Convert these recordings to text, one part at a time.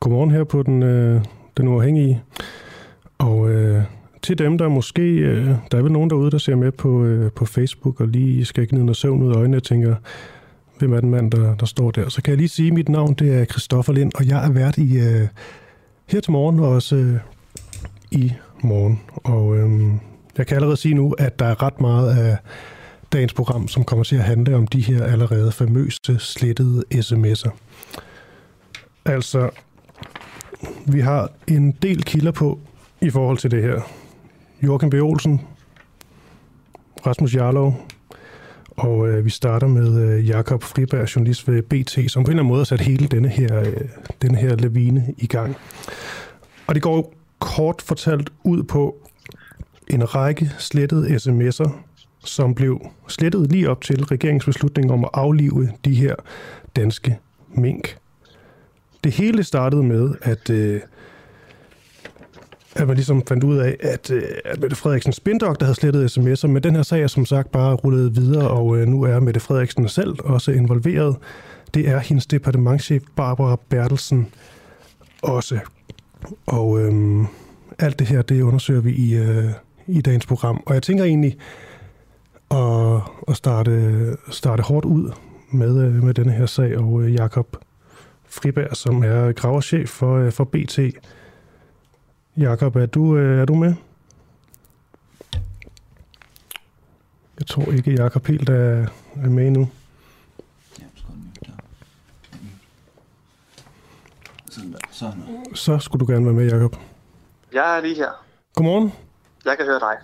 Godmorgen her på den, øh, den uafhængige. Og øh, til dem, der måske... Øh, der er vel nogen derude, der ser med på, øh, på Facebook og lige skal gnide noget søvn ud af øjnene og tænker, hvem er den mand, der, der står der? Så kan jeg lige sige, at mit navn det er Christoffer Lind, og jeg er vært i, øh, her til morgen og også øh, i morgen. Og øh, jeg kan allerede sige nu, at der er ret meget af dagens program, som kommer til at handle om de her allerede famøse slettede sms'er. Altså, vi har en del kilder på i forhold til det her. Joachim B. Olsen, Rasmus Jarlov, og øh, vi starter med øh, Jakob Friberg, journalist ved BT, som på en eller anden måde har sat hele denne her, øh, denne her lavine i gang. Og det går kort fortalt ud på en række slettede sms'er, som blev slettet lige op til regeringsbeslutningen om at aflive de her danske mink. Det hele startede med, at, øh, at man ligesom fandt ud af, at, øh, at Mette Frederiksen spindok, der havde slettet sms'er, men den her sag er som sagt bare rullet videre, og øh, nu er Mette Frederiksen selv også involveret. Det er hendes departementchef Barbara Bertelsen også. Og øh, alt det her, det undersøger vi i, øh, i dagens program. Og jeg tænker egentlig at, at starte, starte hårdt ud med, øh, med denne her sag, og øh, Jakob Friberg, som er graverchef for, øh, for BT. Jakob, er du, øh, er du med? Jeg tror ikke, Jakob helt er, er med nu. Så skulle du gerne være med, Jakob. Jeg er lige her. Godmorgen. Jeg kan høre dig.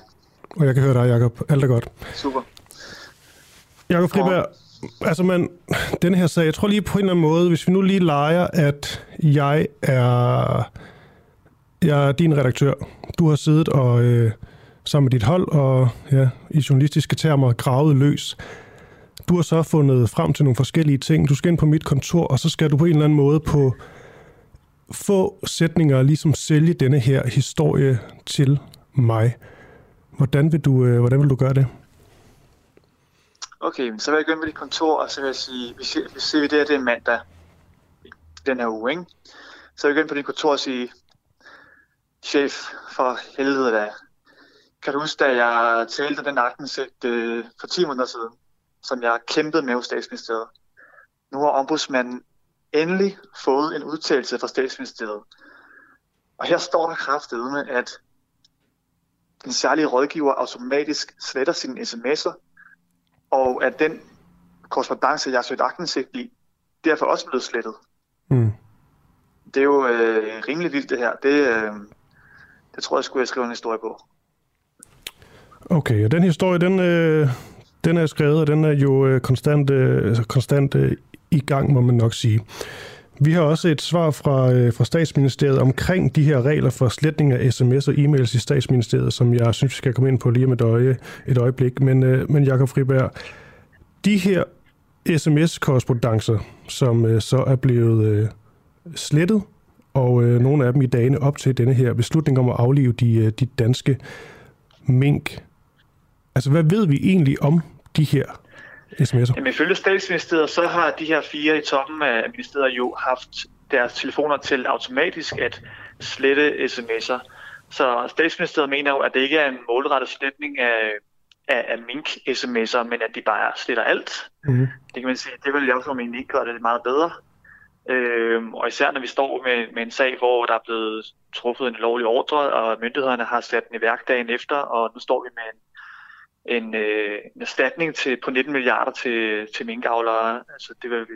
Og jeg kan høre dig, Jakob. Alt er godt. Super. Jakob Friberg, altså man, den her sag, jeg tror lige på en eller anden måde, hvis vi nu lige leger, at jeg er, jeg er din redaktør. Du har siddet og øh, sammen med dit hold og ja, i journalistiske termer gravet løs. Du har så fundet frem til nogle forskellige ting. Du skal ind på mit kontor, og så skal du på en eller anden måde på få sætninger ligesom sælge denne her historie til mig. Hvordan vil du, øh, hvordan vil du gøre det? Okay, så vil jeg gå ind med dit kontor, og så vil jeg sige, vi ser, vi ser det her, det er mandag den her uge, ikke? Så vil jeg gå ind på dit kontor og sige, chef, for helvede da. Kan du huske, da jeg talte den agtensigt øh, for 10 måneder siden, som jeg kæmpede med hos statsministeriet? Nu har ombudsmanden endelig fået en udtalelse fra statsministeriet. Og her står der kraftedeme, med, at den særlige rådgiver automatisk sletter sine sms'er, og at den korrespondence, jeg har søgt aktindsigt i, derfor også blevet slettet. Mm. Det er jo øh, rimelig vildt det her. Det, øh, det tror jeg skulle jeg skrive en historie på. Okay, og den historie, den, øh, den er skrevet, og den er jo øh, konstant, øh, konstant øh, i gang, må man nok sige. Vi har også et svar fra, øh, fra statsministeriet omkring de her regler for sletning af sms og e-mails i statsministeriet, som jeg synes, vi skal komme ind på lige om et, øje, et øjeblik. Men, øh, men Jakob Friberg, de her sms-korrespondencer, som øh, så er blevet øh, slettet, og øh, nogle af dem i dagene op til denne her beslutning om at aflive de, øh, de danske mink. Altså, hvad ved vi egentlig om de her sms'er? Jamen, ifølge statsministeriet, så har de her fire i toppen af ministeriet jo haft deres telefoner til automatisk at slette sms'er. Så statsministeriet mener jo, at det ikke er en målrettet sletning af, af, af mink-sms'er, men at de bare sletter alt. Mm. Det kan man sige, det vil jeg også mene ikke gøre det meget bedre. Øhm, og især når vi står med, med en sag, hvor der er blevet truffet en lovlig ordre, og myndighederne har sat den i værk dagen efter, og nu står vi med en en, øh, en erstatning til, på 19 milliarder til, til minkavlere. Altså, det vil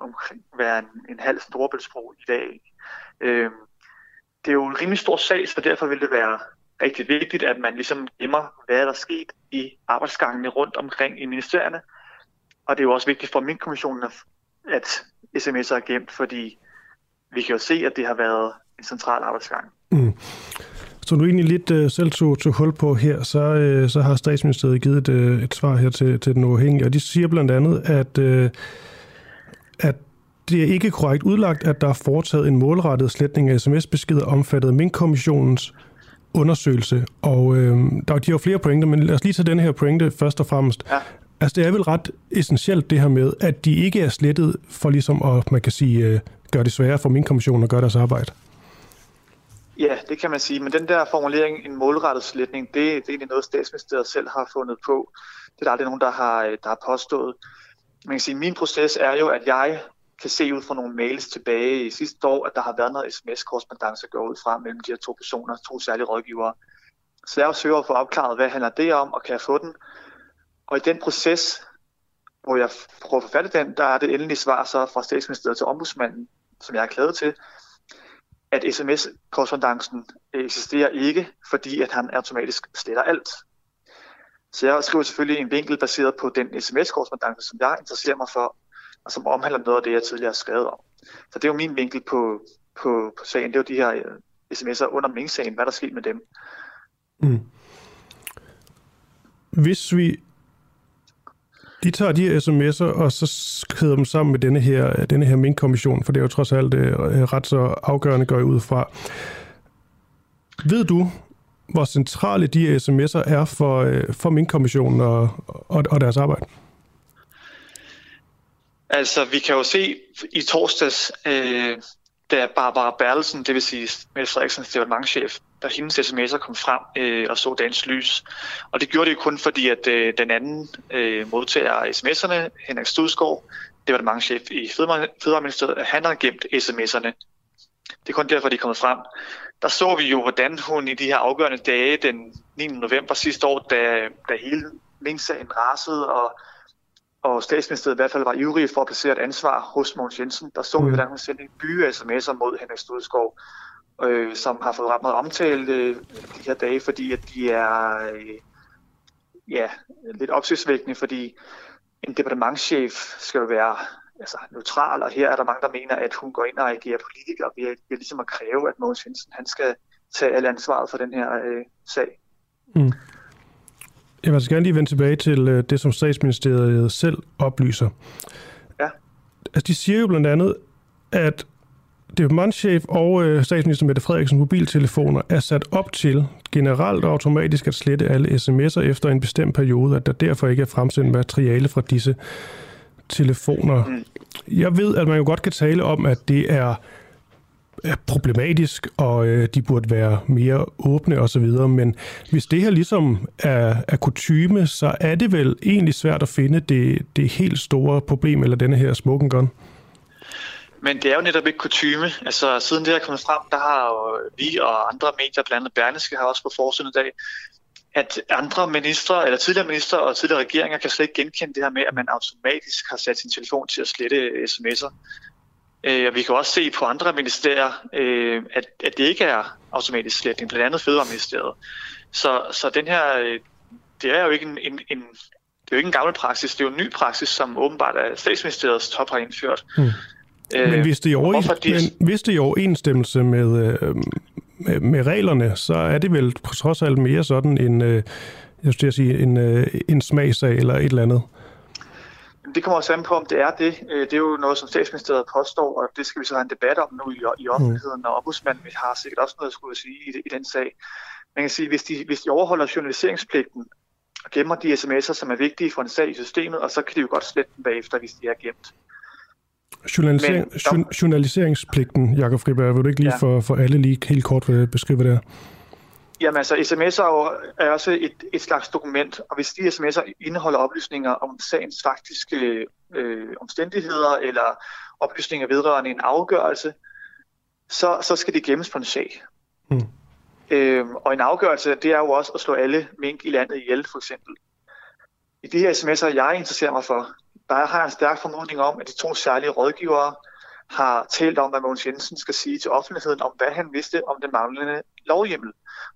omkring være en, en halv storbæltsbro i dag. Øh, det er jo en rimelig stor sag, så derfor vil det være rigtig vigtigt, at man ligesom gemmer, hvad der er sket i arbejdsgangene rundt omkring i ministerierne. Og det er jo også vigtigt for min kommission, at sms'er er gemt, fordi vi kan jo se, at det har været en central arbejdsgang. Mm. Så du egentlig lidt uh, selv tog, tog hul på her, så, uh, så har statsministeriet givet et, uh, et svar her til, til den uafhængige, og de siger blandt andet, at, uh, at det er ikke korrekt udlagt, at der er foretaget en målrettet sletning af sms-beskeder omfattet af Mink-kommissionens undersøgelse. Og øh, der, de har jo flere pointer, men lad os lige tage den her pointe først og fremmest. Ja. Altså det er vel ret essentielt det her med, at de ikke er slettet for ligesom at, man kan sige, øh, gøre det sværere for Mink-kommissionen at gøre deres arbejde. Ja, det kan man sige, men den der formulering, en målrettet sletning, det, det er egentlig noget, statsministeriet selv har fundet på. Det er der aldrig nogen, der har, øh, der har påstået. Man kan sige, min proces er jo, at jeg kan se ud fra nogle mails tilbage i sidste år, at der har været noget sms-korrespondence gået ud fra mellem de her to personer, to særlige rådgivere. Så jeg søger at få opklaret, hvad handler det om, og kan jeg få den? Og i den proces, hvor jeg prøver at forfatte den, der er det endelige svar så fra statsministeriet til ombudsmanden, som jeg er klædet til, at sms-korrespondancen øh, eksisterer ikke, fordi at han automatisk sletter alt. Så jeg skriver selvfølgelig en vinkel baseret på den sms-korrespondance, som jeg interesserer mig for, og som omhandler noget af det, jeg tidligere har skrevet om. Så det er jo min vinkel på, på, på sagen. Det er jo de her øh, sms'er under Ming-sagen. Hvad er der sket med dem? Mm. Hvis vi de tager de her sms'er, og så skriver dem sammen med denne her, denne her minkkommission, for det er jo trods alt øh, øh, ret så afgørende, går ud fra. Ved du, hvor centrale de her sms'er er for, øh, for minkkommissionen og, og, og deres arbejde? Altså, vi kan jo se i torsdags, øh, da Barbara Bertelsen, det vil sige Mette Frederiksens departementchef, der hendes sms'er kom frem øh, og så dagens lys. Og det gjorde det kun fordi, at øh, den anden øh, modtager af sms'erne, Henrik Studskov, departementchef i Fødevareministeriet, han har gemt sms'erne. Det er kun derfor, de er kommet frem. Der så vi jo, hvordan hun i de her afgørende dage den 9. november sidste år, da, da hele Mink-sagen rasede, og og statsministeriet i hvert fald var ivrige for at placere et ansvar hos Mogens Jensen. Der så vi, mm. hvordan hun sendte en by sms'er mod Henrik Studskov, øh, som har fået ret meget omtale øh, de her dage, fordi at de er øh, ja, lidt opsigtsvækkende, fordi en departementschef skal jo være altså, neutral, og her er der mange, der mener, at hun går ind og agerer politiker ved, ved ligesom at kræve, at Mogens Jensen han skal tage alle ansvaret for den her øh, sag. Mm. Jeg vil gerne lige vende tilbage til øh, det, som statsministeriet selv oplyser. Ja. Altså, de siger jo blandt andet, at departementchef og øh, statsminister Mette Frederiksens mobiltelefoner er sat op til generelt og automatisk at slette alle sms'er efter en bestemt periode, at der derfor ikke er fremsendt materiale fra disse telefoner. Mm. Jeg ved, at man jo godt kan tale om, at det er er problematisk, og øh, de burde være mere åbne osv., men hvis det her ligesom er, er kutyme, så er det vel egentlig svært at finde det, det helt store problem, eller denne her smoking gun? Men det er jo netop ikke kutume. Altså, siden det er kommet frem, der har jo vi og andre medier, blandt andet Berneske, har også på forsiden i dag, at andre ministre, eller tidligere ministre og tidligere regeringer kan slet ikke genkende det her med, at man automatisk har sat sin telefon til at slette sms'er. Øh, og vi kan også se på andre ministerier, øh, at, at det ikke er automatisk sletning, blandt andet Fødevareministeriet. Så, så den her, øh, det er jo ikke en, en, en, det er jo ikke en gammel praksis, det er jo en ny praksis, som åbenbart er statsministeriets top har indført. Mm. Øh, men hvis det, er over, de... men hvis det er i overensstemmelse med, øh, med, med reglerne, så er det vel på trods alt mere sådan en, øh, jeg skulle sige, en, en smagsag eller et eller andet. Det kommer også an på, om det er det. Det er jo noget, som statsministeriet påstår, og det skal vi så have en debat om nu i, i mm. offentligheden, og ombudsmanden har sikkert også noget at skulle sige i, i den sag. Man kan sige, hvis de, hvis de overholder journaliseringspligten og gemmer de sms'er, som er vigtige for en sag i systemet, og så kan de jo godt slette dem bagefter, hvis de er gemt. Journalisering, Men, der... Journaliseringspligten, Jakob Friberg, vil du ikke lige ja. for, for alle lige helt kort beskrive det? Jamen altså, sms'er er også et, et slags dokument, og hvis de sms'er indeholder oplysninger om sagens faktiske øh, omstændigheder eller oplysninger vedrørende en afgørelse, så, så skal det gemmes på en sag. Mm. Øhm, og en afgørelse, det er jo også at slå alle mink i landet ihjel, for eksempel. I de her sms'er, jeg interesserer mig for, der har en stærk formodning om, at de to særlige rådgivere har talt om, hvad Mogens Jensen skal sige til offentligheden om, hvad han vidste om den manglende lovhjemmel.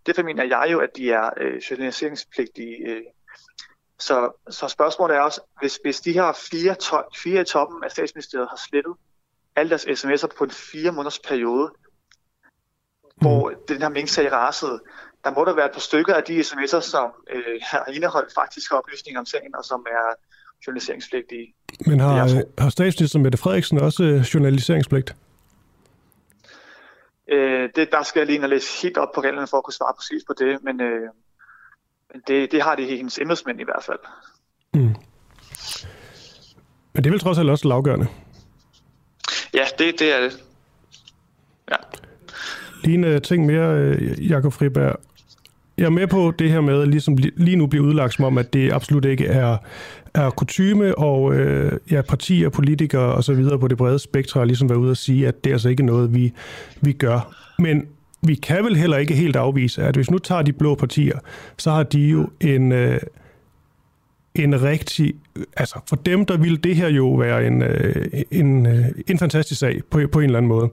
Derfor mener jeg jo, at de er øh, journaliseringspligtige. Øh. Så, så spørgsmålet er også, hvis, hvis de her fire, to, fire i toppen af statsministeriet har slettet alle deres sms'er på en fire måneders periode, hvor den her mink-sag rasede, der må der være et par stykker af de sms'er, som øh, har indeholdt faktiske oplysninger om sagen, og som er journaliseringspligtige. Men har, har statsminister Mette Frederiksen også øh, journaliseringspligt? Øh, det, der skal jeg lige ind og læse helt op på reglerne for at kunne svare præcis på det, men øh, det, det har det hendes embedsmænd i hvert fald. Mm. Men det er vel trods alt også lavgørende? Ja, det, det er det. Ja. Lige en uh, ting mere, øh, Jakob Friberg. Jeg er med på det her med, ligesom lige nu bliver udlagt som om, at det absolut ikke er, er kutume, og øh, ja, partier, politikere og så videre på det brede spektrum har ligesom været ude og sige, at det er altså ikke noget, vi, vi gør. Men vi kan vel heller ikke helt afvise, at hvis nu tager de blå partier, så har de jo en, øh, en rigtig... Altså, for dem, der ville det her jo være en, øh, en, øh, en fantastisk sag på, på en eller anden måde.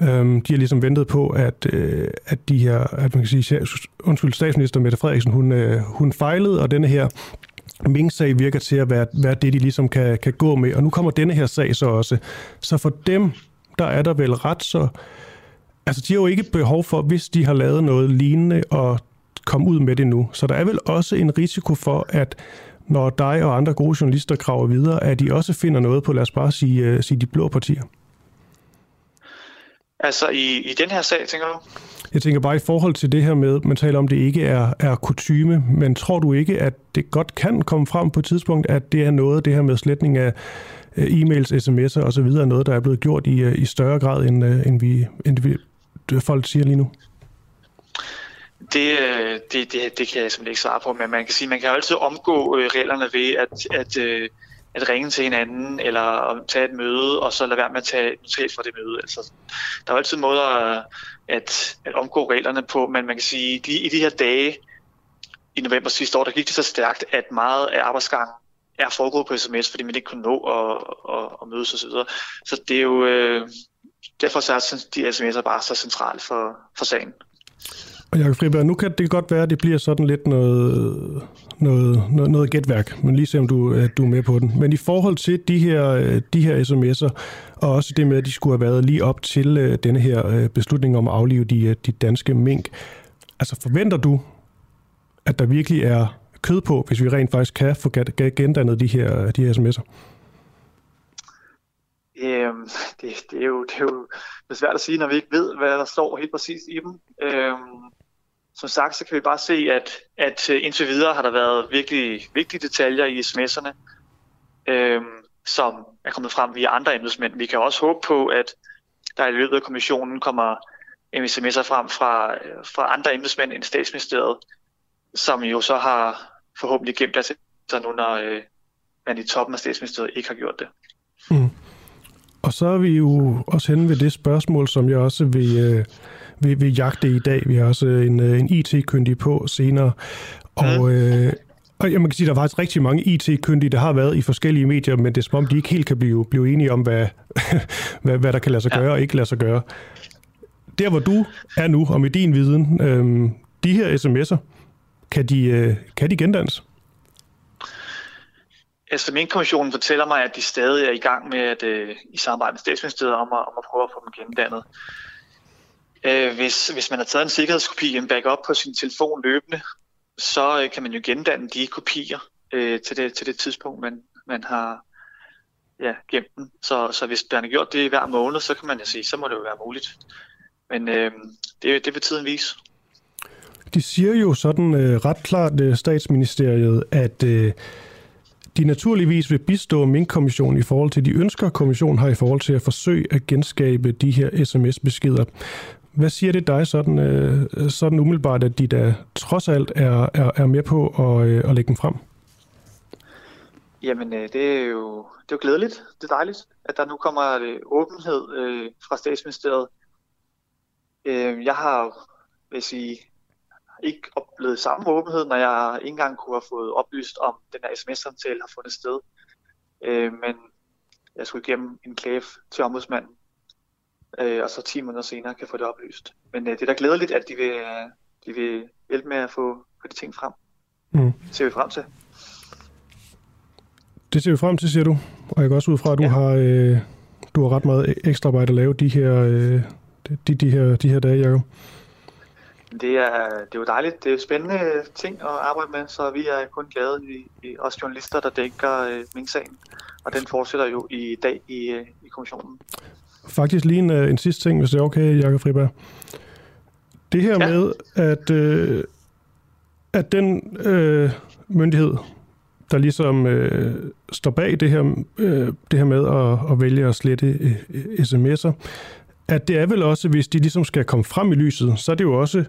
Øhm, de har ligesom ventet på, at, øh, at de her, at man kan sige, undskyld, statsminister Mette Frederiksen, hun, øh, hun fejlede, og denne her Ming-sag virker til at være, være det, de ligesom kan, kan gå med. Og nu kommer denne her sag så også. Så for dem, der er der vel ret så... Altså, de har jo ikke behov for, hvis de har lavet noget lignende, og komme ud med det nu. Så der er vel også en risiko for, at når dig og andre gode journalister graver videre, at de også finder noget på, lad os bare sige, uh, sige de blå partier? Altså i, i den her sag, tænker du? Jeg tænker bare i forhold til det her med, man taler om, det ikke er, er kutyme, men tror du ikke, at det godt kan komme frem på et tidspunkt, at det er noget, det her med sletning af e-mails, sms'er osv., noget, der er blevet gjort i, i større grad, end, øh, end, vi, end vi, folk siger lige nu? Det, øh, det, det, det kan jeg simpelthen ikke svare på, men man kan sige, man kan altid omgå øh, reglerne ved at, at, at ringe til hinanden, eller tage et møde, og så lade være med at tage notat fra det møde. Altså, der er jo altid måder at, at omgå reglerne på, men man kan sige, lige i de her dage i november sidste år, der gik det så stærkt, at meget af arbejdsgangen er foregået på sms, fordi man ikke kunne nå at, at, at mødes osv. Så, så det er jo, øh, derfor så er de sms'er bare så centrale for, for sagen. Og Jacob Friberg, nu kan det godt være, at det bliver sådan lidt noget, noget, noget, noget gætværk, men lige se om du, du er med på den. Men i forhold til de her, de her sms'er, og også det med, at de skulle have været lige op til øh, denne her øh, beslutning om at aflive de, øh, de danske mink, altså forventer du, at der virkelig er kød på, hvis vi rent faktisk kan få gendannet de her, de her sms'er? Øhm, det, det, er jo, det er jo svært at sige, når vi ikke ved, hvad der står helt præcis i dem. Øhm, som sagt, så kan vi bare se, at, at øh, indtil videre har der været virkelig vigtige detaljer i sms'erne, øhm, som er kommet frem via andre embedsmænd. Vi kan også håbe på, at der i løbet af kommissionen kommer sms'er frem fra, øh, fra andre embedsmænd end statsministeriet, som jo så har forhåbentlig gemt deres sig nu, når øh, man i toppen af statsministeriet ikke har gjort det. Mm. Og så er vi jo også henne ved det spørgsmål, som jeg også vil, øh, vil, vil jagte i dag. Vi har også en, øh, en IT-kyndig på senere. Og, øh, og jeg kan sige, at der er faktisk rigtig mange IT-kyndige, der har været i forskellige medier, men det er som om, de ikke helt kan blive, blive enige om, hvad, hvad, hvad der kan lade sig gøre og ikke lade sig gøre. Der, hvor du er nu, og med din viden, øh, de her sms'er, kan de, øh, kan de gendannes? SMN-kommissionen fortæller mig, at de stadig er i gang med at øh, i samarbejde med statsministeriet om at, om at prøve at få dem gendannet. Øh, hvis, hvis man har taget en sikkerhedskopi, en backup på sin telefon løbende, så øh, kan man jo gendanne de kopier øh, til, det, til det tidspunkt, man, man har ja, gemt den. Så, så hvis man har gjort det hver måned, så kan man jo sige, så må det jo være muligt. Men øh, det, det vil tiden vise. De siger jo sådan øh, ret klart, øh, statsministeriet, at øh, de naturligvis vil bistå Mink-kommissionen i forhold til de ønsker, kommissionen har i forhold til at forsøge at genskabe de her sms-beskeder. Hvad siger det dig sådan, øh, sådan umiddelbart, at de da trods alt er, er, er med på at, øh, at lægge dem frem? Jamen, øh, det er, jo, det er jo glædeligt. Det er dejligt, at der nu kommer øh, åbenhed øh, fra statsministeriet. Øh, jeg har, vil sige, ikke oplevet samme åbenhed, når jeg ikke engang kunne have fået oplyst om den her sms-samtale har fundet sted. Øh, men jeg skulle igennem en klage til ombudsmanden, øh, og så 10 måneder senere kan få det oplyst. Men øh, det er da glædeligt, at de vil, de vil hjælpe med at få, få de ting frem. Mm. Det ser vi frem til. Det ser vi frem til, siger du. Og jeg går også ud fra, at du, ja. har, øh, du har ret meget ekstra arbejde at lave de her, øh, de, de, her, de her dage, Jacob? Det er, det er jo dejligt. Det er spændende ting at arbejde med, så vi er kun glade, i, i os journalister, der dækker øh, Mink-sagen. Og den fortsætter jo i dag i, øh, i kommissionen. Faktisk lige en, øh, en sidste ting, hvis det er okay, Jakob Friberg. Det her ja. med, at, øh, at den øh, myndighed, der ligesom øh, står bag det her, øh, det her med at, at vælge at slette øh, sms'er, at det er vel også, hvis de ligesom skal komme frem i lyset, så er det jo også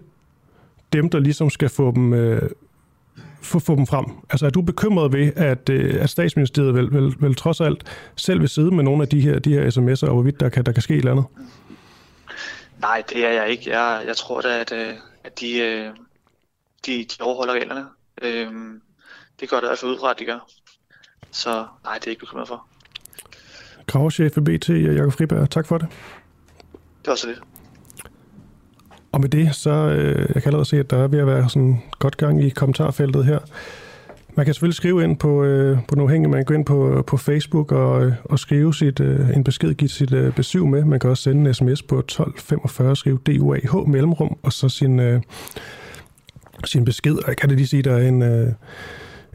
dem, der ligesom skal få dem, øh, få, få dem frem. Altså er du bekymret ved, at, øh, at statsministeriet vel, vel, vel trods alt selv vil sidde med nogle af de her, de her sms'er, og hvorvidt der kan, der kan ske et eller andet? Nej, det er jeg ikke. Jeg, jeg tror da, at, øh, at de, øh, de, de overholder reglerne. Øhm, det gør det altså ud fra, at de gør. Så nej, det er ikke bekymret for. Kravchef i BT, Jakob Friberg, tak for det. Det var så lidt. Og med det, så øh, jeg kan allerede se, at der er ved at være sådan godt gang i kommentarfeltet her. Man kan selvfølgelig skrive ind på, øh, på hænge man kan gå ind på, på Facebook og, øh, og skrive sit, øh, en besked, give sit øh, besøg med. Man kan også sende en sms på 1245, skrive DUAH mellemrum, og så sin, øh, sin besked. Og jeg kan det lige sige, der er en, øh,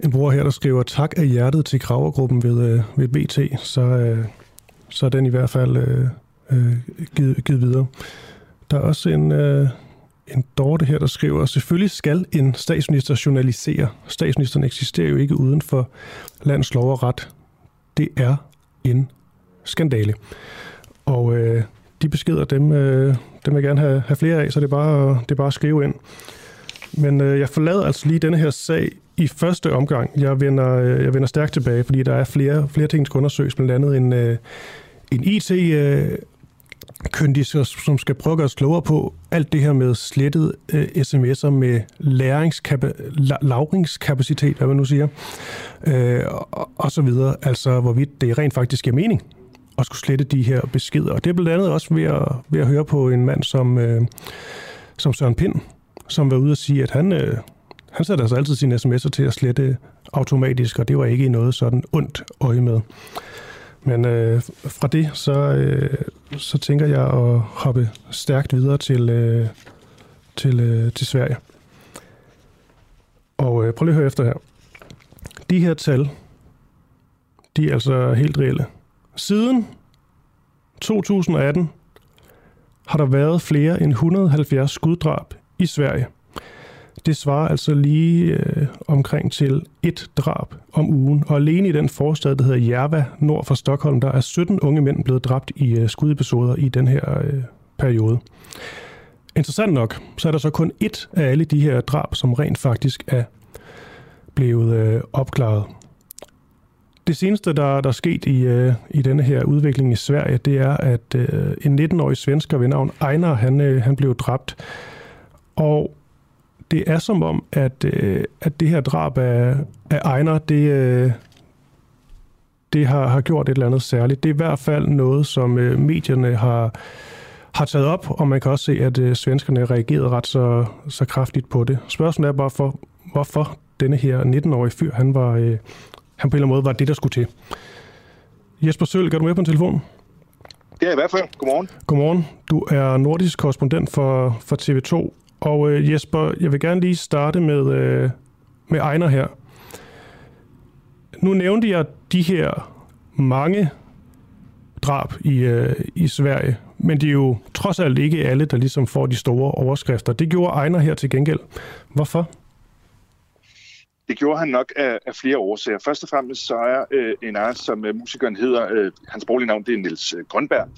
en bruger her, der skriver tak af hjertet til Kravergruppen ved, øh, ved BT, så, øh, så er den i hvert fald øh, øh, givet, givet videre. Der er også en, øh, en Dorte her, der skriver, selvfølgelig skal en statsminister journalisere. Statsministeren eksisterer jo ikke uden for landets lov og ret. Det er en skandale. Og øh, de beskeder, dem, øh, dem vil jeg gerne have, have flere af, så det er bare, det er bare at skrive ind. Men øh, jeg forlader altså lige denne her sag i første omgang. Jeg vender, øh, jeg vender stærkt tilbage, fordi der er flere, flere ting, der skal undersøges, blandt andet en, øh, en IT... Øh, kyndige, som skal prøve at gøre os klogere på alt det her med slettet øh, sms'er med lagringskapacitet, hvad man nu siger, øh, og, og så videre. Altså, hvorvidt det rent faktisk giver mening at skulle slette de her beskeder. Og det er blandt andet også ved at, ved at høre på en mand som, øh, som Søren Pind, som var ude og sige, at han, øh, han sætter altså altid sine sms'er til at slette automatisk, og det var ikke noget sådan ondt øje med. Men øh, fra det, så, øh, så tænker jeg at hoppe stærkt videre til, øh, til, øh, til Sverige. Og øh, prøv lige at høre efter her. De her tal, de er altså helt reelle. Siden 2018 har der været flere end 170 skuddrab i Sverige – det svarer altså lige øh, omkring til et drab om ugen. Og alene i den forstad, der hedder Järva, nord for Stockholm, der er 17 unge mænd blevet dræbt i øh, skudepisoder i den her øh, periode. Interessant nok, så er der så kun et af alle de her drab, som rent faktisk er blevet øh, opklaret. Det seneste, der, der er sket i, øh, i denne her udvikling i Sverige, det er, at øh, en 19-årig svensker ved navn Einar, han, øh, han blev dræbt. Og det er som om, at, øh, at det her drab af, af Ejner, det, øh, det har, har gjort et eller andet særligt. Det er i hvert fald noget, som øh, medierne har, har taget op, og man kan også se, at øh, svenskerne reagerede ret så, så kraftigt på det. Spørgsmålet er bare, for, hvorfor denne her 19-årige fyr, han, var, øh, han på en eller anden måde var det, der skulle til. Jesper Sølv, kan du med på en telefon? Er i hvert fald. Godmorgen. Godmorgen. Du er nordisk korrespondent for, for TV2, og øh, Jesper, jeg vil gerne lige starte med, øh, med Ejner her. Nu nævnte jeg de her mange drab i, øh, i Sverige, men det er jo trods alt ikke alle, der ligesom får de store overskrifter. Det gjorde Ejner her til gengæld. Hvorfor? Det gjorde han nok af, af flere årsager. Først og fremmest så er øh, en art, som øh, musikeren hedder, øh, hans borgerlige navn det er Nils øh, Grønberg.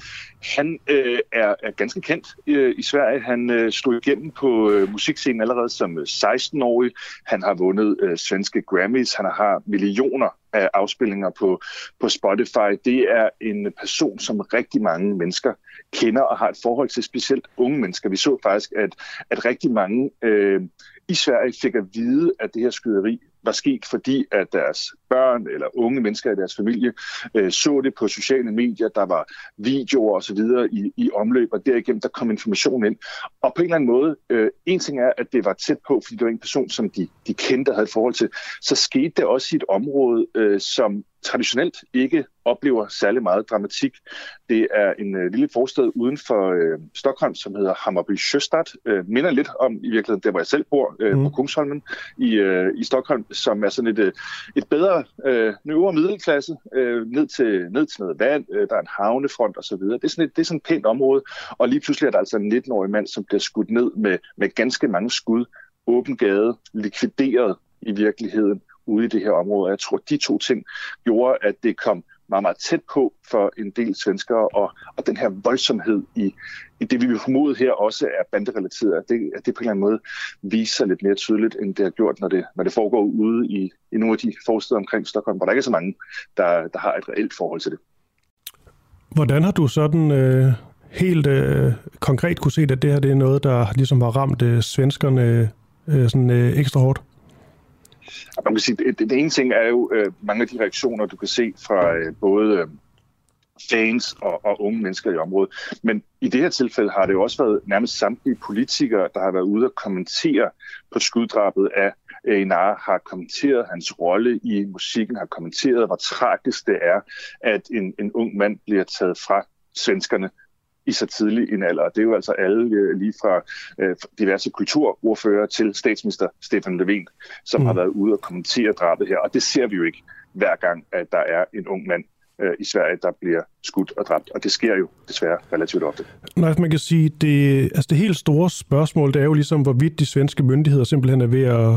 Han øh, er, er ganske kendt øh, i Sverige. Han øh, stod igennem på øh, musikscenen allerede som øh, 16-årig. Han har vundet øh, svenske Grammys. Han har millioner af afspillinger på, på Spotify. Det er en person, som rigtig mange mennesker kender og har et forhold til, specielt unge mennesker. Vi så faktisk, at, at rigtig mange øh, i Sverige fik at vide, at det her skyderi var sket, fordi at deres børn eller unge mennesker i deres familie øh, så det på sociale medier, der var videoer osv. I, i omløb, og derigennem der kom information ind. Og på en eller anden måde, øh, en ting er, at det var tæt på, fordi det var en person, som de, de kendte og havde et forhold til, så skete det også i et område, øh, som traditionelt ikke oplever særlig meget dramatik. Det er en øh, lille forstad uden for øh, Stockholm, som hedder Hammarby Sjöstad. Øh, minder lidt om i virkeligheden der, hvor jeg selv bor, øh, mm. på Kungsholmen i, øh, i Stockholm, som er sådan et, øh, et bedre øh, øvre middelklasse, øh, ned, til, ned til noget vand, øh, der er en havnefront osv. Det er sådan et, det er sådan et pænt område, og lige pludselig er der altså en 19-årig mand, som bliver skudt ned med, med ganske mange skud, åben gade, likvideret i virkeligheden ude i det her område. Jeg tror, de to ting gjorde, at det kom meget, meget tæt på for en del svenskere, og, og den her voldsomhed i, i det, vi vil formode her også er banderelateret, at det, at det på en eller anden måde viser sig lidt mere tydeligt, end det har gjort, når det, når det foregår ude i, i nogle af de forsteder omkring Stockholm, hvor der ikke er så mange, der, der har et reelt forhold til det. Hvordan har du sådan øh, helt øh, konkret kunne se, at det her det er noget, der ligesom har ramt øh, svenskerne øh, sådan, øh, ekstra hårdt? Man kan sige, det, det ene ting er jo øh, mange af de reaktioner, du kan se fra øh, både øh, fans og, og unge mennesker i området. Men i det her tilfælde har det jo også været nærmest samtlige politikere, der har været ude og kommentere på skuddrabet af øh, Einar, har kommenteret hans rolle i musikken, har kommenteret, hvor tragisk det er, at en, en ung mand bliver taget fra svenskerne i så tidlig en alder. Det er jo altså alle øh, lige fra øh, diverse kulturordfører til statsminister Stefan Löfven, som mm. har været ude og kommentere drabet her. Og det ser vi jo ikke hver gang, at der er en ung mand øh, i Sverige, der bliver skudt og dræbt. Og det sker jo desværre relativt ofte. Nej, man kan sige, det, altså det helt store spørgsmål, det er jo ligesom, hvorvidt de svenske myndigheder simpelthen er ved at,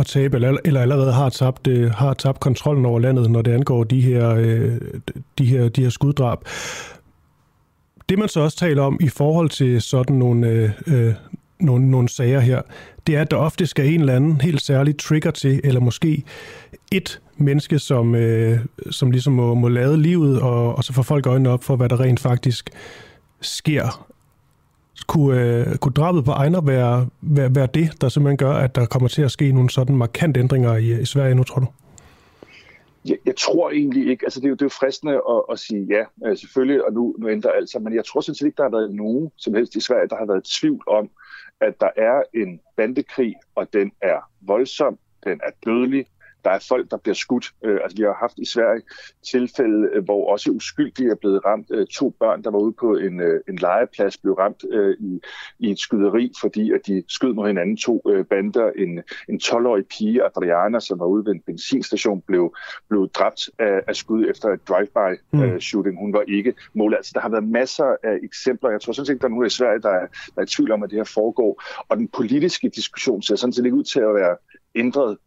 at tabe, eller, eller allerede har tabt, har tabt kontrollen over landet, når det angår de her, de her, de her skuddrab. Det man så også taler om i forhold til sådan nogle, øh, øh, nogle, nogle sager her, det er, at der ofte skal en eller anden helt særlig trigger til, eller måske et menneske, som, øh, som ligesom må, må lade livet, og, og så får folk øjnene op for, hvad der rent faktisk sker. Kunne, øh, kunne drabet på Ejner være, være, være det, der simpelthen gør, at der kommer til at ske nogle sådan markant ændringer i, i Sverige nu, tror du? Jeg, jeg tror egentlig ikke, altså det er jo, det er jo fristende at, at sige ja, øh, selvfølgelig, og nu, nu ændrer alt sig, men jeg tror sådan set ikke, der har været nogen som helst i Sverige, der har været tvivl om, at der er en bandekrig, og den er voldsom, den er dødelig, der er folk, der bliver skudt. Øh, altså, vi har haft i Sverige tilfælde, øh, hvor også uskyldige er blevet ramt. Øh, to børn, der var ude på en, øh, en legeplads, blev ramt øh, i, i et skyderi, fordi at de skød mod hinanden to øh, bander. En, en 12-årig pige, Adriana, som var ude ved en benzinstation, blev, blev dræbt af, af skud efter et drive-by-shooting. Mm. Hun var ikke mål. Altså, der har været masser af eksempler. Jeg tror sådan set der er nogen i Sverige, der er, der er i tvivl om, at det her foregår. Og den politiske diskussion ser sådan set ikke ud til at være ændret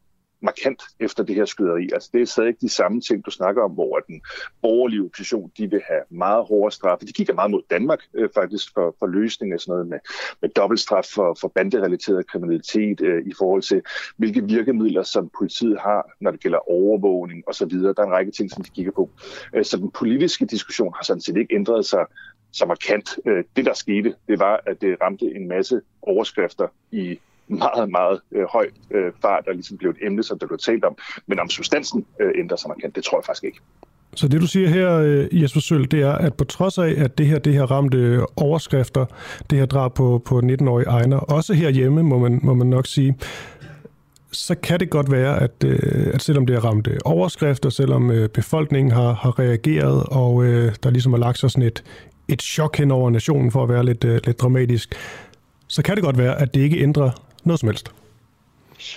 markant efter det her skyderi. Altså det er stadig de samme ting, du snakker om, hvor den borgerlige opposition, de vil have meget hårdere straffe. De kigger meget mod Danmark øh, faktisk for, for løsning af sådan noget med, med dobbeltstraf for, for banderelateret kriminalitet øh, i forhold til, hvilke virkemidler, som politiet har, når det gælder overvågning osv. Der er en række ting, som de kigger på. Øh, så den politiske diskussion har sådan set ikke ændret sig så markant. Øh, det, der skete, det var, at det ramte en masse overskrifter i meget, meget øh, høj øh, fart, der ligesom blev et emne, som der blev talt om. Men om substansen øh, ændrer sig markant, det tror jeg faktisk ikke. Så det du siger her, øh, Jesper Søl, det er, at på trods af, at det her, det her ramte øh, overskrifter, det her drab på, på 19-årige Ejner, også herhjemme, må man, må man nok sige, så kan det godt være, at, øh, at selvom det har ramt overskrifter, selvom befolkningen har, har reageret, og der ligesom har lagt sig sådan et, et chok hen over nationen for at være lidt, lidt dramatisk, så kan det godt være, at det ikke ændrer noget som helst.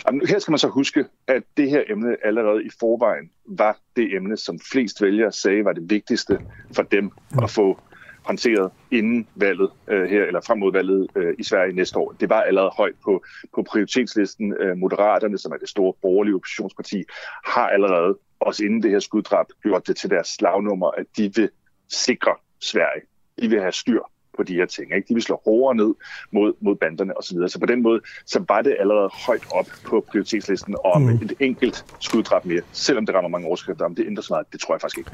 Jamen, her skal man så huske, at det her emne allerede i forvejen var det emne, som flest vælgere sagde var det vigtigste for dem at få håndteret inden valget øh, her, eller frem mod valget øh, i Sverige næste år. Det var allerede højt på, på prioritetslisten. Øh, Moderaterne, som er det store borgerlige oppositionsparti, har allerede, også inden det her skuddrab, gjort det til deres slagnummer, at de vil sikre Sverige. De vil have styr på de her ting. Ikke? De vil slå hårdere ned mod, mod banderne osv. Så, så på den måde, så var det allerede højt op på prioritetslisten, og mm. et enkelt skuddrab mere, selvom det rammer mange overskrifter, om det ændrer sig meget, det tror jeg faktisk ikke.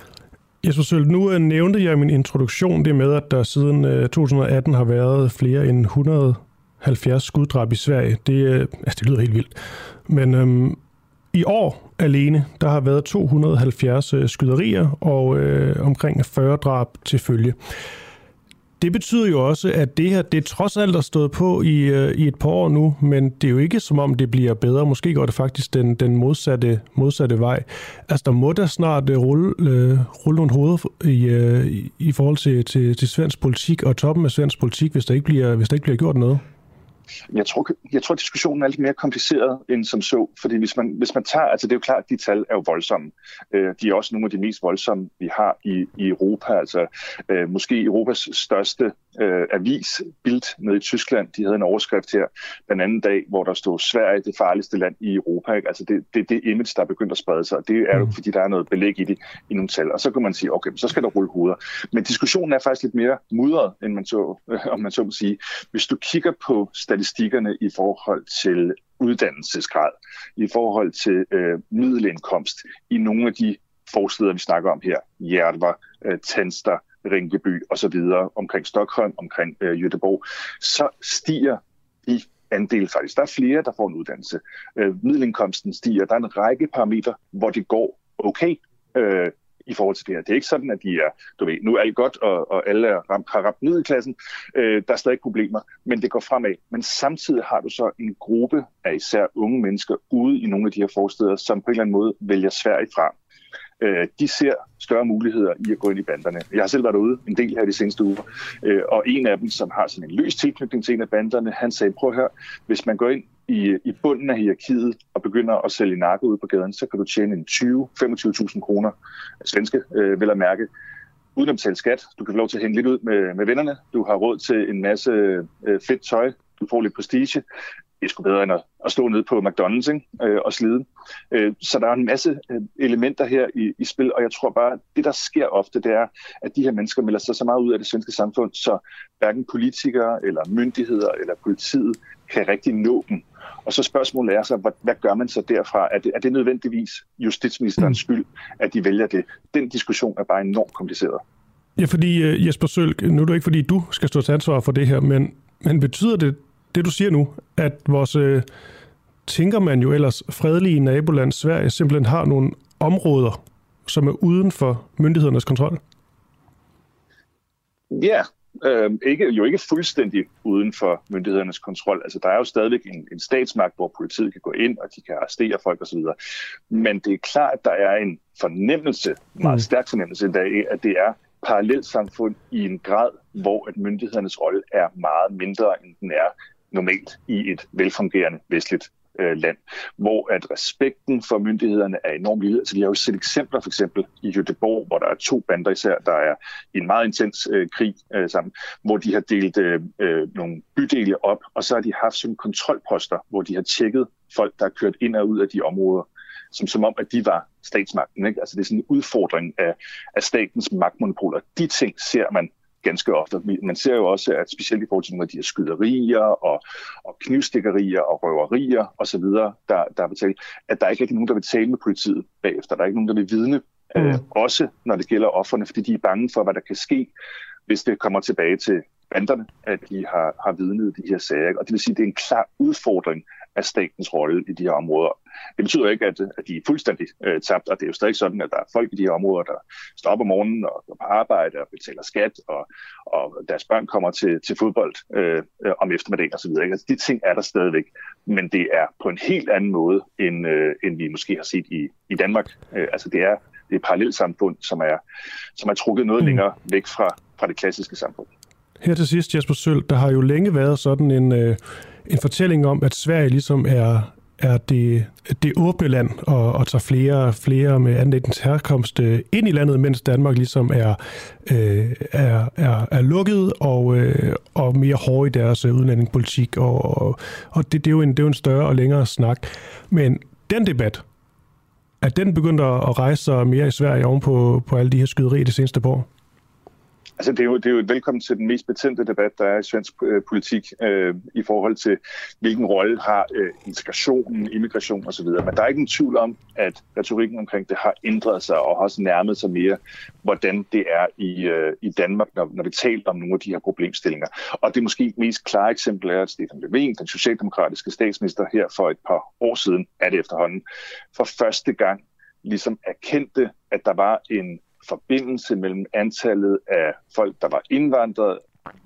Jesper Sølv, nu øh, nævnte jeg i min introduktion det med, at der siden 2018 øh, har været flere end 170 skuddrab i Sverige. Det, øh, altså, det lyder helt vildt. Men øhm, i år alene, der har været 270 skyderier og øh, omkring 40 drab til følge det betyder jo også, at det her, det er trods alt er stået på i, øh, i et par år nu, men det er jo ikke som om, det bliver bedre. Måske går det faktisk den, den modsatte, modsatte vej. Altså, der må da snart øh, rulle, øh, rulle nogle hoveder i, uh, i forhold til, til, til svensk politik og toppen af svensk politik, hvis der ikke bliver, hvis der ikke bliver gjort noget. Jeg tror, jeg tror, at diskussionen er lidt mere kompliceret end som så, fordi hvis man, hvis man tager, altså det er jo klart, at de tal er jo voldsomme. Øh, de er også nogle af de mest voldsomme, vi har i, i Europa. Altså øh, måske Europas største øh, avis, Bild, nede i Tyskland, de havde en overskrift her den anden dag, hvor der stod Sverige det farligste land i Europa. Ikke? Altså det, det, det image, der er begyndt at sprede sig, det er jo mm. fordi, der er noget belæg i det i nogle tal. Og så kan man sige, okay, så skal der rulle hoveder. Men diskussionen er faktisk lidt mere mudret, end man så, om man så må sige. Hvis du kigger på statistikkerne i forhold til uddannelsesgrad, i forhold til øh, middelindkomst i nogle af de forsteder, vi snakker om her, Hjertvar, øh, Tænster, Rinkeby og så videre omkring Stockholm, omkring øh, Göteborg, så stiger de andel faktisk. Der er flere, der får en uddannelse. Øh, middelindkomsten stiger. Der er en række parametre, hvor det går okay øh, i forhold til det her. Det er ikke sådan, at de er, du ved, nu er alt godt, og, og alle er ramt, har ramt ned i klassen. Øh, der er stadig problemer, men det går fremad. Men samtidig har du så en gruppe af især unge mennesker ude i nogle af de her forsteder, som på en eller anden måde vælger Sverige fra øh, de ser større muligheder i at gå ind i banderne. Jeg har selv været ude en del her de seneste uger, øh, og en af dem, som har sådan en løs tilknytning til en af banderne, han sagde, prøv at høre, hvis man går ind i, i bunden af hierarkiet og begynder at sælge narko ud på gaden, så kan du tjene en 20-25.000 kroner svenske, øh, vel at mærke, uden at betale skat. Du kan få lov til at hænge lidt ud med, med vennerne. Du har råd til en masse øh, fedt tøj. Du får lidt prestige det er sgu bedre end at, at stå nede på McDonald's ikke? Øh, og slide. Øh, så der er en masse øh, elementer her i, i spil, og jeg tror bare, at det der sker ofte, det er, at de her mennesker melder sig så meget ud af det svenske samfund, så hverken politikere eller myndigheder eller politiet kan rigtig nå dem. Og så spørgsmålet er så, hvad, hvad gør man så derfra? Er det, er det nødvendigvis justitsministerens mm. skyld, at de vælger det? Den diskussion er bare enormt kompliceret. Ja, fordi Jesper Sølk, nu er det ikke fordi, du skal stå til ansvar for det her, men, men betyder det det, du siger nu, at vores, øh, tænker man jo ellers, fredelige naboland Sverige simpelthen har nogle områder, som er uden for myndighedernes kontrol? Ja, øh, ikke, jo ikke fuldstændig uden for myndighedernes kontrol. Altså, der er jo stadigvæk en, en statsmagt, hvor politiet kan gå ind, og de kan arrestere folk osv. Men det er klart, at der er en fornemmelse, meget mm. stærk fornemmelse i dag, at det er parallelt samfund i en grad, hvor at myndighedernes rolle er meget mindre, end den er normalt i et velfungerende vestligt øh, land, hvor at respekten for myndighederne er enormt lille. Altså, vi har jo set eksempler for eksempel i Göteborg, hvor der er to bander især, der er i en meget intens øh, krig øh, sammen, hvor de har delt øh, øh, nogle bydele op, og så har de haft sådan kontrolposter, hvor de har tjekket folk, der er kørt ind og ud af de områder, som, som om, at de var statsmagten. Ikke? Altså det er sådan en udfordring af, af statens magtmonopoler. De ting ser man ganske ofte. Man ser jo også, at specielt i forhold til nogle af de her skyderier og, og knivstikkerier og røverier osv., der, der er betalt, at der er ikke rigtig nogen, der vil tale med politiet bagefter. Der er ikke nogen, der vil vidne. Mm. Øh, også når det gælder offerne, fordi de er bange for, hvad der kan ske, hvis det kommer tilbage til banderne, at de har, har vidnet de her sager. Og det vil sige, at det er en klar udfordring af statens rolle i de her områder. Det betyder ikke, at, at de er fuldstændig øh, tabt, og det er jo stadig sådan, at der er folk i de her områder, der står op om morgenen og går på arbejde og betaler skat, og, og deres børn kommer til, til fodbold øh, om eftermiddagen osv. Altså, de ting er der stadigvæk, men det er på en helt anden måde, end, øh, end vi måske har set i, i Danmark. Øh, altså det er, det er et parallelt samfund, som er, som er trukket noget mm. længere væk fra, fra det klassiske samfund. Her til sidst, Jesper Sølv, der har jo længe været sådan en, øh, en fortælling om, at Sverige ligesom er, er det, det åbne land og, og tager flere flere med anden herkomst øh, ind i landet, mens Danmark ligesom er, øh, er, er, er lukket og, øh, og mere hård i deres øh, udlændingepolitik. Og, og, og det, det, er jo en, det er jo en større og længere snak. Men den debat, at den begynder at rejse sig mere i Sverige oven på, på alle de her skyderier det seneste år? Altså, det er, jo, det er jo et velkommen til den mest betændte debat, der er i svensk øh, politik øh, i forhold til, hvilken rolle har øh, integrationen, immigration osv. Men der er ikke en tvivl om, at retorikken omkring det har ændret sig og har også nærmet sig mere, hvordan det er i, øh, i Danmark, når, når vi taler om nogle af de her problemstillinger. Og det måske mest klare eksempel er, at Stefan Löfven, den socialdemokratiske statsminister her for et par år siden, er det efterhånden, for første gang ligesom erkendte, at der var en forbindelse mellem antallet af folk, der var indvandret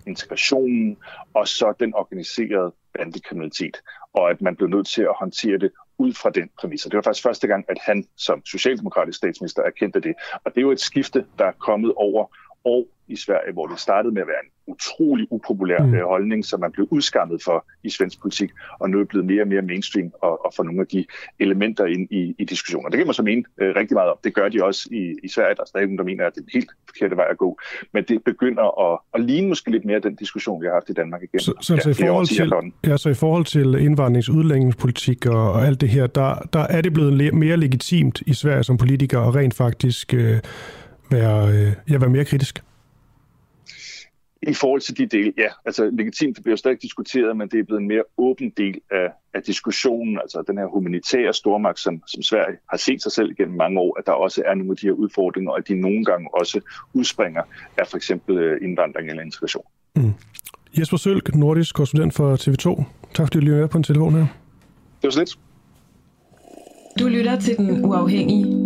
integrationen og så den organiserede bandekriminalitet, og at man blev nødt til at håndtere det ud fra den præmis. det var faktisk første gang, at han som socialdemokratisk statsminister erkendte det. Og det er jo et skifte, der er kommet over år i Sverige, hvor det startede med at være en utrolig upopulær mm. Øh, holdning, som man blev udskammet for i svensk politik, og nu er blevet mere og mere mainstream og, og få nogle af de elementer ind i, i diskussioner. Det kan man så mene øh, rigtig meget om. Det gør de også i, i Sverige. Der er stadig nogen, der mener, at det er den helt forkerte vej at gå. Men det begynder at, at ligne måske lidt mere den diskussion, vi har haft i Danmark igen. Så, så, ja, så, i, forhold til, ja, så i forhold til indvandrings- og udlændingspolitik og, og alt det her, der, der er det blevet mere legitimt i Sverige som politiker at rent faktisk øh, være, øh, ja, være mere kritisk? I forhold til de dele, ja. Altså legitimt, det bliver stadig diskuteret, men det er blevet en mere åben del af, af diskussionen, altså den her humanitære stormagt, som, som Sverige har set sig selv gennem mange år, at der også er nogle af de her udfordringer, og at de nogle gange også udspringer af for eksempel øh, indvandring eller integration. Mm. Jesper Sølk, nordisk korrespondent for TV2. Tak fordi du lige med på en telefon her. Det var så lidt. Du lytter til Den Uafhængige.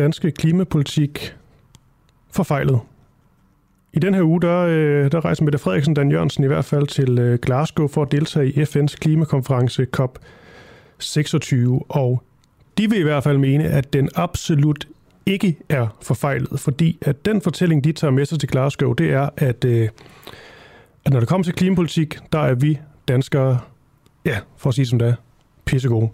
danske klimapolitik forfejlet? I den her uge, der, øh, der rejser Mette Frederiksen Dan Jørgensen i hvert fald til øh, Glasgow for at deltage i FN's klimakonference COP26, og de vil i hvert fald mene, at den absolut ikke er forfejlet, fordi at den fortælling, de tager med sig til Glasgow, det er, at, øh, at når det kommer til klimapolitik, der er vi danskere, ja, for at sige som det er, pissegode.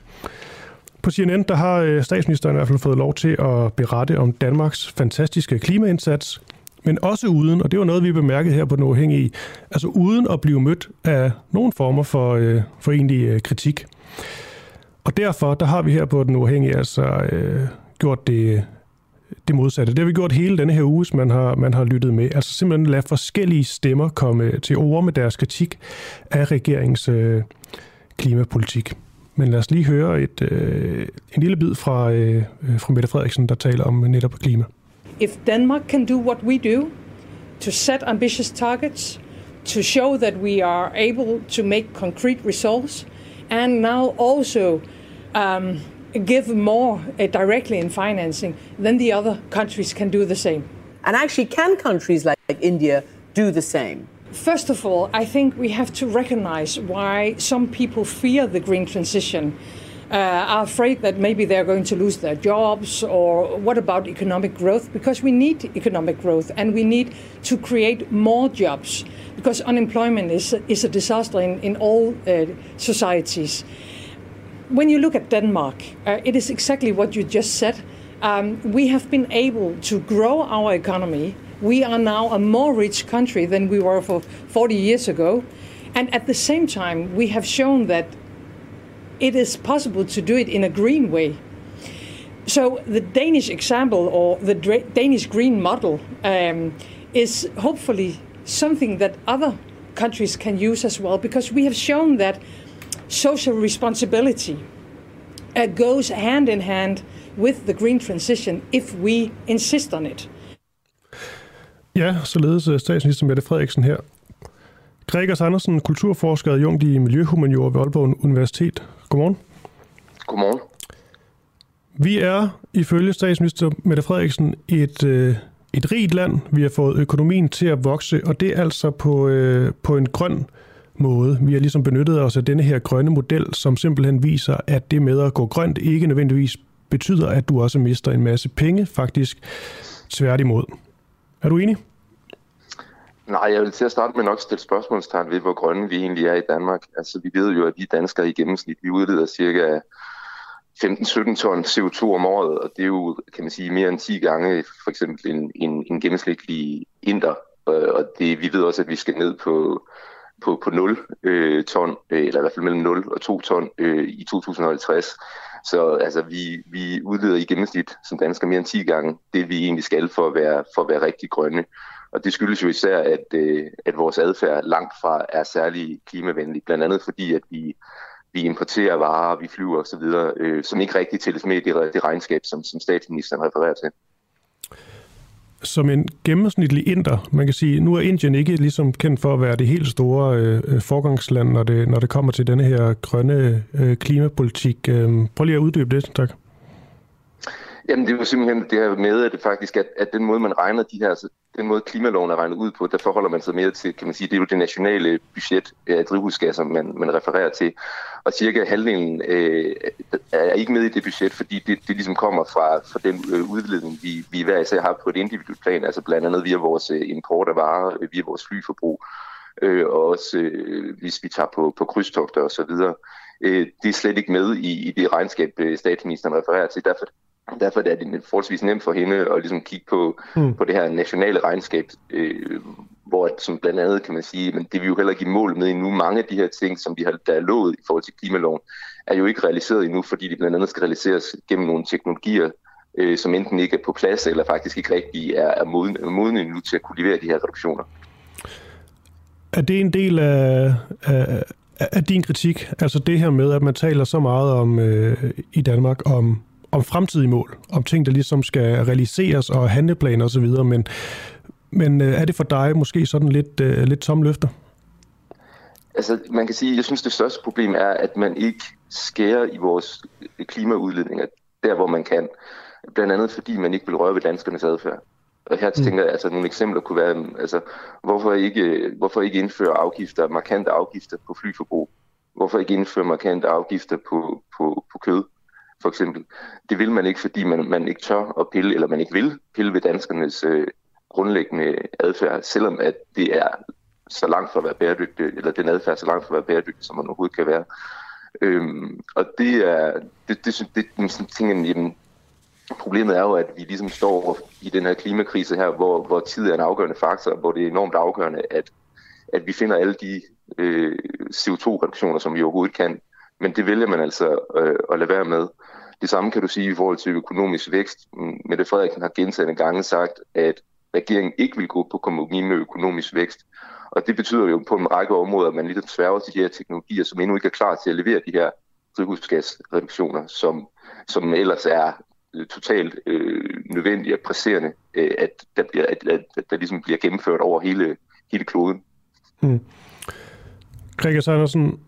På CNN, der har øh, statsministeren i hvert fald fået lov til at berette om Danmarks fantastiske klimaindsats, men også uden, og det var noget, vi bemærkede her på Den Uafhængige, altså uden at blive mødt af nogen former for, øh, for egentlig øh, kritik. Og derfor, der har vi her på Den Uafhængige altså øh, gjort det, det modsatte. Det har vi gjort hele denne her uge, hvis man har, man har lyttet med. Altså simpelthen lade forskellige stemmer komme til ord med deres kritik af regeringens øh, klimapolitik. Men lad os lige høre et, øh, en lille bid fra, øh, fra Mette Frederiksen, der taler om netop klima. if Denmark can do what we do to set ambitious targets, to show that we are able to make concrete results, and now also um, give more uh, directly in financing, then the other countries can do the same. And actually, can countries like, like India do the same? First of all, I think we have to recognize why some people fear the green transition uh, are afraid that maybe they're going to lose their jobs or what about economic growth? Because we need economic growth and we need to create more jobs because unemployment is, is a disaster in, in all uh, societies. When you look at denmark uh, it is exactly what you just said. Um, we have been able to grow our economy we are now a more rich country than we were for 40 years ago and at the same time we have shown that it is possible to do it in a green way. So the Danish example or the Danish green model um, is hopefully something that other countries can use as well because we have shown that social responsibility uh, goes hand in hand with the green transition if we insist on it. Ja, således øh, statsminister Mette Frederiksen her. Gregers Andersen, kulturforsker og jungt i Miljøhumaniora ved Aalborg Universitet. Godmorgen. Godmorgen. Vi er ifølge statsminister Mette Frederiksen et, øh, et rigt land. Vi har fået økonomien til at vokse, og det er altså på, øh, på en grøn måde. Vi har ligesom benyttet os af denne her grønne model, som simpelthen viser, at det med at gå grønt ikke nødvendigvis betyder, at du også mister en masse penge, faktisk tværtimod. Er du enig? Nej, jeg vil til at starte med nok stille spørgsmålstegn ved, hvor grønne vi egentlig er i Danmark. Altså, vi ved jo, at vi danskere i gennemsnit, vi udleder cirka 15-17 ton CO2 om året, og det er jo, kan man sige, mere end 10 gange for eksempel en, en, en gennemsnitlig inder. Øh, og det, vi ved også, at vi skal ned på, på, på 0 øh, ton, øh, eller i hvert fald mellem 0 og 2 ton øh, i 2050. Så altså, vi, vi udleder i gennemsnit som danskere mere end 10 gange det, vi egentlig skal for at være, for at være rigtig grønne. Og det skyldes jo især, at, øh, at vores adfærd langt fra er særlig klimavenlig, blandt andet fordi, at vi, vi importerer varer, vi flyver osv., øh, som ikke rigtig tælles med i det, det regnskab, som, som statsministeren refererer til som en gennemsnitlig inder, man kan sige, nu er Indien ikke ligesom kendt for at være det helt store øh, øh forgangsland, når det, når det kommer til denne her grønne øh, klimapolitik. Øh, prøv lige at uddybe det, tak. Jamen det er jo simpelthen det her med, at det faktisk at, at den måde, man regner de her, altså, den måde klimaloven er regnet ud på, der forholder man sig mere til, kan man sige, det er jo det nationale budget af drivhusgasser, man, man refererer til. Og cirka halvdelen øh, er ikke med i det budget, fordi det, det ligesom kommer fra, fra den øh, udledning, vi, vi hver især har på et individuelt plan, altså blandt andet via vores øh, import af varer, øh, via vores flyforbrug, øh, og også øh, hvis vi tager på, på krydstogter osv. Øh, det er slet ikke med i, i det regnskab, statsministeren refererer til. Derfor Derfor er det forholdsvis nemt for hende at ligesom kigge på, mm. på det her nationale regnskab, øh, hvor som blandt andet kan man sige, men det vi jo heller ikke i mål med endnu. Mange af de her ting, som vi har der er lovet i forhold til klimaloven, er jo ikke realiseret endnu, fordi de blandt andet skal realiseres gennem nogle teknologier, øh, som enten ikke er på plads, eller faktisk ikke rigtig er, er moden, moden endnu til at kunne levere de her reduktioner. Er det en del af, af, af din kritik? Altså det her med, at man taler så meget om øh, i Danmark om om fremtidige mål, om ting, der ligesom skal realiseres og handleplaner osv., men, men øh, er det for dig måske sådan lidt, uh, lidt tomme løfter? Altså, man kan sige, jeg synes, det største problem er, at man ikke skærer i vores klimaudledninger der, hvor man kan. Blandt andet fordi man ikke vil røre ved danskernes adfærd. Og her mm. tænker jeg, altså nogle eksempler kunne være, altså, hvorfor ikke, hvorfor ikke indføre afgifter, markante afgifter på flyforbrug? Hvorfor ikke indføre markante afgifter på, på, på kød? For eksempel. Det vil man ikke, fordi man, man ikke tør at pille, eller man ikke vil pille ved danskernes øh, grundlæggende adfærd, selvom at det er så langt fra at være bæredygtig, eller den adfærd så langt fra at være bæredygtig, som man overhovedet kan være. Øhm, og det er, det, det, det, det sådan ting, jamen, problemet er jo, at vi ligesom står i den her klimakrise her, hvor, hvor tid er en afgørende faktor, hvor det er enormt afgørende, at, at vi finder alle de øh, CO2-reduktioner, som vi overhovedet kan, men det vælger man altså øh, at lade være med. Det samme kan du sige i forhold til økonomisk vækst. Mette Frederiksen har gentagende gange sagt, at regeringen ikke vil gå på kompromis med økonomisk vækst. Og det betyder jo på en række områder, at man lidt sværger til de her teknologier, som endnu ikke er klar til at levere de her drivhusgasreduktioner, som, som ellers er øh, totalt øh, nødvendige og presserende, øh, at, der bliver, at, at, at der ligesom bliver gennemført over hele, hele kloden. Hmm. Gregers Andersen,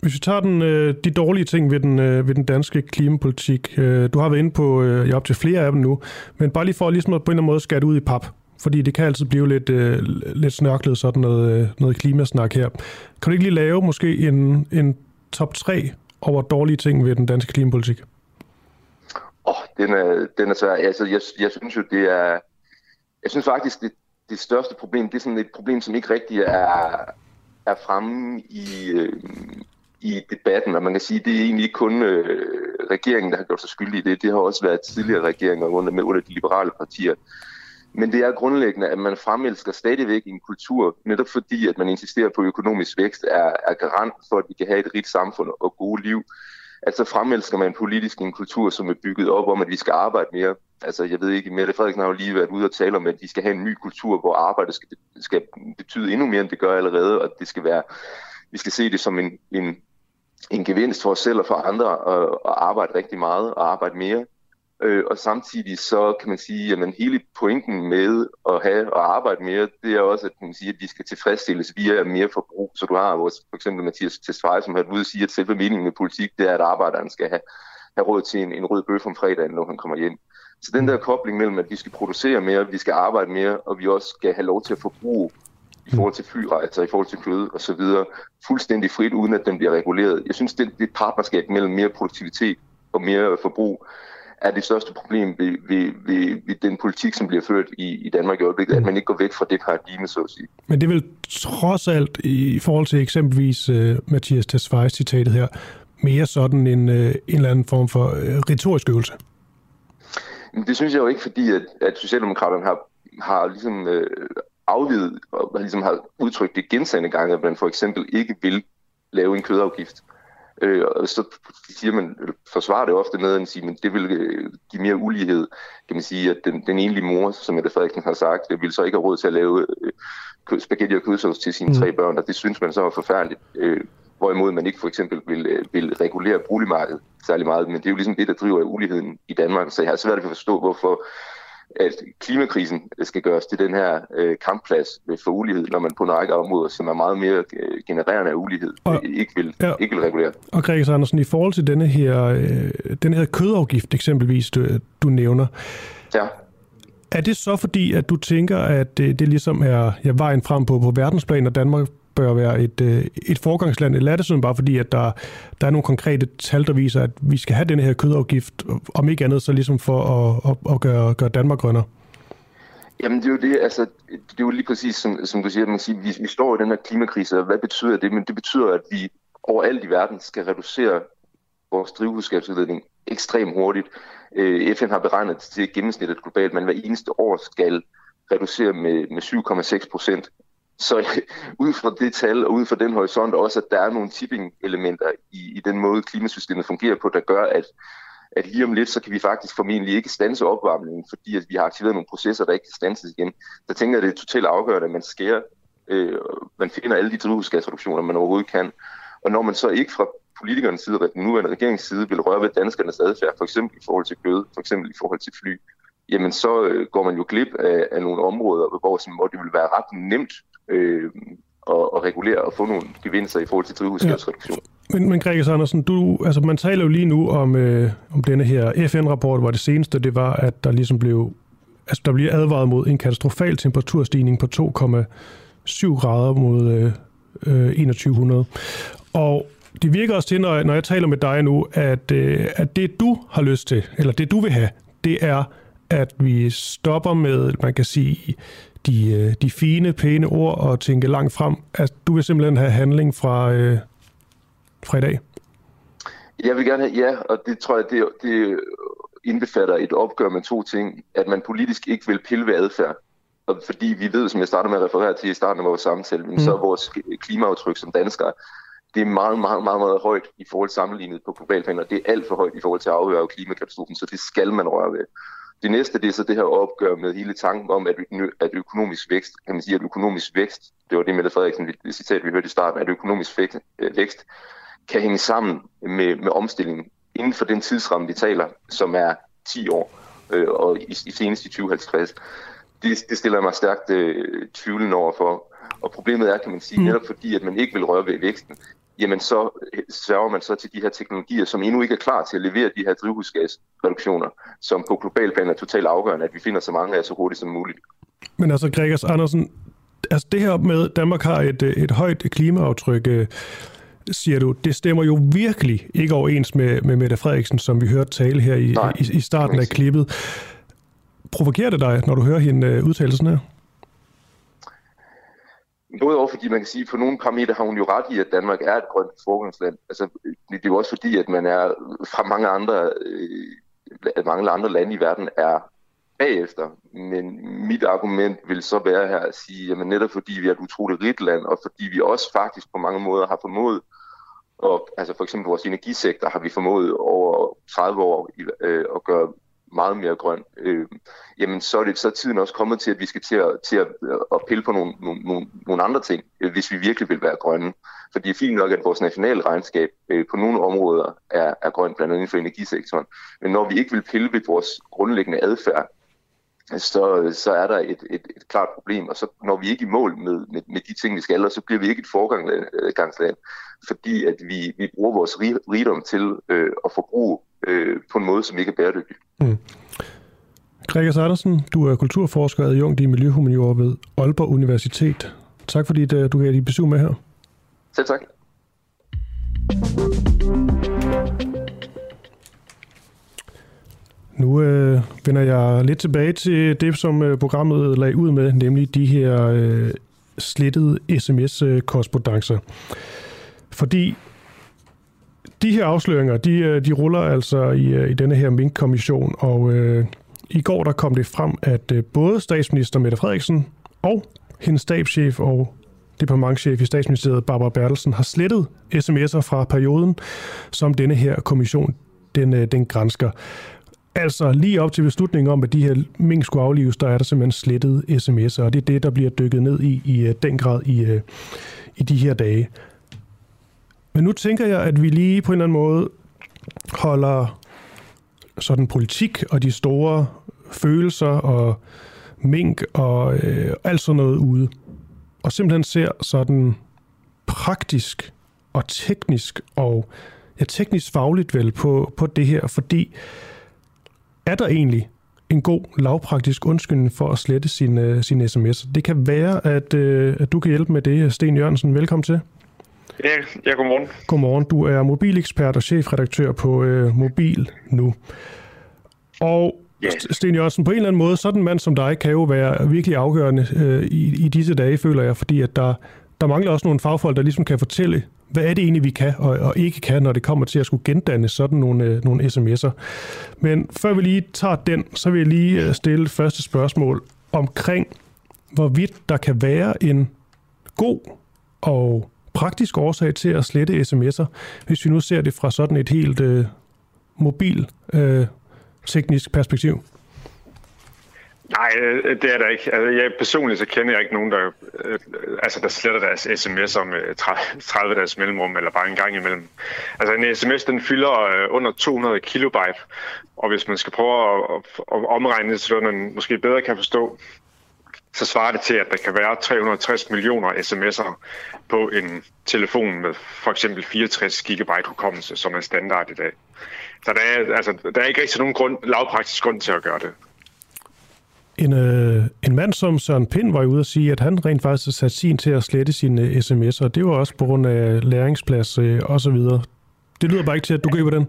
hvis vi tager den, øh, de dårlige ting ved den, øh, ved den danske klimapolitik, øh, du har været inde på øh, op til flere af dem nu, men bare lige for ligesom at på en eller anden måde skære ud i pap, fordi det kan altid blive lidt, øh, lidt snørklet sådan noget, øh, noget klimasnak her. Kan du ikke lige lave måske en, en top 3 over dårlige ting ved den danske klimapolitik? Åh, oh, den er, den er svær. Altså, jeg, jeg synes jo, det er... Jeg synes faktisk, det, det største problem, det er sådan et problem, som ikke rigtig er, er fremme i, øh, i debatten, og man kan sige, at det er egentlig ikke kun øh, regeringen, der har gjort sig skyldig i det. Det har også været tidligere regeringer under, med under de liberale partier. Men det er grundlæggende, at man fremelsker stadigvæk en kultur, netop fordi, at man insisterer på, at økonomisk vækst er, er garant for, at vi kan have et rigt samfund og gode liv. Altså fremelsker man politisk en kultur, som er bygget op om, at vi skal arbejde mere. Altså jeg ved ikke, Mette Frederiksen har jo lige været ude og tale om, at vi skal have en ny kultur, hvor arbejde skal, skal betyde endnu mere, end det gør allerede, og det skal være, vi skal se det som en, en en gevinst for os selv og for andre at, at arbejde rigtig meget og arbejde mere. Øh, og samtidig så kan man sige, at hele pointen med at have og arbejde mere, det er også, at, man siger, at vi skal tilfredsstilles via mere forbrug. Så du har vores, for eksempel Mathias Tesfaye, som har været ude og sige, at selve meningen med politik, det er, at arbejderen skal have, have råd til en, en rød bøf om fredagen, når han kommer hjem. Så den der kobling mellem, at vi skal producere mere, vi skal arbejde mere, og vi også skal have lov til at forbruge i forhold til flyrejser, i forhold til kød og så videre, fuldstændig frit, uden at den bliver reguleret. Jeg synes, det, det partnerskab mellem mere produktivitet og mere forbrug er det største problem ved, ved, ved, ved den politik, som bliver ført i, i Danmark i øjeblikket, at man ikke går væk fra det paradigme, så at sige. Men det vel trods alt, i forhold til eksempelvis uh, Mathias Tesfaye citatet her, mere sådan en, uh, en eller anden form for uh, retorisk øvelse? Det synes jeg jo ikke, fordi at, at Socialdemokraterne har, har ligesom uh, afvidet og ligesom har udtrykt det gensagende gange, at man for eksempel ikke vil lave en kødafgift. Øh, og så siger man, forsvarer det ofte med at sige, at det vil øh, give mere ulighed. Kan man sige, at den, den enlige mor, som Mette Frederiksen har sagt, det vil så ikke have råd til at lave øh, spaghetti og kødsovs til sine mm. tre børn, og det synes man så er forfærdeligt. Øh, hvorimod man ikke for eksempel vil, øh, vil regulere boligmarkedet særlig meget, men det er jo ligesom det, der driver uligheden i Danmark. Så jeg har svært ved at forstå, hvorfor at klimakrisen skal gøres til den her øh, kampplads for ulighed, når man på en række områder, som er meget mere øh, genererende af ulighed, og, ikke, vil, ja, ikke vil regulere. Og Gregers Andersen, i forhold til denne her, øh, denne her kødafgift eksempelvis, du, du nævner, ja. er det så fordi, at du tænker, at det, det ligesom er ja, vejen frem på, på verdensplan, og Danmark bør være et, øh, et forgangsland, eller er det sådan bare fordi, at der, der er nogle konkrete tal, der viser, at vi skal have den her kødafgift, om ikke andet så ligesom for at, at, at gøre, gøre Danmark grønnere? Jamen det er jo det, altså, det er jo lige præcis som, som du siger, man siger vi, vi står i den her klimakrise, og hvad betyder det? Men det betyder, at vi overalt i verden skal reducere vores drivhusgasudledning ekstremt hurtigt. Øh, FN har beregnet til gennemsnittet globalt, man hver eneste år skal reducere med, med 7,6 procent så ud fra det tal og ud fra den horisont også, at der er nogle tipping-elementer i, i den måde, klimasystemet fungerer på, der gør, at, at lige om lidt, så kan vi faktisk formentlig ikke stanse opvarmningen, fordi at vi har aktiveret nogle processer, der ikke kan stanses igen. Så tænker jeg, at det er totalt afgørende, at man skærer, øh, man finder alle de drivhusgasreduktioner, man overhovedet kan. Og når man så ikke fra politikernes side, den nuværende regerings side, vil røre ved danskernes adfærd, for eksempel i forhold til kød, for eksempel i forhold til fly, jamen så øh, går man jo glip af, af nogle områder, hvor, hvor det vil være ret nemt øh, og, og regulere og få nogle gevinster i forhold til drivhusgasreduktion. Ja. Men, men Gregers Andersen, du, altså man taler jo lige nu om, øh, om denne her FN-rapport, hvor det seneste det var, at der ligesom blev, altså der bliver advaret mod en katastrofal temperaturstigning på 2,7 grader mod øh, øh, 2100. Og det virker også til, når, når jeg taler med dig nu, at, øh, at det du har lyst til, eller det du vil have, det er, at vi stopper med, man kan sige, de, øh, de fine, pæne ord og tænke langt frem. Altså, du vil simpelthen have handling fra, øh, fra i dag? Jeg vil gerne have, ja, og det tror jeg, det, det indbefatter et opgør med to ting. At man politisk ikke vil pille ved adfærd. Og fordi vi ved, som jeg startede med at referere til i starten af vores samtale, mm. så er vores klimaaftryk som danskere, det er meget, meget, meget, meget højt i forhold til sammenlignet på global plan, og det er alt for højt i forhold til at afhøre klimakatastrofen, så det skal man røre ved. Det næste det er så det her opgør med hele tanken om, at, at økonomisk vækst, kan man sige, at økonomisk vækst, det var det Mette Frederiksen, det citat vi hørte i starten, at økonomisk øh, vækst kan hænge sammen med, med omstillingen inden for den tidsramme, vi taler, som er 10 år, øh, og i, i senest i 2050. Det, det stiller mig stærkt øh, tvivlende over for. Og problemet er, kan man sige, mm. netop fordi, at man ikke vil røre ved væksten, jamen så øh, sørger man så til de her teknologier, som endnu ikke er klar til at levere de her drivhusgasreduktioner, som på global plan er totalt afgørende, at vi finder så mange af så hurtigt som muligt. Men altså, Gregers Andersen, altså det her med, at Danmark har et, øh, et højt klimaaftryk, øh, siger du, det stemmer jo virkelig ikke overens med, med Mette Frederiksen, som vi hørte tale her i, Nej, i, i starten af klippet. Provokerer det dig, når du hører hende udtale sådan her? Både over fordi man kan sige, at på nogle parametre har hun jo ret i, at Danmark er et grønt foregangsland. Altså, det er jo også fordi, at man er fra mange andre, øh, mange andre lande i verden er bagefter. Men mit argument vil så være her at sige, at netop fordi vi er et utroligt rigt land, og fordi vi også faktisk på mange måder har formået, og altså for eksempel vores energisektor har vi formået over 30 år øh, at gøre meget mere grøn, øh, jamen så er, det, så er tiden også kommet til, at vi skal til at, til at, at pille på nogle, nogle, nogle andre ting, øh, hvis vi virkelig vil være grønne. For det er fint nok, at vores nationale regnskab øh, på nogle områder er, er grønt, blandt andet inden for energisektoren. Men når vi ikke vil pille ved vores grundlæggende adfærd, så, så er der et, et, et klart problem, og så når vi ikke i mål med, med, med de ting, vi skal, så bliver vi ikke et forgangsland, øh, fordi at vi, vi bruger vores rigdom til øh, at forbruge øh, på en måde, som ikke er bæredygtig. Mm. Gregers Andersen, du er kulturforsker og adjunkt i Miljøhumaniora ved Aalborg Universitet. Tak fordi øh, du gav dit besøg med her. Selv tak. Nu øh, vender jeg lidt tilbage til det, som øh, programmet lagde ud med, nemlig de her øh, slettede sms-korrespondencer. Fordi de her afsløringer, de, øh, de ruller altså i, øh, i denne her Mink-kommission, og øh, i går der kom det frem, at øh, både statsminister Mette Frederiksen og hendes stabschef og departementchef i statsministeriet Barbara Bertelsen har slettet sms'er fra perioden, som denne her kommission den, øh, den grænsker. Altså lige op til beslutningen om, at de her mink skulle aflives, der er der simpelthen slettet sms'er, og det er det, der bliver dykket ned i i øh, den grad i, i de her dage. Men nu tænker jeg, at vi lige på en eller anden måde holder sådan politik og de store følelser og mink og øh, alt sådan noget ude. Og simpelthen ser sådan praktisk og teknisk og ja, teknisk fagligt vel på, på det her, fordi er der egentlig en god lavpraktisk undskyldning for at slette sin, øh, sin sms? Det kan være, at, øh, at du kan hjælpe med det. Sten Jørgensen, velkommen til. Ja, ja godmorgen. Godmorgen. Du er mobilekspert og chefredaktør på øh, Mobil Nu. Og yeah. Sten Jørgensen, på en eller anden måde, sådan en mand som dig kan jo være virkelig afgørende øh, i, i disse dage, føler jeg, fordi at der, der mangler også nogle fagfolk, der ligesom kan fortælle, hvad er det egentlig, vi kan og, og ikke kan, når det kommer til at skulle gendanne sådan nogle, øh, nogle sms'er. Men før vi lige tager den, så vil jeg lige øh, stille første spørgsmål omkring, hvorvidt der kan være en god og praktisk årsag til at slette sms'er, hvis vi nu ser det fra sådan et helt øh, mobil øh, teknisk perspektiv? Nej, øh, det er der ikke. Altså, jeg personligt så kender jeg ikke nogen, der, øh, altså, der sletter deres sms'er med 30 dages mellemrum, eller bare en gang imellem. Altså en sms, den fylder øh, under 200 kilobyte, og hvis man skal prøve at, at, at omregne det, så man måske bedre kan forstå, så svarer det til, at der kan være 360 millioner sms'er på en telefon med for eksempel 64 gigabyte hukommelse, som er standard i dag. Så der er, altså, der er ikke rigtig nogen grund, lavpraktisk grund til at gøre det. En, øh, en mand som Søren Pind var ude at sige, at han rent faktisk har sat sin til at slette sine sms'er, og det var også på grund af læringsplads øh, osv. Det lyder bare ikke til, at du køber den.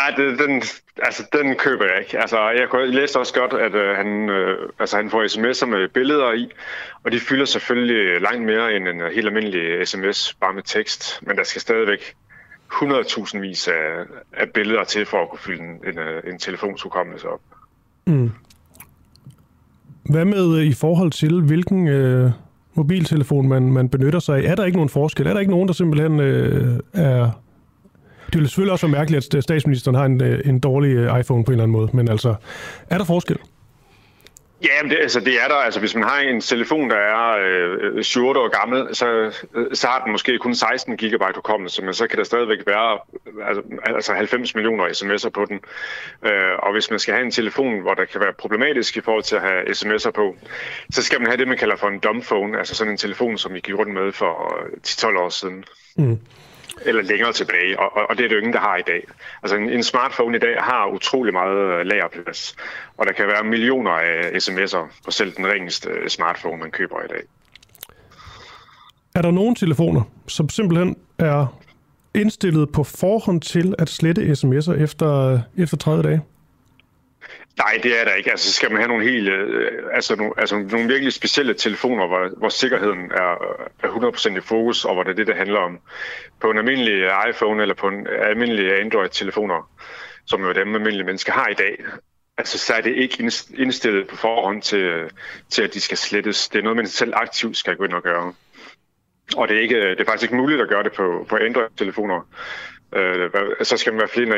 Nej, det, den, altså, den køber jeg ikke. Altså, jeg læste også godt, at øh, han, øh, altså, han får sms'er med billeder i, og de fylder selvfølgelig langt mere end en helt almindelig sms, bare med tekst. Men der skal stadigvæk 100.000 vis af, af billeder til for at kunne fylde en, en, øh, en telefonshukommelse op. Mm. Hvad med øh, i forhold til, hvilken øh, mobiltelefon man, man benytter sig af? Er der ikke nogen forskel? Er der ikke nogen, der simpelthen øh, er... Det vil selvfølgelig også være mærkeligt, at statsministeren har en, øh, en dårlig iPhone på en eller anden måde, men altså, er der forskel? Ja, men det, altså, det er der. Altså, hvis man har en telefon, der er øh, 7 år gammel, så, øh, så har den måske kun 16 GB hukommelse, men så kan der stadigvæk være altså, altså 90 millioner sms'er på den. Øh, og hvis man skal have en telefon, hvor der kan være problematisk i forhold til at have sms'er på, så skal man have det, man kalder for en dumb phone, altså sådan en telefon, som vi gik rundt med for 10-12 år siden. Mm eller længere tilbage, og, og det er det jo ingen, der har i dag. Altså en, en smartphone i dag har utrolig meget øh, lagerplads, og der kan være millioner af øh, sms'er på selv den ringeste øh, smartphone, man køber i dag. Er der nogle telefoner, som simpelthen er indstillet på forhånd til at slette sms'er efter, efter 30 dage? Nej, det er der ikke. Altså, skal man have nogle helt, øh, altså, nogle, altså nogle virkelig specielle telefoner, hvor, hvor sikkerheden er, er 100% i fokus, og hvor det er det, det handler om. På en almindelig iPhone eller på en almindelig Android-telefoner, som jo dem almindelige mennesker har i dag, altså, så er det ikke indstillet på forhånd til, til, at de skal slettes. Det er noget, man selv aktivt skal gå ind og gøre. Og det er, ikke, det er faktisk ikke muligt at gøre det på, på Android-telefoner. Øh, så skal man være flere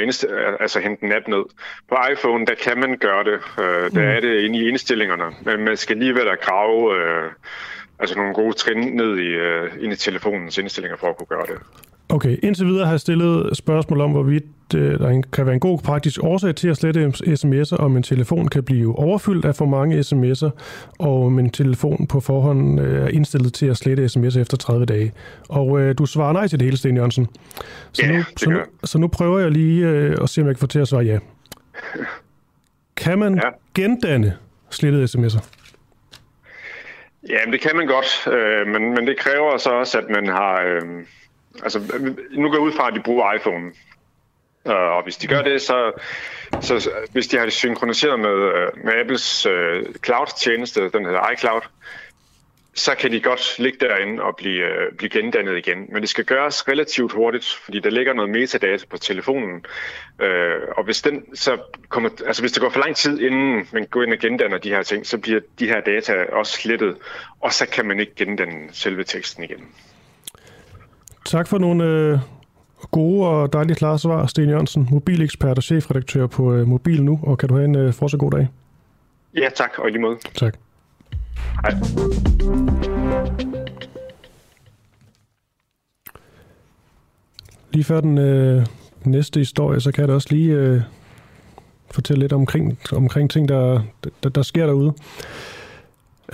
altså hente en app ned. På iPhone, der kan man gøre det. Øh, der mm. er det inde i indstillingerne. Men man skal alligevel grave øh, altså nogle gode trin ned i, øh, ind i telefonens indstillinger for at kunne gøre det. Okay, indtil videre har jeg stillet spørgsmål om, hvorvidt øh, der kan være en god praktisk årsag til at slette sms'er, om en telefon kan blive overfyldt af for mange sms'er, og om en telefon på forhånd øh, er indstillet til at slette sms'er efter 30 dage. Og øh, du svarer nej til det hele, Sten Jørgensen. Så, ja, nu, så, nu, så nu prøver jeg lige øh, at se, om jeg kan få til at svare ja. Kan man ja. gendanne slettede sms'er? Ja, det kan man godt, øh, men, men det kræver så også, at man har... Øh, altså, nu går jeg ud fra, at de bruger iPhone. Øh, og hvis de gør det, så, så hvis de har det synkroniseret med, øh, med Apples uh, cloud-tjeneste, den hedder iCloud, så kan de godt ligge derinde og blive, øh, blive gendannet igen. Men det skal gøres relativt hurtigt, fordi der ligger noget metadata på telefonen. Øh, og hvis, den, så kommer, altså hvis det går for lang tid, inden man går ind og gendanner de her ting, så bliver de her data også slettet, og så kan man ikke gendanne selve teksten igen. Tak for nogle øh, gode og dejligt klare svar, Sten Jørgensen, mobilekspert og chefredaktør på øh, Mobil Nu, og kan du have en øh, fortsat god dag? Ja, tak, og i lige måde. Tak. Hej. Lige før den øh, næste historie, så kan jeg da også lige øh, fortælle lidt omkring, omkring ting, der, der, der sker derude.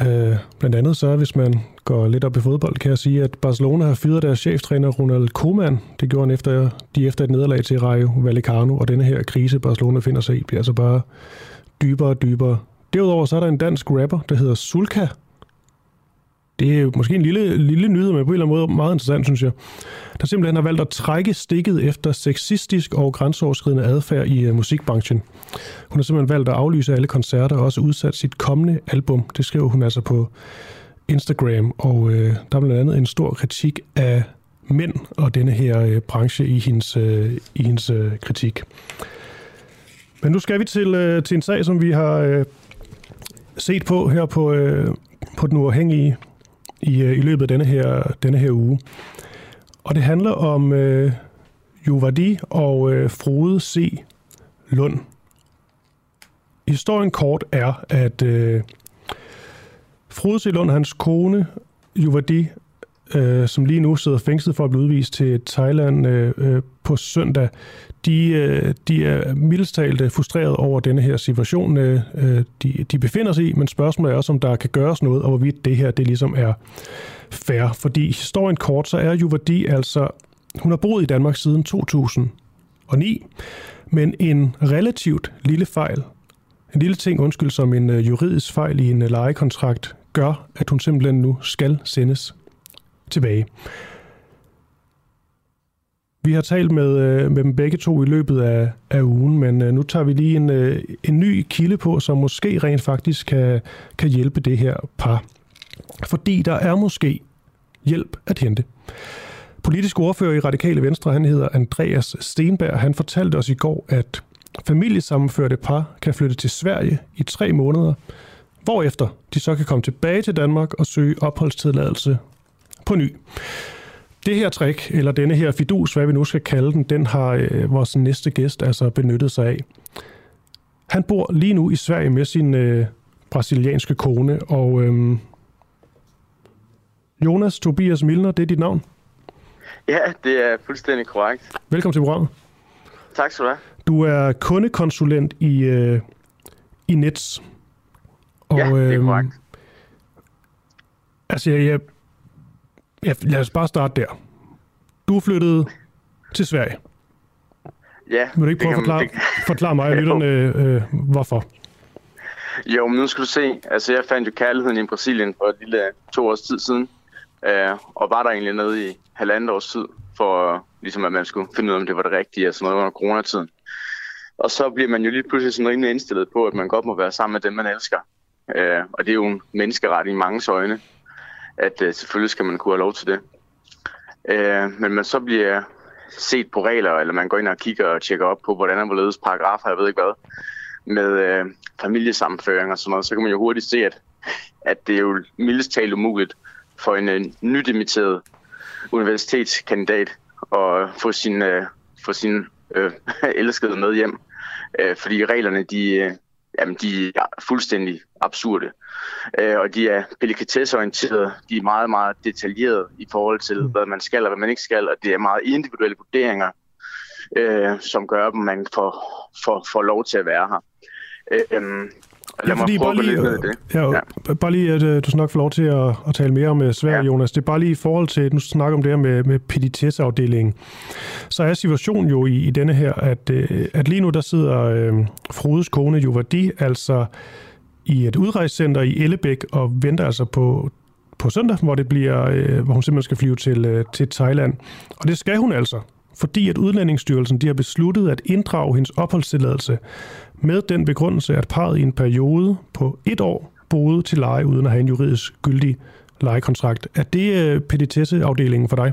Øh, blandt andet så, hvis man går lidt op i fodbold, kan jeg sige, at Barcelona har fyret deres cheftræner Ronald Koeman. Det gjorde han efter, de efter et nederlag til Rayo Vallecano, og denne her krise, Barcelona finder sig i, bliver altså bare dybere og dybere. Derudover så er der en dansk rapper, der hedder Sulka, det er måske en lille, lille nyhed, men på en eller anden måde meget interessant, synes jeg. Der simpelthen har valgt at trække stikket efter sexistisk og grænseoverskridende adfærd i uh, musikbranchen. Hun har simpelthen valgt at aflyse alle koncerter og også udsat sit kommende album. Det skriver hun altså på Instagram, og uh, der er blandt andet en stor kritik af mænd og denne her uh, branche i hendes, uh, i hendes uh, kritik. Men nu skal vi til, uh, til en sag, som vi har uh, set på her på, uh, på Den Uafhængige i, øh, i løbet af denne her, denne her uge. Og det handler om øh, Juvardi og øh, Frode C. Lund. Historien kort er, at øh, Frode C. Lund, hans kone, Juvardi, øh, som lige nu sidder fængslet for at blive udvist til Thailand øh, øh, på søndag, øh, Øh, de er mildest talt øh, frustreret over denne her situation, øh, de, de befinder sig i, men spørgsmålet er også, om der kan gøres noget, og hvorvidt det her det ligesom er fair. Fordi historien kort, så er Juvadi altså, hun har boet i Danmark siden 2009, men en relativt lille fejl, en lille ting, undskyld, som en juridisk fejl i en lejekontrakt, gør, at hun simpelthen nu skal sendes tilbage. Vi har talt med, øh, med dem begge to i løbet af, af ugen, men øh, nu tager vi lige en, øh, en ny kilde på, som måske rent faktisk kan, kan hjælpe det her par. Fordi der er måske hjælp at hente. Politisk ordfører i Radikale Venstre, han hedder Andreas Stenberg, han fortalte os i går, at familiesammenførte par kan flytte til Sverige i tre måneder, hvorefter de så kan komme tilbage til Danmark og søge opholdstilladelse på ny. Det her trick, eller denne her fidus, hvad vi nu skal kalde den, den har øh, vores næste gæst altså benyttet sig af. Han bor lige nu i Sverige med sin øh, brasilianske kone, og øh, Jonas Tobias Milner, det er dit navn? Ja, det er fuldstændig korrekt. Velkommen til programmet. Tak skal du have. Du er kundekonsulent i, øh, i Nets. Og, ja, det er øh, korrekt. Altså, jeg, jeg, Ja, lad os bare starte der. Du flyttet til Sverige. Ja. Vil du ikke prøve at forklare, det... forklare mig og lytterne, øh, hvorfor? Jo, men nu skal du se. Altså, jeg fandt jo kærligheden i Brasilien for et lille to års tid siden. Øh, og var der egentlig nede i halvandet års tid, for ligesom at man skulle finde ud af, om det var det rigtige, altså noget under coronatiden. Og så bliver man jo lige pludselig sådan rimelig indstillet på, at man godt må være sammen med dem, man elsker. Øh, og det er jo en menneskeret i mange øjne at øh, selvfølgelig skal man kunne have lov til det. Øh, men man så bliver set på regler, eller man går ind og kigger og tjekker op på, hvordan er hvorledes paragrafer, jeg ved ikke hvad, med øh, familiesammenføring og sådan noget, så kan man jo hurtigt se, at, at det er jo mildest talt umuligt for en, øh, nydimitteret universitetskandidat at få sin, øh, få sin øh, elskede med hjem. Øh, fordi reglerne, de, øh, jamen, de er fuldstændig absurde. Øh, og de er delikatesseorienterede, de er meget, meget detaljerede i forhold til, mm. hvad man skal og hvad man ikke skal, og det er meget individuelle vurderinger, øh, som gør, at man får, får, får lad til at være her. Øh, Ja, fordi bare lige, det. Ja, ja. bare lige, at uh, du snart får lov til at, at tale mere om Sverige, ja. Jonas. Det er bare lige i forhold til, nu snakker om det her med, med petitesseafdelingen. Så er situationen jo i, i denne her, at, uh, at lige nu der sidder uh, Frodes kone Juvadi altså i et udrejsecenter i Ellebæk og venter altså på, på søndag, hvor, det bliver, uh, hvor hun simpelthen skal flyve til, uh, til Thailand. Og det skal hun altså, fordi at Udlændingsstyrelsen de har besluttet at inddrage hendes opholdstilladelse med den begrundelse, at parret i en periode på et år boede til leje uden at have en juridisk gyldig lejekontrakt. Er det øh, petitesseafdelingen for dig?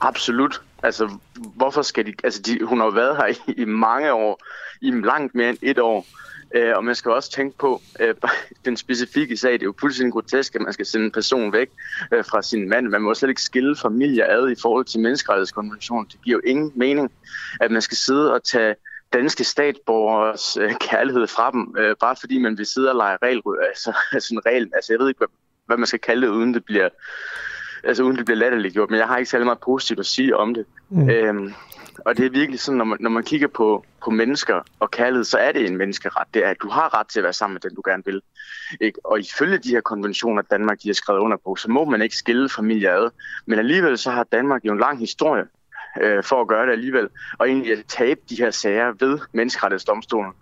Absolut. Altså, hvorfor skal de... Altså, de, hun har jo været her i, i mange år, i langt mere end et år. Øh, og man skal også tænke på øh, den specifikke sag. Det er jo fuldstændig grotesk, at man skal sende en person væk øh, fra sin mand. Man må slet ikke skille familier ad i forhold til menneskerettighedskonventionen. Det giver jo ingen mening, at man skal sidde og tage danske statsborgers øh, kærlighed fra dem, øh, bare fordi man vil sidde og lege regel, altså, altså en regel. Altså, jeg ved ikke, hvad, hvad man skal kalde det, uden det bliver altså uden det bliver latterligt gjort, men jeg har ikke særlig meget positivt at sige om det. Mm. Øhm, og det er virkelig sådan, når man, når man kigger på, på mennesker og kærlighed, så er det en menneskeret. Det er, at du har ret til at være sammen med den, du gerne vil. Ikke? Og ifølge de her konventioner, Danmark de har skrevet under på, så må man ikke skille familier ad. Men alligevel så har Danmark jo en lang historie øh, for at gøre det alligevel, og egentlig at tabe de her sager ved menneskerettighedsdomstolen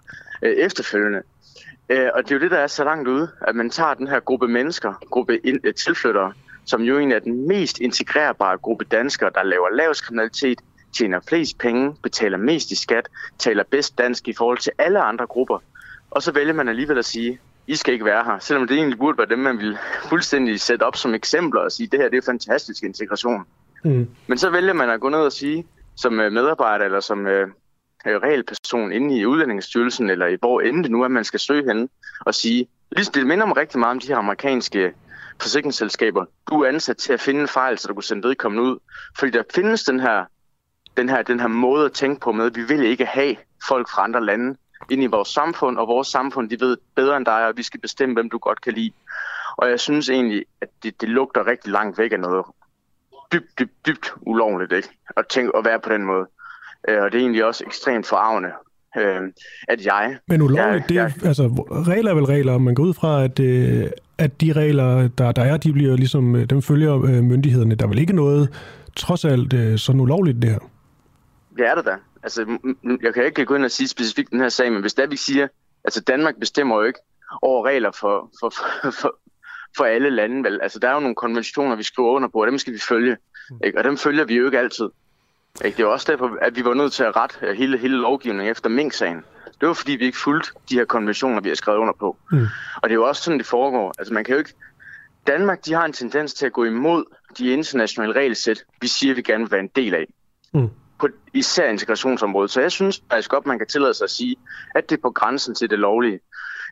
øh, efterfølgende. Øh, og det er jo det, der er så langt ude, at man tager den her gruppe mennesker, gruppe ind, øh, tilflyttere, som jo egentlig er den mest integrerbare gruppe danskere, der laver lavest kriminalitet, tjener flest penge, betaler mest i skat, taler bedst dansk i forhold til alle andre grupper. Og så vælger man alligevel at sige, I skal ikke være her, selvom det egentlig burde være dem, man vil fuldstændig sætte op som eksempler og sige, det her det er fantastisk integration. Mm. Men så vælger man at gå ned og sige, som øh, medarbejder eller som øh, øh regelperson inde i Udlændingsstyrelsen, eller i hvor end det nu er, man skal søge hen, og sige, lige det minder mig rigtig meget om de her amerikanske forsikringsselskaber. Du er ansat til at finde en fejl, så du kan sende vedkommende ud. Fordi der findes den her, den her, den her måde at tænke på med, at vi vil ikke have folk fra andre lande ind i vores samfund, og vores samfund, de ved bedre end dig, og vi skal bestemme, hvem du godt kan lide. Og jeg synes egentlig, at det, det lugter rigtig langt væk af noget dybt, dybt, dybt ulovligt, ikke? At, tænke, at være på den måde. Øh, og det er egentlig også ekstremt forarvende, øh, at jeg... Men ulovligt, jeg, det, jeg, altså, regler er vel regler, man går ud fra, at, øh, at de regler, der, der er, de bliver ligesom, øh, dem følger øh, myndighederne. Der er vel ikke noget, trods alt, øh, sådan ulovligt det her? Det er det da. Altså, jeg kan ikke gå ind og sige specifikt den her sag, men hvis der vi siger, altså Danmark bestemmer jo ikke over regler for, for, for, for, for alle lande. Vel? Altså, der er jo nogle konventioner, vi skriver under på, og dem skal vi følge. Ikke? Og dem følger vi jo ikke altid. Ikke? Det er også derfor, at vi var nødt til at rette hele, hele lovgivningen efter Mink-sagen. Det var fordi, vi ikke fulgte de her konventioner, vi har skrevet under på. Mm. Og det er jo også sådan, det foregår. Altså man kan jo ikke... Danmark, de har en tendens til at gå imod de internationale regelsæt, vi siger, vi gerne vil være en del af. Mm. På især integrationsområdet. Så jeg synes faktisk godt, man kan tillade sig at sige, at det er på grænsen til det lovlige.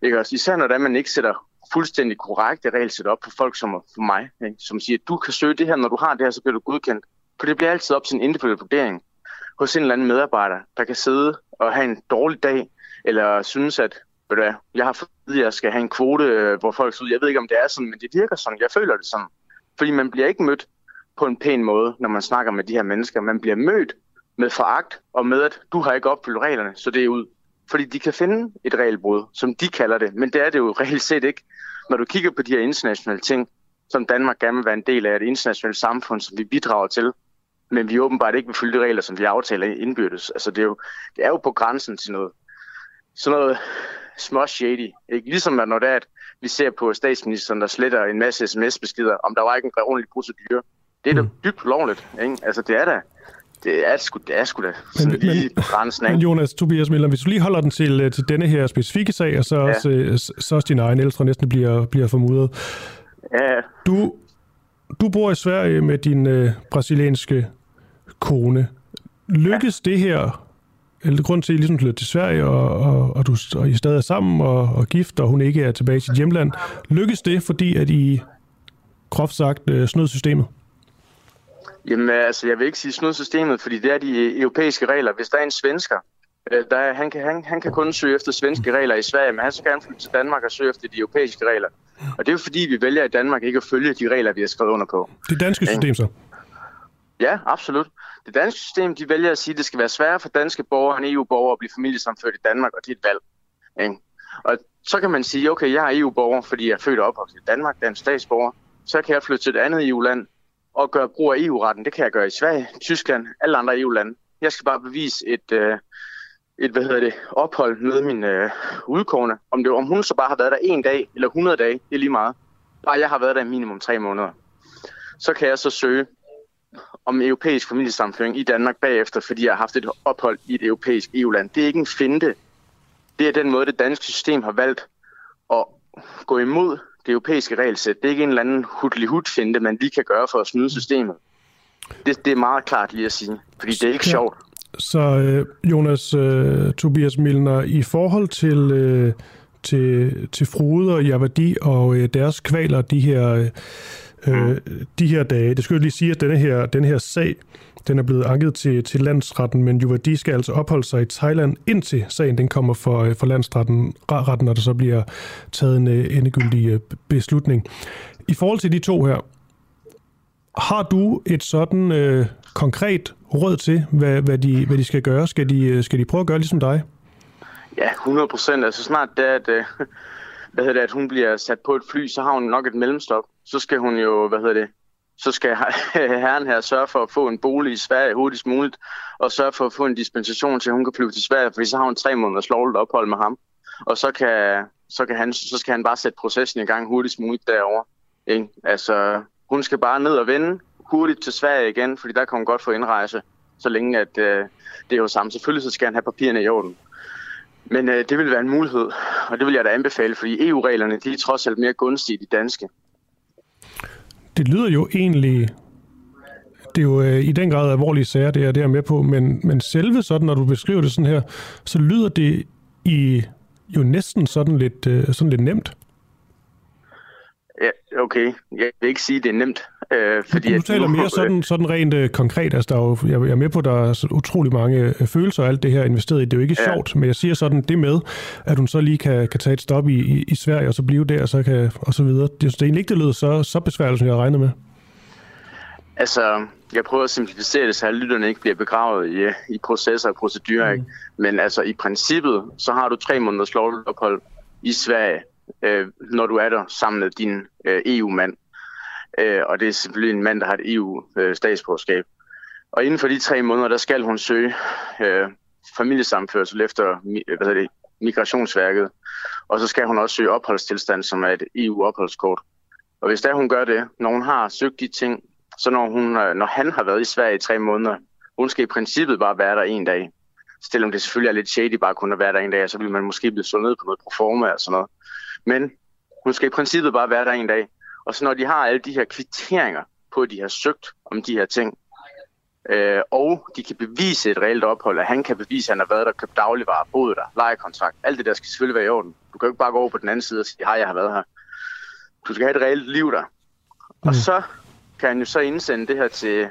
Ikke? Også især når man ikke sætter fuldstændig korrekte regelsæt op for folk som for mig, ikke? som siger, at du kan søge det her, når du har det her, så bliver du godkendt. For det bliver altid op til en individuel vurdering hos en eller anden medarbejder, der kan sidde og have en dårlig dag, eller synes, at ved du hvad, jeg har fået at jeg skal have en kvote, øh, hvor folk siger, jeg ved ikke, om det er sådan, men det virker sådan, jeg føler det sådan. Fordi man bliver ikke mødt på en pæn måde, når man snakker med de her mennesker. Man bliver mødt med foragt og med, at du har ikke opfyldt reglerne, så det er ud. Fordi de kan finde et regelbrud, som de kalder det, men det er det jo reelt set ikke. Når du kigger på de her internationale ting, som Danmark gerne vil være en del af, det internationale samfund, som vi bidrager til, men vi åbenbart ikke vil følge de regler, som vi aftaler indbyrdes. Altså det er jo, det er jo på grænsen til noget, sådan noget små shady. Ikke? Ligesom når det er, at vi ser på statsministeren, der sletter en masse sms-beskeder, om der var ikke en ordentlig procedure. Det er da mm. dybt lovligt. Ikke? Altså det er da, det er sgu, det er sgu da sådan men, lige men, grænsen. Ikke? Men Jonas Tobias Miller, hvis du lige holder den til, øh, til denne her specifikke sag, og så, ja. også, øh, så også din egen ældre næsten bliver, bliver formudet. Ja. Du, du bor i Sverige med din øh, brasilianske kone. Lykkes ja. det her, eller grund til, at I ligesom flytter til Sverige, og, og, og, du, og I stadig er sammen og, og gift, og hun ikke er tilbage i sit hjemland. Lykkes det, fordi at I groft sagt øh, snød systemet? Jamen altså, jeg vil ikke sige snød systemet, fordi det er de europæiske regler. Hvis der er en svensker, øh, der er, han, kan, han, han kan kun søge efter svenske regler i Sverige, men han skal gerne flytte til Danmark og søge efter de europæiske regler. Og det er jo fordi, vi vælger i Danmark ikke at følge de regler, vi har skrevet under på. Det danske system så? Ja, absolut. Det danske system, de vælger at sige, at det skal være sværere for danske borgere end EU-borgere at blive familiesamført i Danmark, og det er et valg. Ikke? Og så kan man sige, okay, jeg er EU-borger, fordi jeg er født og opvokset i Danmark, en statsborger. Så kan jeg flytte til et andet EU-land og gøre brug af EU-retten. Det kan jeg gøre i Sverige, Tyskland, alle andre EU-lande. Jeg skal bare bevise et, øh, et hvad hedder det, ophold med min øh, udkårende. Om, det, om hun så bare har været der en dag eller 100 dage, det er lige meget. Bare jeg har været der minimum tre måneder. Så kan jeg så søge om europæisk familiesamføring i Danmark bagefter, fordi jeg har haft et ophold i et europæisk EU-land. Det er ikke en finte. Det er den måde, det danske system har valgt at gå imod det europæiske regelsæt. Det er ikke en eller anden hudlig finte man lige kan gøre for at snyde systemet. Det, det er meget klart lige at sige, fordi det er ikke sjovt. Så øh, Jonas uh, Tobias Milner, i forhold til, uh, til, til Frode og Javadi og uh, deres kvaler de her, uh, de her dage, det skal jeg lige sige, at denne her, denne her sag, den er blevet anket til, til landsretten, men Juvadi skal altså opholde sig i Thailand, indtil sagen den kommer for, øh, for landsretten, retten, når der så bliver taget en øh, endegyldig øh, beslutning. I forhold til de to her, har du et sådan øh, konkret råd til, hvad, hvad, de, hvad de skal gøre? Skal de, skal de prøve at gøre ligesom dig? Ja, 100 procent. Altså snart det, at, øh, hvad hedder det, at hun bliver sat på et fly, så har hun nok et mellemstop. Så skal hun jo, hvad hedder det, så skal herren her sørge for at få en bolig i Sverige hurtigst muligt, og sørge for at få en dispensation til, at hun kan flyve til Sverige, fordi så har hun tre måneders lovligt ophold med ham. Og så, kan, så, kan han, så skal han bare sætte processen i gang hurtigst muligt derovre. Ikke? Altså, hun skal bare ned og vende hurtigt til Sverige igen, fordi der kan hun godt få indrejse, så længe at, øh, det er jo samme. Selvfølgelig så skal han have papirerne i orden. Men øh, det vil være en mulighed, og det vil jeg da anbefale, fordi EU-reglerne de er trods alt mere gunstige de danske. Det lyder jo egentlig... Det er jo øh, i den grad alvorlige sager, det er, det er med på, men, men selve sådan, når du beskriver det sådan her, så lyder det i jo næsten sådan lidt, øh, sådan lidt nemt. Ja, okay. Jeg vil ikke sige, at det er nemt. Øh, fordi du taler mere sådan, sådan rent øh, konkret. Altså, der er jo, jeg, er med på, at der er utrolig mange øh, følelser og alt det her investeret i. Det er jo ikke ja. sjovt, men jeg siger sådan det med, at hun så lige kan, kan tage et stop i, i, i Sverige og så blive der og så, kan, og så videre. Det, det er egentlig ikke, det lyder så, så besværligt, som jeg regnet med. Altså, jeg prøver at simplificere det, så lytterne ikke bliver begravet i, i processer og procedurer. Mm. Men altså, i princippet, så har du tre måneders lovligt ophold i Sverige øh, når du er der sammen med din øh, EU-mand. Øh, og det er selvfølgelig en mand, der har et EU-statsborgerskab. Og inden for de tre måneder, der skal hun søge øh, familiesamførsel efter øh, hvad hedder det, Migrationsværket. Og så skal hun også søge opholdstilstand, som er et EU-opholdskort. Og hvis der hun gør det, når hun har søgt de ting, så når, hun, øh, når han har været i Sverige i tre måneder, hun skal i princippet bare være der en dag. Selvom det selvfølgelig er lidt shady bare kun at være der en dag, så vil man måske blive slået ned på noget proforma og sådan noget. Men hun skal i princippet bare være der en dag. Og så når de har alle de her kvitteringer på, at de har søgt om de her ting, øh, og de kan bevise et reelt ophold, at han kan bevise, at han har været der, købt dagligvarer, boet der, lejekontrakt, alt det der skal selvfølgelig være i orden. Du kan jo ikke bare gå over på den anden side og sige, hej, jeg har været her. Du skal have et reelt liv der. Mm. Og så kan han jo så indsende det her til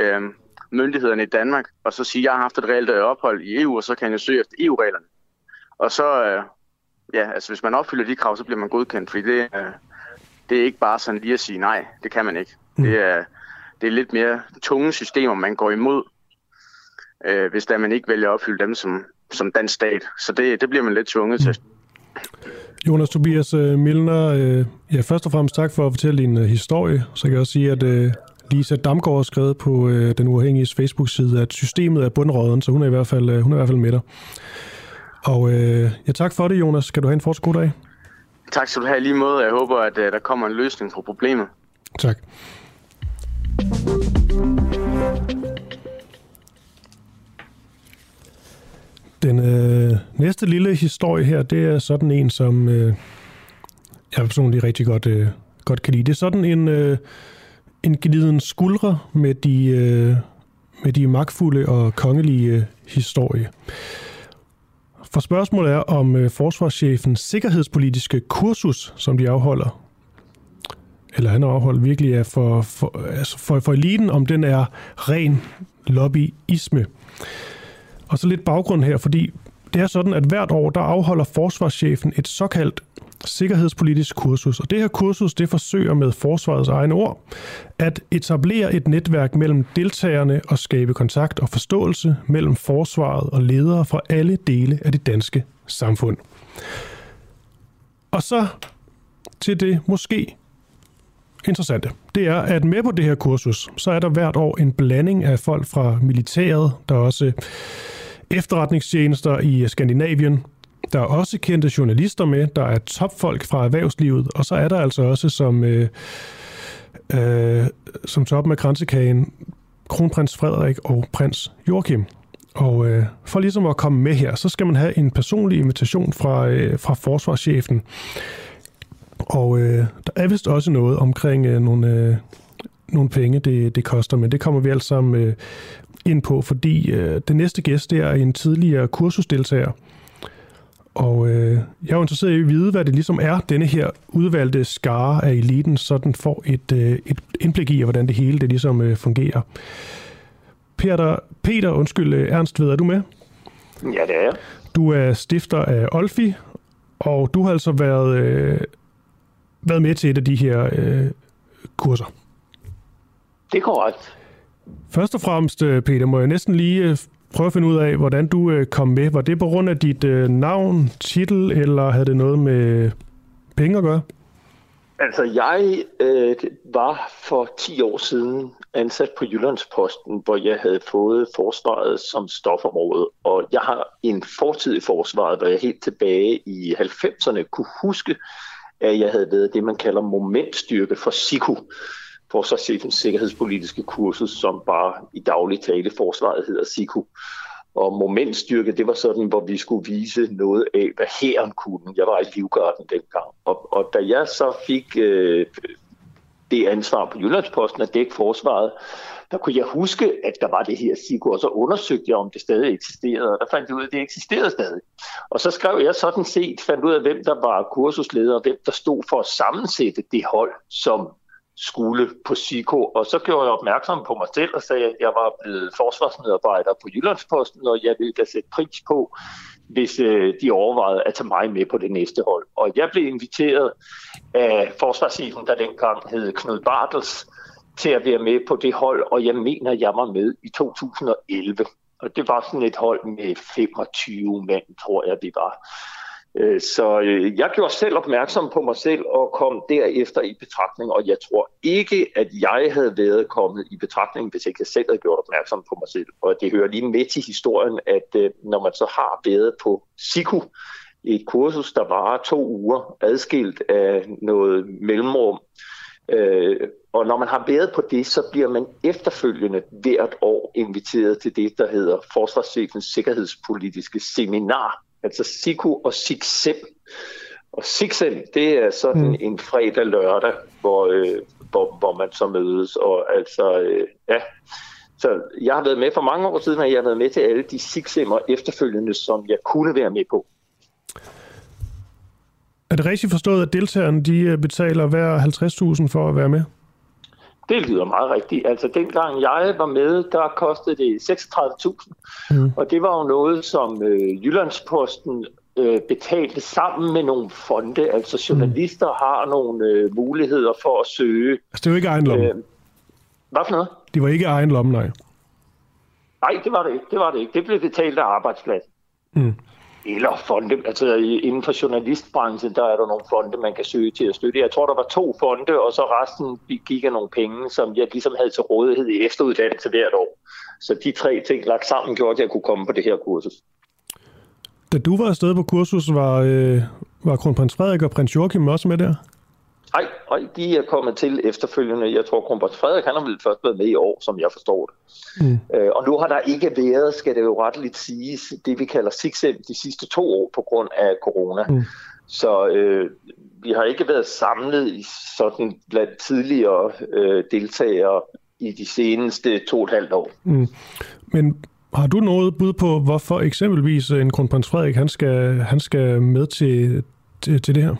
øh, myndighederne i Danmark, og så sige, at jeg har haft et reelt ophold i EU, og så kan han jo søge efter EU-reglerne. Og så, øh, ja, altså hvis man opfylder de krav, så bliver man godkendt, fordi det, øh, det er ikke bare sådan lige at sige nej, det kan man ikke. Mm. Det, er, det er lidt mere tunge systemer, man går imod, øh, hvis der man ikke vælger at opfylde dem som, som dansk stat. Så det, det bliver man lidt tvunget mm. til. Jonas Tobias uh, Milner, uh, ja, først og fremmest tak for at fortælle din uh, historie. Så kan jeg også sige, at uh, Lisa Damgaard har skrevet på uh, den uafhængige Facebook-side, at systemet er bundråden, så hun er i hvert fald, uh, hun er i hvert fald med dig. Og øh, ja, tak for det, Jonas. Skal du have en fortsat god dag? Tak skal du have lige måde. Jeg håber, at øh, der kommer en løsning på problemet. Tak. Den øh, næste lille historie her, det er sådan en, som øh, jeg personligt rigtig godt, øh, godt kan lide. Det er sådan en, øh, en gliden skuldre med de, øh, med de magtfulde og kongelige øh, historie. For spørgsmålet er om øh, forsvarschefens sikkerhedspolitiske kursus, som de afholder, eller han har afholdt, virkelig er for, for, altså for, for eliten, om den er ren lobbyisme. Og så lidt baggrund her, fordi det er sådan, at hvert år, der afholder forsvarschefen et såkaldt sikkerhedspolitisk kursus. Og det her kursus, det forsøger med forsvarets egne ord at etablere et netværk mellem deltagerne og skabe kontakt og forståelse mellem forsvaret og ledere fra alle dele af det danske samfund. Og så til det måske interessante. Det er, at med på det her kursus, så er der hvert år en blanding af folk fra militæret, der er også efterretningstjenester i Skandinavien, der er også kendte journalister med, der er topfolk fra erhvervslivet, og så er der altså også som, øh, øh, som toppen af kransekagen kronprins Frederik og prins Joachim. Og øh, for ligesom at komme med her, så skal man have en personlig invitation fra, øh, fra forsvarschefen. Og øh, der er vist også noget omkring øh, nogle, øh, nogle penge, det, det koster, men det kommer vi alt sammen øh, ind på, fordi øh, den næste gæst det er en tidligere kursusdeltager. Og øh, jeg er interesseret i at vide, hvad det ligesom er, denne her udvalgte skare af eliten, så den får et, øh, et indblik i, hvordan det hele det ligesom øh, fungerer. Peter, Peter, undskyld, øh, Ernst, ved er du med? Ja, det er jeg. Du er stifter af Olfi, og du har altså været, øh, været med til et af de her øh, kurser. Det er korrekt. Først og fremmest, øh, Peter, må jeg næsten lige øh, prøve at finde ud af, hvordan du øh, kom med. Var det på grund af dit øh, navn, titel, eller havde det noget med penge at gøre? Altså, jeg øh, var for 10 år siden ansat på Jyllandsposten, hvor jeg havde fået forsvaret som stofområde. Og jeg har en fortid i forsvaret, hvor jeg helt tilbage i 90'erne kunne huske, at jeg havde været det, man kalder momentstyrke for SIKU, forsvarschefens sikkerhedspolitiske kursus, som bare i daglig tale forsvaret hedder SIKU. Og momentstyrke, det var sådan, hvor vi skulle vise noget af, hvad hæren kunne. Jeg var i livgarden dengang. Og, og da jeg så fik øh, det ansvar på Jyllandsposten at dække forsvaret, der kunne jeg huske, at der var det her SIGO, og så undersøgte jeg, om det stadig eksisterede, og der fandt jeg ud af, at det eksisterede stadig. Og så skrev jeg sådan set, fandt ud af, hvem der var kursusleder, og hvem der stod for at sammensætte det hold, som skulle på SIKO, og så gjorde jeg opmærksom på mig selv og sagde, at jeg var blevet forsvarsmedarbejder på Jyllandsposten, og jeg ville da sætte pris på, hvis øh, de overvejede at tage mig med på det næste hold. Og jeg blev inviteret af forsvarschefen, der dengang hed Knud Bartels, til at være med på det hold, og jeg mener, jeg var med i 2011. Og det var sådan et hold med 25 mand, tror jeg, vi var. Øh, så øh, jeg gjorde selv opmærksom på mig selv og kom derefter i betragtning, og jeg tror ikke, at jeg havde været kommet i betragtning, hvis ikke jeg selv havde gjort opmærksom på mig selv. Og det hører lige med til historien, at øh, når man så har været på SIKU, et kursus, der varer to uger, adskilt af noget mellemrum, og når man har været på det, så bliver man efterfølgende hvert år inviteret til det, der hedder Forsvarschefens Sikkerhedspolitiske Seminar, altså SIKU og SIKSEM. Og SIKSEM, det er sådan mm. en fredag lørdag, hvor, øh, hvor, hvor man så mødes, og altså, øh, ja. Så jeg har været med for mange år siden, og jeg har været med til alle de SIKSEM'er efterfølgende, som jeg kunne være med på. Er det rigtigt forstået, at deltagerne de øh, betaler hver 50.000 for at være med? Det lyder meget rigtigt. Altså dengang jeg var med, der kostede det 36.000. Mm. Og det var jo noget, som øh, Jyllandsposten øh, betalte sammen med nogle fonde. Altså journalister mm. har nogle øh, muligheder for at søge. Altså det var ikke egen lomme? Øh, hvad for noget? Det var ikke egen lomme, nej. Nej, det var det ikke. Det var det ikke. Det blev betalt af arbejdsplads. Mm eller fonde, altså inden for journalistbranchen, der er der nogle fonde, man kan søge til at støtte. Jeg tror, der var to fonde, og så resten gik af nogle penge, som jeg ligesom havde til rådighed i efteruddannelse hvert år. Så de tre ting lagt sammen gjorde, at jeg kunne komme på det her kursus. Da du var afsted på kursus, var, øh, var kronprins Frederik og prins Joachim også med der? Nej, de er kommet til efterfølgende. Jeg tror, kronprins Frederik han har vel først været med i år, som jeg forstår det. Mm. Øh, og nu har der ikke været, skal det jo retteligt siges, det vi kalder SIGSEM de sidste to år på grund af corona. Mm. Så øh, vi har ikke været samlet i sådan blandt tidligere øh, deltagere i de seneste to og et halvt år. Mm. Men har du noget bud på, hvorfor eksempelvis en kronprins Frederik han skal, han skal med til, til, til det her?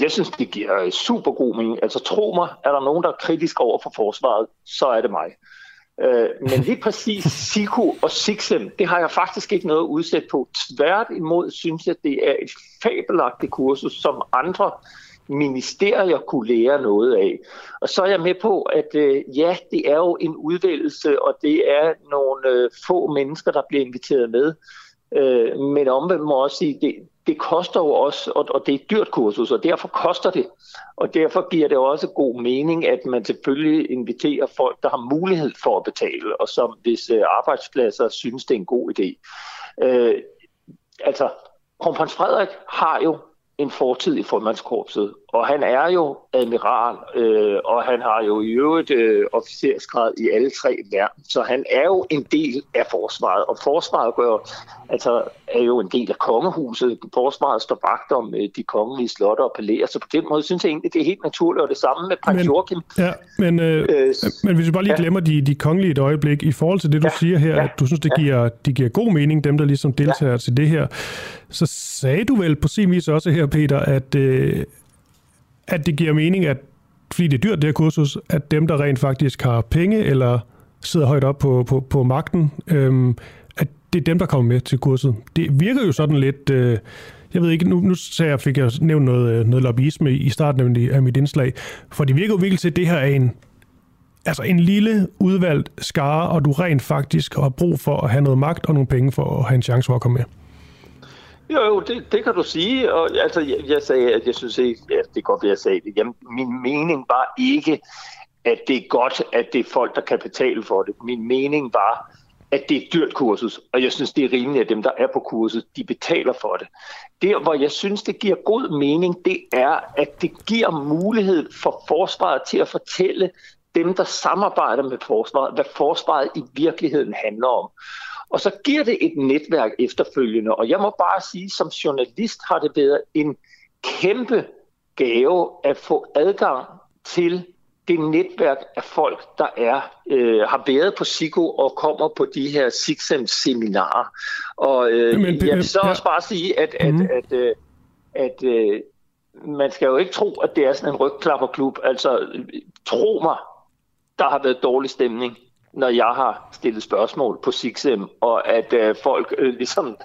Jeg synes, det giver øh, super god mening. Altså tro mig, er der nogen, der er kritisk over for forsvaret, så er det mig. Øh, men lige præcis SIKO og SIXEM, det har jeg faktisk ikke noget udsæt på. Tværtimod synes jeg, det er et fabelagtigt kursus, som andre ministerier kunne lære noget af. Og så er jeg med på, at øh, ja, det er jo en udvælgelse, og det er nogle øh, få mennesker, der bliver inviteret med. Øh, men omvendt må også sige, det, det koster jo også, og, og det er et dyrt kursus, og derfor koster det. Og derfor giver det også god mening, at man selvfølgelig inviterer folk, der har mulighed for at betale, og som hvis øh, arbejdspladser synes, det er en god idé. Øh, altså, kronprins Frederik har jo en fortid i formandskorpset, og han er jo admiral, øh, og han har jo i øvrigt øh, officersgrad i alle tre værn, så han er jo en del af forsvaret, og forsvaret gør, altså, er jo en del af kongehuset. Forsvaret står vagt om øh, de kongelige slotte og palæer, så på den måde synes jeg egentlig, det er helt naturligt, og det samme med prins Joachim. Ja, men, øh, øh, men hvis vi bare lige ja. glemmer de, de kongelige et øjeblik, i forhold til det, du ja, siger her, ja, at du synes, det giver, de giver god mening, dem der ligesom deltager ja. til det her, så sagde du vel på sin vis også her, Peter, at, øh, at det giver mening, at fordi det er dyrt, det her kursus, at dem, der rent faktisk har penge, eller sidder højt op på, på, på magten, øhm, at det er dem, der kommer med til kurset. Det virker jo sådan lidt... Øh, jeg ved ikke, nu, nu sagde jeg, fik jeg nævnt noget, øh, noget lobbyisme i starten af mit indslag, for det virker jo virkelig til, at det her er en, altså en lille udvalgt skare, og du rent faktisk har brug for at have noget magt og nogle penge for at have en chance for at komme med. Jo, jo, det, det kan du sige. Og, altså, jeg, jeg sagde, at jeg synes ikke, ja, det er godt, at jeg sagde det. Jamen, min mening var ikke, at det er godt, at det er folk, der kan betale for det. Min mening var, at det er et dyrt kursus, og jeg synes, det er rimeligt, at dem, der er på kurset, de betaler for det. Der, hvor jeg synes, det giver god mening, det er, at det giver mulighed for forsvaret til at fortælle dem, der samarbejder med forsvaret, hvad forsvaret i virkeligheden handler om. Og så giver det et netværk efterfølgende. Og jeg må bare sige, som journalist har det været en kæmpe gave at få adgang til det netværk af folk, der er øh, har været på SIGO og kommer på de her SIGSEM-seminarer. Og øh, Men, jeg vil så ja. også bare sige, at, at, mm. at, at, øh, at øh, man skal jo ikke tro, at det er sådan en rygklapperklub. Altså, tro mig, der har været dårlig stemning når jeg har stillet spørgsmål på SIGSEM, og at øh, folk øh, ligesom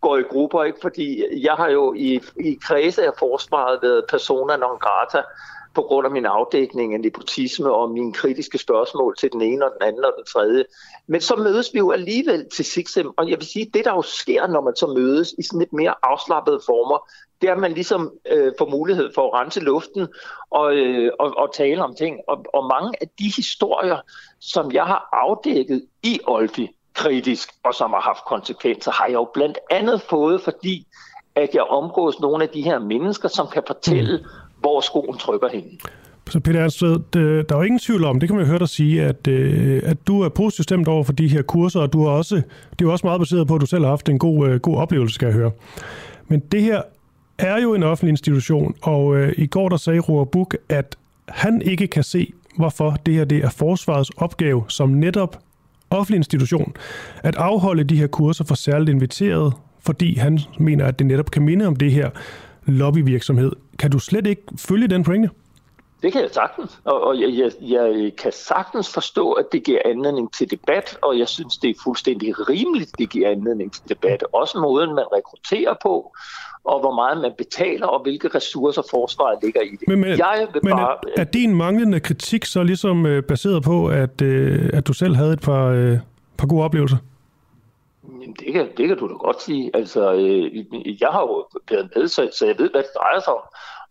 går i grupper, ikke? fordi jeg har jo i, i kredse af forsvaret været persona non grata på grund af min afdækning af nepotisme og mine kritiske spørgsmål til den ene og den anden og den tredje. Men så mødes vi jo alligevel til SIGSEM, og jeg vil sige, det der jo sker, når man så mødes i sådan lidt mere afslappede former, det er, at man ligesom øh, får mulighed for at rense luften og, øh, og, og tale om ting. Og, og mange af de historier, som jeg har afdækket i Olfi kritisk, og som har haft konsekvenser, har jeg jo blandt andet fået, fordi at jeg omgås nogle af de her mennesker, som kan fortælle. Mm hvor skoen trykker hen. Så Peter Ernstved, der er jo ingen tvivl om, det kan man jo høre dig sige, at, øh, at du er positivt stemt over for de her kurser, og du er også, det er jo også meget baseret på, at du selv har haft en god, øh, god oplevelse, skal jeg høre. Men det her er jo en offentlig institution, og øh, i går der sagde Roar Buk, at han ikke kan se, hvorfor det her det er forsvarets opgave som netop offentlig institution at afholde de her kurser for særligt inviteret, fordi han mener, at det netop kan minde om det her lobbyvirksomhed. Kan du slet ikke følge den pointe? Det kan jeg sagtens, og, og jeg, jeg, jeg kan sagtens forstå, at det giver anledning til debat, og jeg synes, det er fuldstændig rimeligt, det giver anledning til debat. Også måden, man rekrutterer på, og hvor meget man betaler, og hvilke ressourcer forsvaret ligger i det. Men, men, jeg vil men bare, er, er din manglende kritik så ligesom øh, baseret på, at, øh, at du selv havde et par, øh, par gode oplevelser? Jamen, det kan, det kan du da godt sige. Altså, øh, jeg har jo været med, så, så jeg ved, hvad det drejer sig om.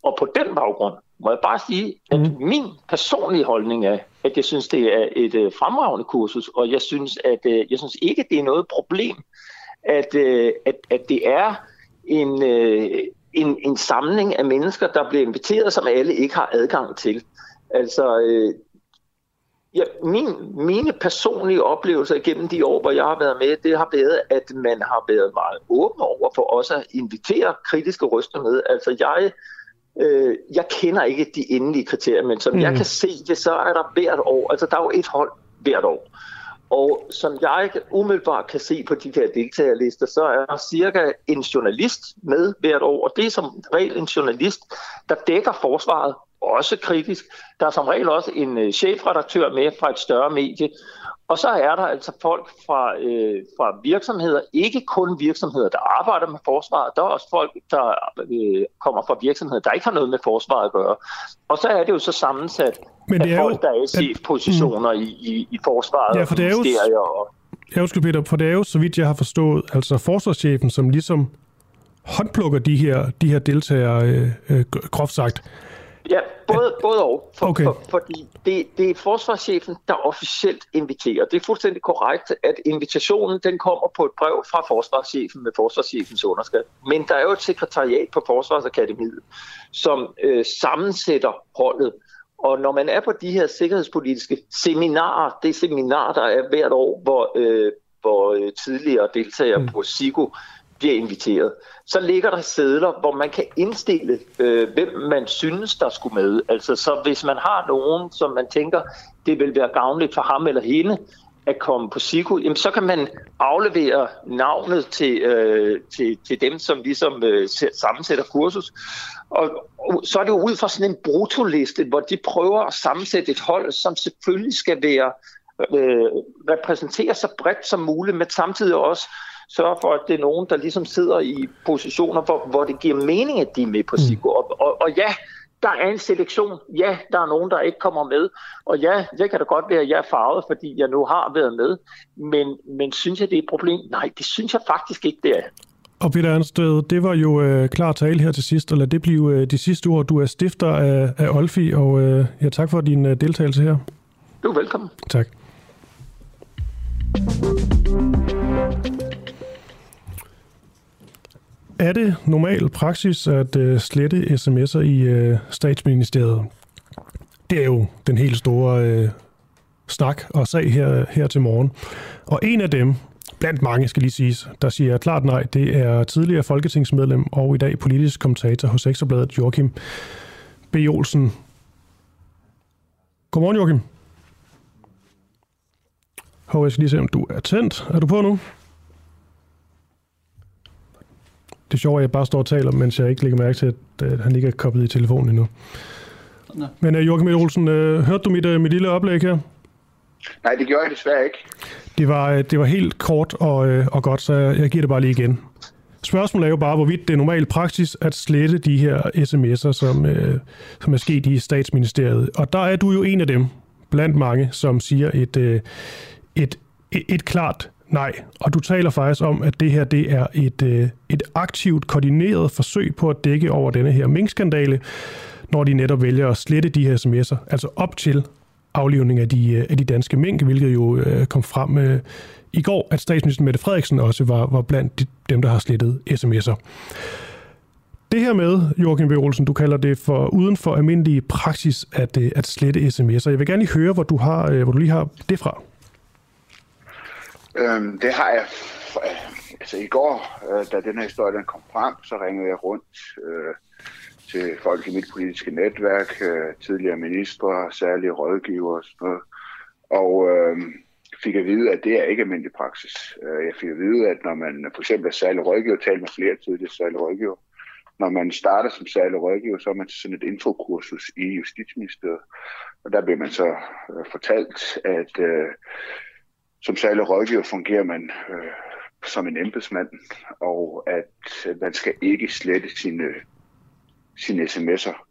Og på den baggrund må jeg bare sige, at mm. min personlige holdning er, at jeg synes, det er et øh, fremragende kursus, og jeg synes, at øh, jeg synes ikke, det er noget problem, at, øh, at, at det er en, øh, en, en samling af mennesker, der bliver inviteret, som alle ikke har adgang til. Altså, øh, ja, min, mine personlige oplevelser gennem de år, hvor jeg har været med, det har været, at man har været meget åben over for også at invitere kritiske røster med. Altså, jeg Øh, jeg kender ikke de endelige kriterier, men som mm. jeg kan se det, så er der hvert år, altså der er jo et hold hvert år. Og som jeg umiddelbart kan se på de der deltagerlister, så er der cirka en journalist med hvert år, og det er som regel en journalist, der dækker forsvaret, også kritisk. Der er som regel også en øh, chefredaktør med fra et større medie, og så er der altså folk fra, øh, fra virksomheder, ikke kun virksomheder, der arbejder med forsvaret, der er også folk, der øh, kommer fra virksomheder, der ikke har noget med forsvaret at gøre. Og så er det jo så sammensat Men det er af folk, jo, der er i chefpositioner mm, i, i, i forsvaret ja, for det er jo, og Ja, undskyld Peter, for det er jo, så vidt jeg har forstået, altså forsvarschefen, som ligesom håndplukker de her, de her deltagere, øh, øh, groft sagt. Ja, både, både og. For, Okay. for, fordi det, det er forsvarschefen, der officielt inviterer. Det er fuldstændig korrekt, at invitationen den kommer på et brev fra forsvarschefen med forsvarschefens underskrift. Men der er jo et sekretariat på Forsvarsakademiet, som øh, sammensætter holdet. Og når man er på de her sikkerhedspolitiske seminarer, det er seminarer, der er hvert år, hvor, øh, hvor øh, tidligere deltagere mm. på SIGO bliver inviteret, så ligger der sædler, hvor man kan indstille, øh, hvem man synes, der skulle med. Altså, så hvis man har nogen, som man tænker, det vil være gavnligt for ham eller hende, at komme på SIKO, jamen, så kan man aflevere navnet til, øh, til, til dem, som ligesom øh, sammensætter kursus. Og, og så er det jo ud fra sådan en brutoliste, hvor de prøver at sammensætte et hold, som selvfølgelig skal være øh, repræsentere så bredt som muligt, men samtidig også sørge for, at det er nogen, der ligesom sidder i positioner, hvor, hvor det giver mening, at de er med på SIGO. Og, og, og ja, der er en selektion. Ja, der er nogen, der ikke kommer med. Og ja, det kan da godt være, at jeg er farvet, fordi jeg nu har været med. Men, men synes jeg, det er et problem? Nej, det synes jeg faktisk ikke, det er. Og Peter Ernsted, det var jo øh, klar tale her til sidst, og lad det blive øh, de sidste ord. Du er stifter af, af Olfi, og øh, ja, tak for din øh, deltagelse her. Du er velkommen. Tak. Er det normal praksis at øh, slette sms'er i øh, statsministeriet? Det er jo den helt store øh, snak og sag her, her til morgen. Og en af dem, blandt mange skal lige siges, der siger klart nej, det er tidligere folketingsmedlem og i dag politisk kommentator hos Ekstrabladet, Joachim B. Olsen. Godmorgen, Joachim. Hov, jeg skal lige se, om du er tændt. Er du på nu? Det er sjovt, at jeg bare står og taler, mens jeg ikke lægger mærke til, at, at han ikke er koblet i telefonen endnu. Nå. Men uh, Joachim. Olsen, uh, hørte du mit, uh, mit lille oplæg her? Nej, det gjorde jeg desværre ikke. Det var, det var helt kort og, øh, og godt, så jeg, jeg giver det bare lige igen. Spørgsmålet er jo bare, hvorvidt det er normal praksis at slette de her sms'er, som, øh, som er sket i statsministeriet. Og der er du jo en af dem, blandt mange, som siger et, øh, et, et, et klart nej. Og du taler faktisk om, at det her det er et, øh, et aktivt, koordineret forsøg på at dække over denne her minkskandale, når de netop vælger at slette de her sms'er, altså op til aflivning af de, øh, af de danske mink, hvilket jo øh, kom frem øh, i går, at statsminister Mette Frederiksen også var, var blandt de, dem, der har slettet sms'er. Det her med, Joachim B. Olsen, du kalder det for uden for almindelig praksis at, øh, at slette sms'er. Jeg vil gerne lige høre, hvor du, har, øh, hvor du lige har det fra. Øhm, det har jeg... Øh, altså i går, øh, da den her historie den kom frem, så ringede jeg rundt øh, til folk i mit politiske netværk, øh, tidligere ministre, særlige rådgiver og sådan noget. Og øh, fik at vide, at det er ikke almindelig praksis. Øh, jeg fik at vide, at når man for eksempel er særlig rådgiver, taler med flere tidligere særlige rådgiver, når man starter som særlig rådgiver, så er man til sådan et infokursus i Justitsministeriet. Og der bliver man så øh, fortalt, at øh, som særlig rådgiver fungerer man øh, som en embedsmand, og at øh, man skal ikke slette sine, sine sms'er.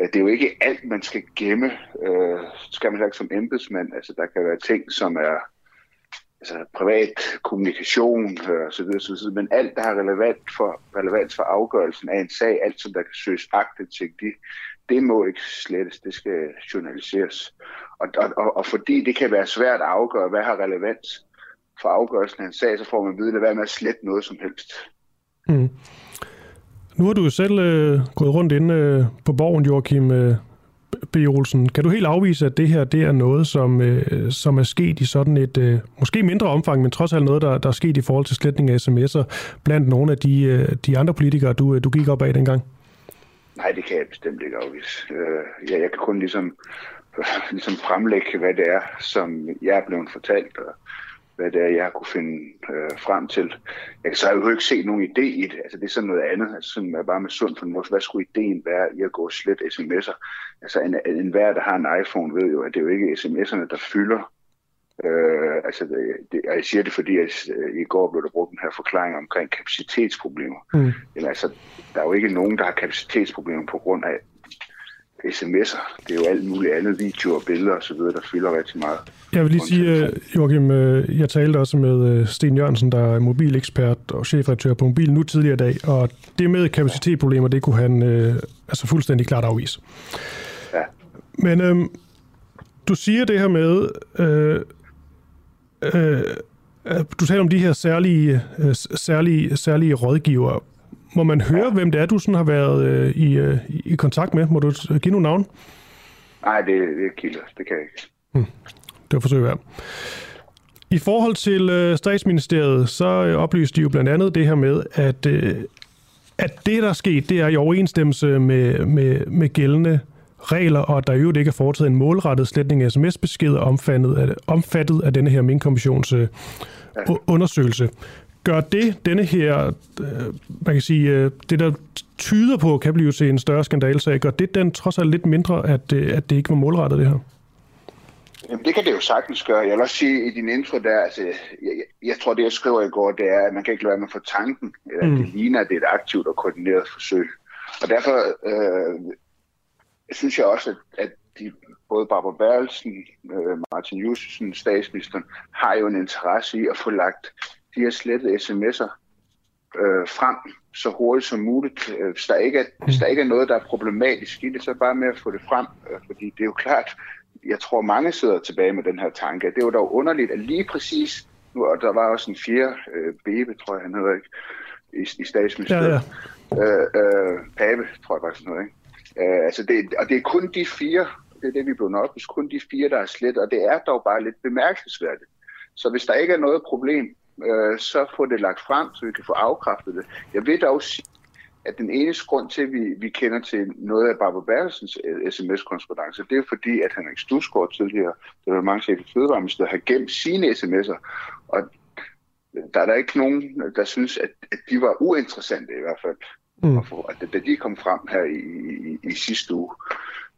Øh, det er jo ikke alt, man skal gemme, øh, skal man ikke som embedsmand. Altså, der kan være ting, som er altså, privat kommunikation øh, så videre, så videre, men alt, der har relevant for, relevans for afgørelsen af en sag, alt som der kan søges agtindsigt i, det må ikke slettes, det skal journaliseres. Og, og, og, og fordi det kan være svært at afgøre, hvad har relevans for afgørelsen af en sag, så får man at at være med at slette noget som helst. Mm. Nu har du selv øh, gået rundt inde øh, på borgen, Joachim øh, B. Olsen. Kan du helt afvise, at det her det er noget, som, øh, som er sket i sådan et, øh, måske mindre omfang, men trods alt noget, der, der er sket i forhold til sletning af sms'er blandt nogle af de, øh, de andre politikere, du, øh, du gik op af dengang? Nej, det kan jeg bestemt ikke afvise. Øh, jeg, jeg kan kun ligesom, ligesom fremlægge, hvad det er, som jeg er blevet fortalt, og hvad det er, jeg har kunne finde øh, frem til. Jeg kan så jo ikke se nogen idé i det. Altså, det er sådan noget andet. Altså, sådan er bare med sund fornuft. Hvad skulle ideen være i at gå og slette sms'er? Altså, en, en hver, der har en iPhone, ved jo, at det er jo ikke sms'erne, der fylder. Øh, altså, det, og jeg siger det, fordi at, øh, i går blev der brugt den her forklaring omkring kapacitetsproblemer. Mm. Jamen, altså, der er jo ikke nogen, der har kapacitetsproblemer på grund af sms'er. Det er jo alt muligt andet, videoer, billeder osv., der fylder rigtig meget. Jeg vil lige sige, øh, Joachim, øh, jeg talte også med Sten Jørgensen, der er mobilekspert og chefredaktør på Mobil nu tidligere i dag, og det med kapacitetsproblemer, det kunne han øh, altså fuldstændig klart afvise. Ja. Men øh, du siger det her med, øh, øh, du taler om de her særlige, øh, særlige, særlige rådgivere. Må man høre, ja. hvem det er, du sådan har været øh, i, øh, i kontakt med? Må du give nogle navn? Nej, det, det er kilder. Det kan jeg ikke. Hmm. Det var forsøg værd. I forhold til øh, statsministeriet, så øh, oplyste de jo blandt andet det her med, at, øh, at det, der er sket, det er i overensstemmelse med, med, med gældende regler, og at der jo ikke er foretaget en målrettet sletning af sms-beskeder omfattet af, omfattet af denne her Mink-kommissions øh, undersøgelse. Gør det denne her, øh, man kan sige, øh, det der tyder på, kan blive til en større skandalsag, gør det den trods alt lidt mindre, at, øh, at det ikke var målrettet det her? Jamen, det kan det jo sagtens gøre. Jeg vil også sige i din intro der, altså, jeg, jeg tror, det jeg skriver i går, det er, at man kan ikke lade være med at få tanken, eller mm. det ligner, at det er et aktivt og koordineret forsøg. Og derfor øh, synes jeg også, at, at de, både Barbara Berlsen, øh, Martin Jussen, statsministeren, har jo en interesse i at få lagt de her slettede sms'er øh, frem så hurtigt som muligt. Øh, hvis der, ikke er, hvis der ikke er noget, der er problematisk i det, så bare med at få det frem. Øh, fordi det er jo klart, jeg tror mange sidder tilbage med den her tanke. Det er jo dog underligt, at lige præcis nu, og der var også en fjerde øh, Bebe, tror jeg han hedder, ikke? I, i statsministeriet. Ja, ja. Øh, øh, Pape, tror jeg faktisk noget, ikke? Øh, altså det, og det er kun de fire, det er det, vi er blevet op, kun de fire, der er slet, og det er dog bare lidt bemærkelsesværdigt. Så hvis der ikke er noget problem, øh, så få det lagt frem, så vi kan få afkræftet det. Jeg vil dog sige, at den eneste grund til, at vi, vi kender til noget af Barbara Bertelsens øh, sms-korrespondence, det er fordi, at Henrik Stusgaard tidligere, der var mange chef i Fødevareministeriet, har gemt sine sms'er. Og der er der ikke nogen, der synes, at, at de var uinteressante i hvert fald, mm. at, da de kom frem her i, i, i sidste uge.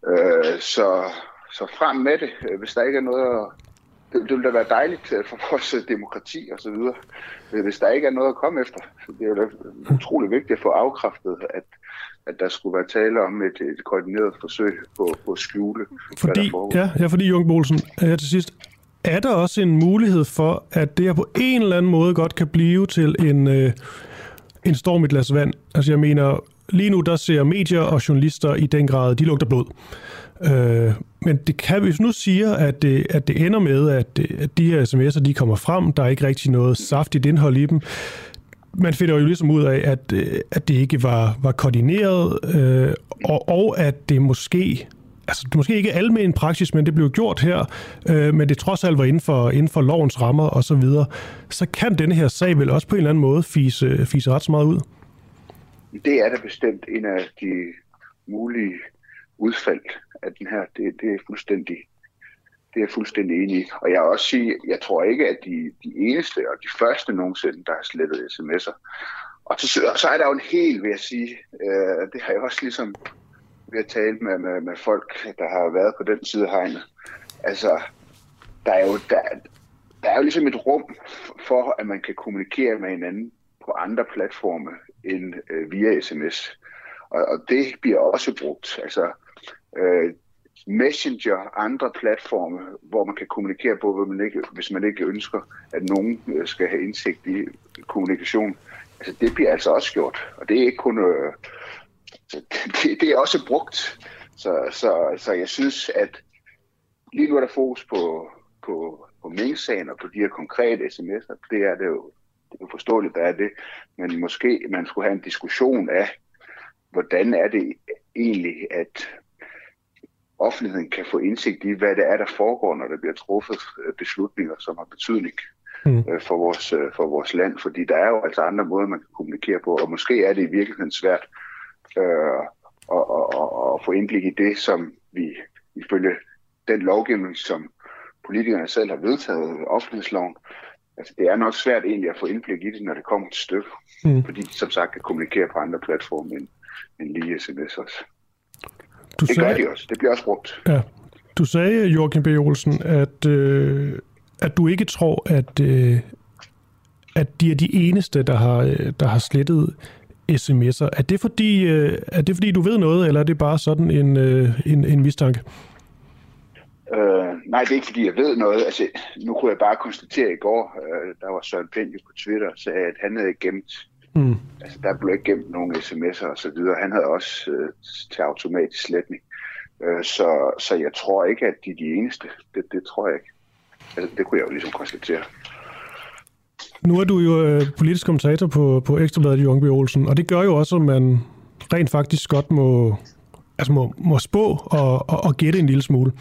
Øh, så, så frem med det, hvis der ikke er noget at det, det ville da være dejligt øh, for vores øh, demokrati og så videre, øh, hvis der ikke er noget at komme efter. Så det er jo utrolig vigtigt at få afkræftet, at, at der skulle være tale om et, et koordineret forsøg på, på at skjule, fordi, ja, ja, fordi Jørgen Bolsen, her til sidst, er der også en mulighed for, at det her på en eller anden måde godt kan blive til en, øh, en storm i et glas vand? Altså jeg mener, lige nu der ser medier og journalister i den grad, de lugter blod. Øh, men det kan, hvis nu siger, at det, at det ender med, at, at de her sms'er de kommer frem, der er ikke rigtig noget saftigt indhold i dem, man finder jo ligesom ud af, at, øh, at det ikke var, var koordineret, øh, og, og at det måske altså det måske ikke almen praksis, men det blev gjort her, øh, men det trods alt var inden for, inden for lovens rammer og så videre, så kan denne her sag vel også på en eller anden måde fise, fise ret så meget ud? Det er da bestemt en af de mulige udfald af den her. Det, det er fuldstændig det er jeg fuldstændig enig i. Og jeg vil også sige, jeg tror ikke, at de, de eneste og de første nogensinde, der har slettet sms'er. Og så, så er der jo en hel, vil jeg sige, øh, det har jeg også ligesom ved at tale med, med, med folk, der har været på den side af hegnet. Altså, der er jo, der, der er jo ligesom et rum for, at man kan kommunikere med hinanden på andre platforme end øh, via sms. Og, og det bliver også brugt. Altså, øh, Messenger, andre platforme, hvor man kan kommunikere på, hvis man ikke, hvis man ikke ønsker, at nogen øh, skal have indsigt i kommunikation. Altså, det bliver altså også gjort, og det er ikke kun... Øh, det, det er også brugt. Så, så, så jeg synes, at lige nu er der fokus på, på, på Ming-sagen og på de her konkrete sms'er. Det er det jo det er forståeligt, der er det. Men måske man skulle have en diskussion af, hvordan er det egentlig, at offentligheden kan få indsigt i, hvad det er, der foregår, når der bliver truffet øh, beslutninger, som har betydning mm. Øh, for, vores, øh, for vores land. Fordi der er jo altså andre måder, man kan kommunikere på, og måske er det i virkeligheden svært øh, at, at, at få indblik i det, som vi ifølge den lovgivning, som politikerne selv har vedtaget, offentlighedsloven, altså det er nok svært egentlig at få indblik i det, når det kommer til stykket. Mm. Fordi de som sagt kan kommunikere på andre platforme end, end lige sms også. Du det sagde, gør de også. Det bliver også brugt. Ja. Du sagde, Joachim B. Olsen, at, øh, at du ikke tror, at, øh, at de er de eneste, der har, der har slettet sms'er. Er det, fordi, øh, er det fordi, du ved noget, eller er det bare sådan en, øh, en, en mistanke? Øh, nej, det er ikke fordi, jeg ved noget. Altså, nu kunne jeg bare konstatere i går, øh, der var Søren Pind på Twitter, sagde, at han havde gemt, mm. altså der blev ikke gemt nogen sms'er og så videre. Han havde også øh, til automatisk sletning. Øh, så, så jeg tror ikke, at de er de eneste. Det, det tror jeg ikke. Altså, det kunne jeg jo ligesom konstatere. Nu er du jo øh, politisk kommentator på, på Ekstrabladet, Jørgen B. Olsen, og det gør jo også, at man rent faktisk godt må, altså må, må spå og, og, og gætte en lille smule.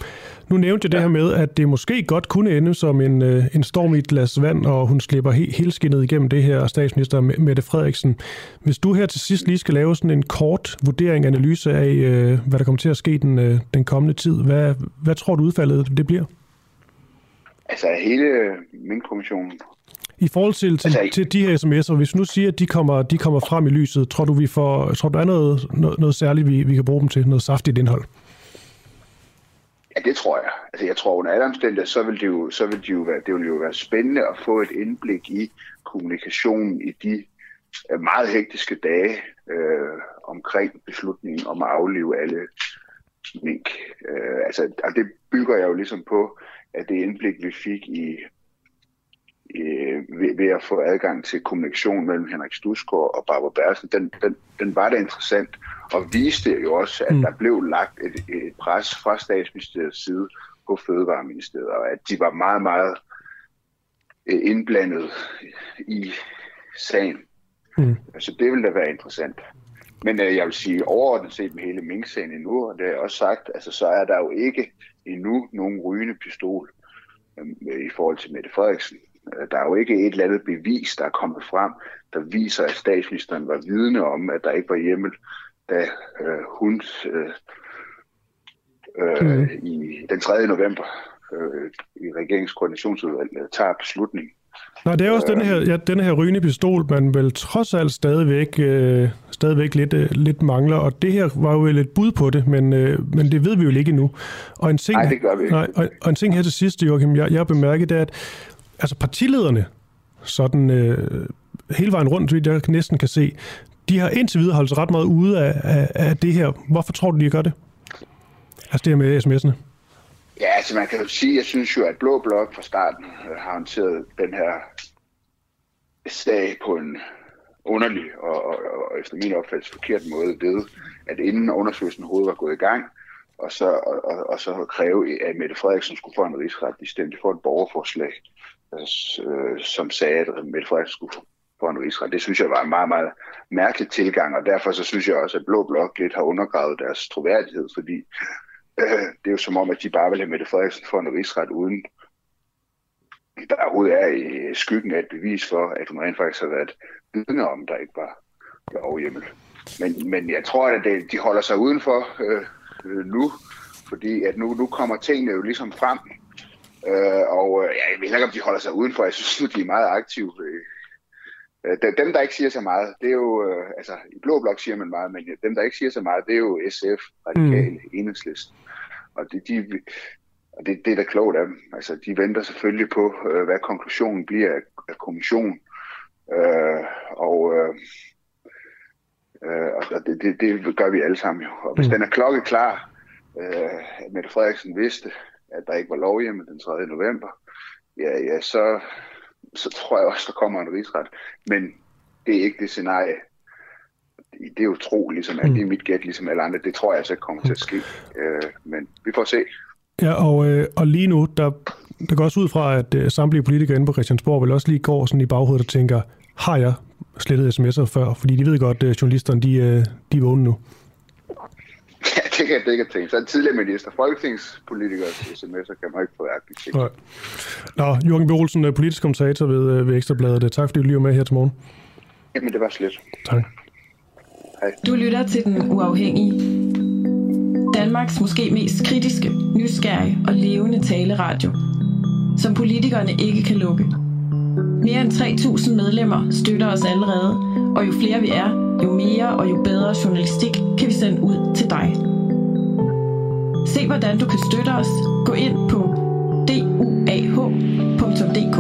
Nu nævnte jeg det her med, at det måske godt kunne ende som en, øh, en storm i et glas vand, og hun slipper he, helt skinnet igennem det her, statsminister Mette Frederiksen. Hvis du her til sidst lige skal lave sådan en kort vurdering, analyse af, øh, hvad der kommer til at ske den, den kommende tid, hvad, hvad tror du udfaldet det bliver? Altså hele min kommission i forhold til, til, altså, til de her sms'er, hvis nu siger, at de kommer, de kommer frem i lyset, tror du, vi får, tror du, der er noget, noget, noget særligt, vi, vi kan bruge dem til? Noget saftigt indhold? Ja, det tror jeg. Altså, jeg tror under alle omstændigheder, så vil det jo, så vil det jo være, det vil jo være spændende at få et indblik i kommunikationen i de øh, meget hektiske dage øh, omkring beslutningen om at aflive alle mink. Øh, altså, og det bygger jeg jo ligesom på, at det indblik, vi fik i øh, ved, ved at få adgang til kommunikation mellem Henrik Stusgaard og Barbara Bersen, den, den, den var da interessant, og viste jo også, at mm. der blev lagt et, et pres fra statsministeriets side på Fødevareministeriet, og at de var meget, meget øh, indblandet i sagen. Mm. Så det ville da være interessant. Men øh, jeg vil sige, overordnet set med hele Mink-sagen endnu, og det har jeg også sagt, altså, så er der jo ikke endnu nogen rygende pistol øh, i forhold til Mette Frederiksen. Øh, der er jo ikke et eller andet bevis, der er kommet frem, der viser, at statsministeren var vidne om, at der ikke var hjemmel, da øh, hun øh, øh, mm. i den 3. november øh, i regeringskoordinationsudvalget øh, tager beslutning. Nej, det er også øh, denne her, ja, denne her rygende pistol, man vel trods alt stadigvæk, øh, stadigvæk lidt, øh, lidt mangler, og det her var jo et bud på det, men, øh, men det ved vi jo ikke endnu. Og en ting, nej, det gør vi ikke. Nej, og, og en ting her til sidst, Joachim, jeg, jeg har bemærket, det er, at altså partilederne, sådan øh, hele vejen rundt, så jeg næsten kan se, de har indtil videre holdt sig ret meget ude af, af, af det her. Hvorfor tror du, de gør det? Altså det her med sms'erne. Ja, altså man kan jo sige, jeg synes jo, at Blå Blok fra starten øh, har håndteret den her sag på en underlig og, og, og efter min opfattelse forkert måde ved, at inden undersøgelsen overhovedet var gået i gang, og så, og, og, og så kræve, at Mette Frederiksen skulle få en rigsret, de stemte for et borgerforslag, øh, som sagde, at Mette Frederiksen skulle få en. Det synes jeg var en meget, meget mærkelig tilgang, og derfor så synes jeg også, at Blå Blok lidt har undergravet deres troværdighed, fordi øh, det er jo som om, at de bare vil have Mette Frederiksen for en rigsret, uden der overhovedet er i skyggen af et bevis for, at hun rent faktisk har været vidne om, der ikke var lovhjemmel. Men, men jeg tror, at det, de holder sig udenfor øh, øh, nu, fordi at nu, nu kommer tingene jo ligesom frem, Øh, og øh, ja, jeg ved ikke, om de holder sig udenfor. Jeg synes, de er meget aktive. Øh, øh dem, der ikke siger så meget, det er jo, øh, altså i Blå Blok siger man meget, men dem, der ikke siger så meget, det er jo SF, Radikale, mm. Enhedslisten. Og det, de, og det, det er da klogt af dem. Altså, de venter selvfølgelig på, øh, hvad konklusionen bliver af, af kommissionen. Øh, og øh, øh, og det, det, det gør vi alle sammen jo. Og hvis mm. den er klokkeklar, øh, at Mette Frederiksen vidste, at der ikke var lovhjemmel den 3. november, ja, ja så, så tror jeg også, der kommer en rigsret. Men det er ikke det scenarie, det er jo tro, ligesom, at det er mit gæt, ligesom alle andre. Det tror jeg altså ikke kommer til at ske. Øh, men vi får se. Ja, og, øh, og lige nu, der, der går også ud fra, at øh, samtlige politikere inde på Christiansborg vil også lige gå sådan i baghovedet og tænker, har jeg slettet sms'er før? Fordi de ved godt, at journalisterne de, øh, de er vågne nu. Det kan, det kan tænke. Så en tidligere minister, folketingspolitikers sms'er kan man ikke få aktindsigt. Nej. Nå, Jørgen B. Olsen, politisk kommentator ved, øh, ved Ekstrabladet. Tak fordi du lige var med her til morgen. Jamen, det var slet. Tak. Hej. Du lytter til Den Uafhængige. Danmarks måske mest kritiske, nysgerrige og levende taleradio. Som politikerne ikke kan lukke. Mere end 3.000 medlemmer støtter os allerede, og jo flere vi er, jo mere og jo bedre journalistik kan vi sende ud til dig. Se hvordan du kan støtte os. Gå ind på duah.dk.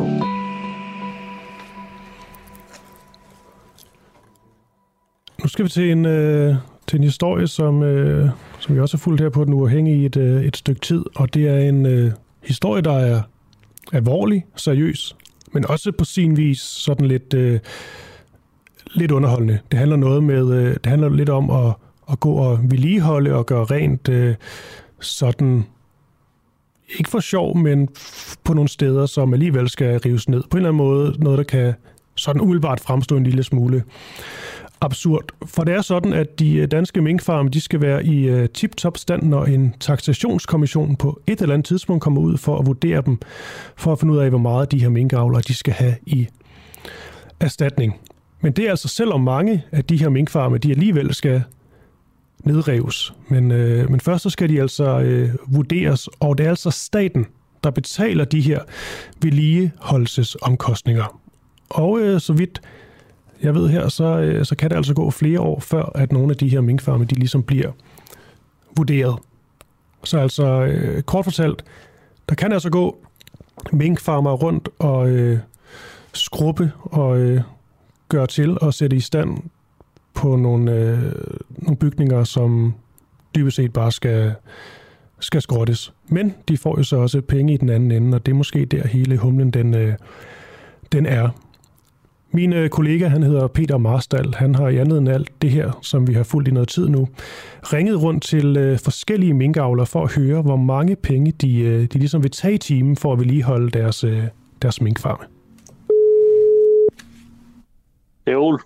Nu skal vi til en, øh, til en historie, som, øh, som vi også har fulgt her på Den Uafhængige i et, øh, et stykke tid, og det er en øh, historie, der er alvorlig, seriøs, men også på sin vis sådan lidt, øh, lidt underholdende. Det handler noget med, øh, det handler lidt om at, at gå og vedligeholde og gøre rent øh, sådan ikke for sjov, men på nogle steder, som alligevel skal rives ned. På en eller anden måde noget, der kan sådan umiddelbart fremstå en lille smule absurd. For det er sådan, at de øh, danske minkfarme de skal være i øh, tip-top stand, når en taxationskommission på et eller andet tidspunkt kommer ud for at vurdere dem, for at finde ud af, hvor meget de her minkavlere de skal have i erstatning. Men det er altså selvom mange af de her minkfarme, de alligevel skal nedreves. Men, øh, men først så skal de altså øh, vurderes, og det er altså staten, der betaler de her vedligeholdelsesomkostninger. Og øh, så vidt jeg ved her, så, øh, så kan det altså gå flere år, før at nogle af de her minkfarme, de ligesom bliver vurderet. Så altså, øh, kort fortalt, der kan altså gå minkfarmer rundt og øh, skrubbe og øh, gøre til og sætte i stand på nogle, øh, nogle bygninger, som dybest set bare skal, skal skrottes. Men de får jo så også penge i den anden ende, og det er måske der hele humlen den, øh, den er. Min øh, kollega, han hedder Peter Marstal, han har i anledning af alt det her, som vi har fulgt i noget tid nu, ringet rundt til øh, forskellige minkavlere for at høre, hvor mange penge de, øh, de ligesom vil tage i timen for at vedligeholde deres, øh, deres minkfarme. Det er Ole.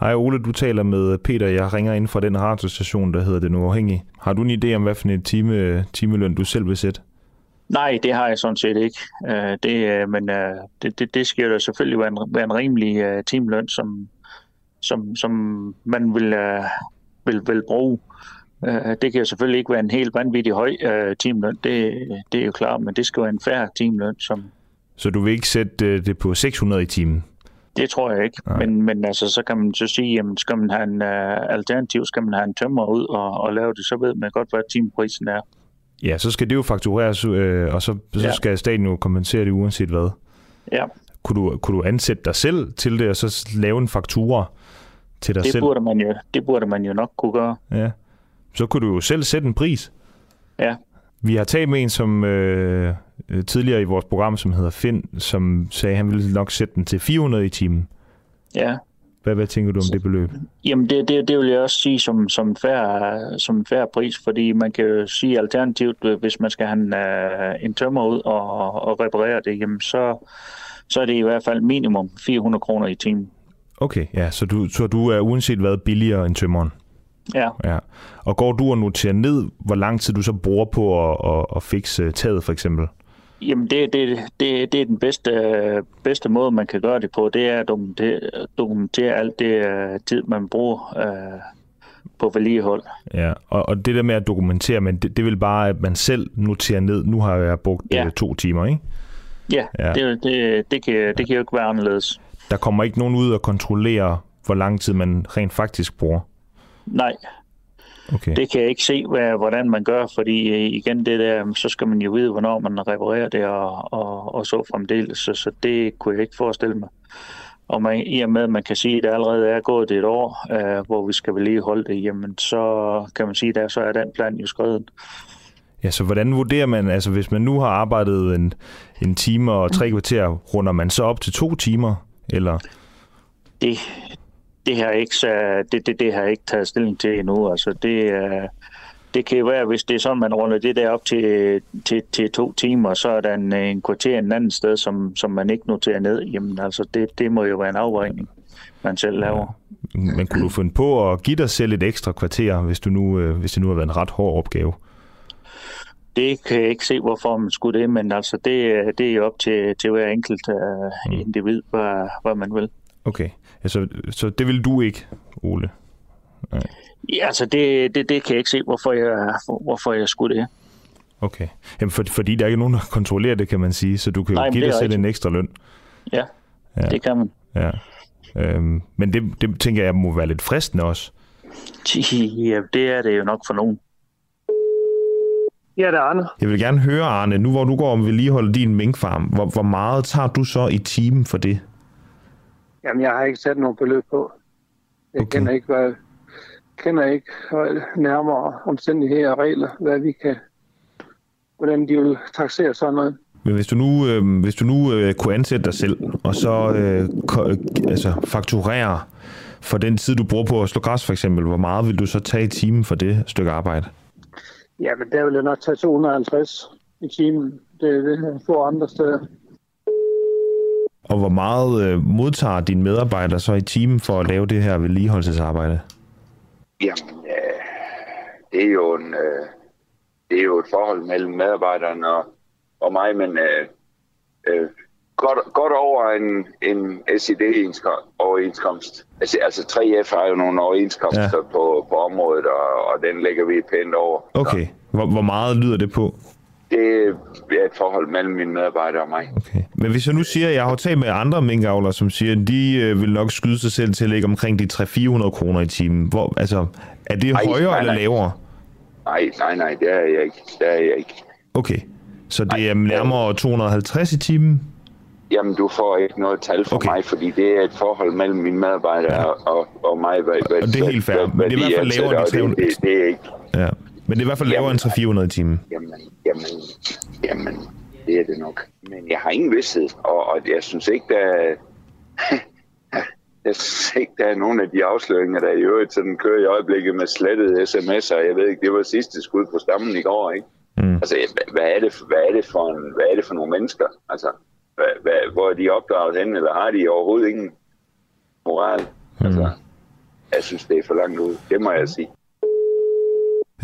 Hej Ole, du taler med Peter. Jeg ringer ind fra den radiostation, der hedder Den Uafhængige. Har du en idé om, hvad for en time, timeløn du selv vil sætte? Nej, det har jeg sådan set ikke. Uh, det, uh, men uh, det, det, det skal jo selvfølgelig være en, være en rimelig uh, timeløn, som, som, som man vil, vil, vil bruge. Det kan selvfølgelig ikke være en helt vanvittig høj uh, timeløn, det, det er jo klart, men det skal være en færre timeløn. Som... Så du vil ikke sætte det på 600 i timen? Det tror jeg ikke, men, men altså, så kan man så sige, jamen, skal man have en uh, alternativ, skal man have en tømmer ud og, og lave det, så ved man godt, hvad timeprisen er. Ja, så skal det jo faktureres, øh, og så, så ja. skal staten jo kompensere det uanset hvad. Ja. Kunne du, kunne du ansætte dig selv til det, og så lave en faktura til dig det selv? Burde man jo, det burde man jo nok kunne gøre. Ja. Så kunne du jo selv sætte en pris. Ja. Vi har talt med en, som øh, tidligere i vores program, som hedder Finn, som sagde, at han ville nok sætte den til 400 i timen. Ja. Hvad, hvad tænker du om det beløb? Jamen, det, det, det vil jeg også sige som, som, færre, som færre pris, fordi man kan jo sige alternativt, hvis man skal have en, uh, en tømmer ud og, og reparere det, jamen så, så er det i hvert fald minimum 400 kroner i timen. Okay, ja, så du, så du er uanset hvad billigere end tømmeren? Ja. ja. Og går du og noterer ned, hvor lang tid du så bruger på at, at, at fikse taget for eksempel? Jamen, det, det, det, det er den bedste, bedste måde, man kan gøre det på. Det er at dokumentere, dokumentere alt det uh, tid, man bruger uh, på vedligehold. Ja, og, og det der med at dokumentere, men det, det vil bare, at man selv noterer ned. Nu har jeg brugt ja. uh, to timer, ikke? Ja, ja. Det, det, det, kan, det kan jo ikke være anderledes. Der kommer ikke nogen ud og kontrollere, hvor lang tid man rent faktisk bruger? Nej, Okay. Det kan jeg ikke se, hvad, hvordan man gør, fordi igen det der, så skal man jo vide, hvornår man reparerer det og, og, og så fremdeles. Så, så det kunne jeg ikke forestille mig. Og man, i og med, at man kan sige, at det allerede er gået et år, øh, hvor vi skal vedligeholde det, jamen så kan man sige, at så er den plan jo skrevet. Ja, så hvordan vurderer man, altså hvis man nu har arbejdet en, en time og tre kvarter, runder man så op til to timer, eller? Det, det har ikke så, det, det, det har jeg ikke taget stilling til endnu. Altså det, det kan være, hvis det er sådan, man runder det der op til, til, til to timer, så er der en, en kvarter en anden sted, som, som man ikke noterer ned. Jamen altså, det, det må jo være en afvejning, man selv laver. Ja. Men kunne du finde på at give dig selv et ekstra kvarter, hvis, du nu, hvis det nu har været en ret hård opgave? Det kan jeg ikke se, hvorfor man skulle det, men altså det, det er jo op til, til hver enkelt uh, individ, hvad, hvad man vil. Okay, altså, så det vil du ikke, Ole? Nej. Ja, altså det, det, det kan jeg ikke se, hvorfor jeg, hvorfor jeg skulle det. Okay, Jamen for, fordi der er ikke nogen, der kontrollerer det, kan man sige, så du kan Nej, jo give dig selv en ekstra løn. Ja, ja, det kan man. Ja. Øhm, men det, det tænker jeg må være lidt fristende også. Ja, det er det jo nok for nogen. Ja, det er Arne. Jeg vil gerne høre, Arne, nu hvor du går om vedligeholde din minkfarm, hvor, hvor meget tager du så i timen for det? Jamen, jeg har ikke sat nogen beløb på. Jeg okay. kender ikke, hvad, kender ikke nærmere omstændigheder og regler, hvad vi kan, hvordan de vil taxere sådan noget. Men hvis du nu, øh, hvis du nu øh, kunne ansætte dig selv, og så øh, altså, fakturere for den tid, du bruger på at slå græs for eksempel, hvor meget vil du så tage i timen for det stykke arbejde? Ja, men der vil jeg nok tage 250 i timen. Det er det, jeg får andre steder. Og hvor meget øh, modtager dine medarbejdere så i timen for at lave det her vedligeholdelsesarbejde? Jamen, øh, det, er jo en, øh, det er jo et forhold mellem medarbejderen og, og mig, men øh, øh, godt, godt over en, en SID-overenskomst. Altså, altså 3F har jo nogle overenskomster ja. på, på området, og, og den lægger vi pænt over. Okay. Hvor, hvor meget lyder det på? Det er et forhold mellem mine medarbejdere og mig. Okay. Men hvis jeg nu siger, at jeg har talt med andre minkavlere, som siger, at de øh, vil nok skyde sig selv til at lægge omkring de 300-400 kroner i timen. Hvor, altså, er det nej, højere nej, eller nej. lavere? Nej, nej, nej, det er jeg ikke. Det er jeg ikke. Okay, så det er nærmere 250 i timen? Jamen, du får ikke noget tal for okay. mig, fordi det er et forhold mellem mine medarbejdere ja. og, og mig. Hvad, hvad, og det er helt fair, hvad, men det er i hvert fald lavere end 300. Det, det, det er ikke. Ja. Men det er i hvert fald lavere end 300 i timen. Jamen, jamen, jamen, det er det nok. Men jeg har ingen vidsthed, og, og jeg synes ikke, der jeg synes ikke, der er nogen af de afsløringer, der i øvrigt sådan kører i øjeblikket med slettede sms'er. Jeg ved ikke, det var sidste skud på stammen i går, ikke? Mm. Altså, hvad er, det, hvad, er det for en, hvad er det for nogle mennesker? Altså, hvad, hvad, hvor er de opdraget hen, eller har de overhovedet ingen moral? Mm. Altså, jeg synes, det er for langt ud. Det må jeg sige.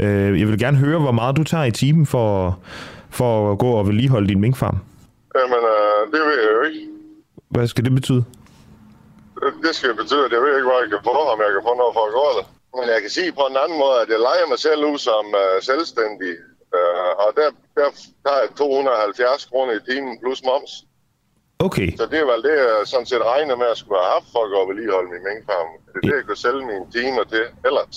Øh, jeg vil gerne høre, hvor meget du tager i timen for, for at gå og vedligeholde din minkfarm. Jamen, øh, det ved jeg jo ikke. Hvad skal det betyde? Det skal betyde, at jeg ved ikke, hvad jeg kan få, om jeg kan få noget for at gå det. Men jeg kan sige på en anden måde, at jeg leger mig selv ud som uh, selvstændig. Uh, og der, der tager jeg 270 kroner i timen plus moms. Okay. Så det er vel det, jeg sådan set regner med at skulle have haft for at gå og vedligeholde min minkfarm. Det er det, jeg kan sælge mine timer til ellers.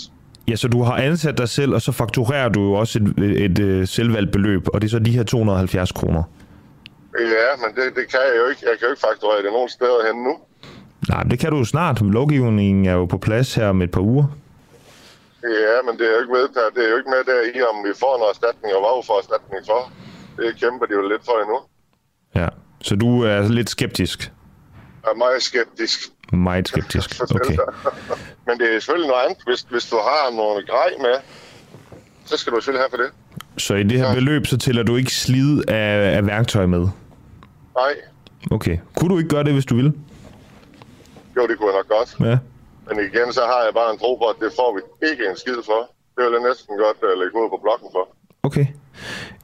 Ja, så du har ansat dig selv, og så fakturerer du jo også et, et, et, et selvvalgt beløb, og det er så de her 270 kroner. Ja, men det, det kan jeg jo ikke. Jeg kan jo ikke fakturere det nogen steder hen nu. Nej, det kan du jo snart. Lovgivningen er jo på plads her om et par uger. Ja, men det er jo ikke vedtaget. Det er jo ikke med der i, om vi får en erstatning, og hvad vi får erstatning for. Det kæmper de jo lidt for endnu. Ja, så du er lidt skeptisk? Jeg er meget skeptisk. Meget skeptisk, okay. men det er selvfølgelig noget andet. Hvis, hvis du har nogle grej med, så skal du selvfølgelig have for det. Så i det her ja. beløb, så tæller du ikke slid af, af værktøj med? Nej. Okay. Kunne du ikke gøre det, hvis du ville? Jo, det kunne jeg nok godt. Ja. Men igen, så har jeg bare en tro på, at det får vi ikke en skid for. Det vil jeg næsten godt uh, lægge ud på blokken for. Okay.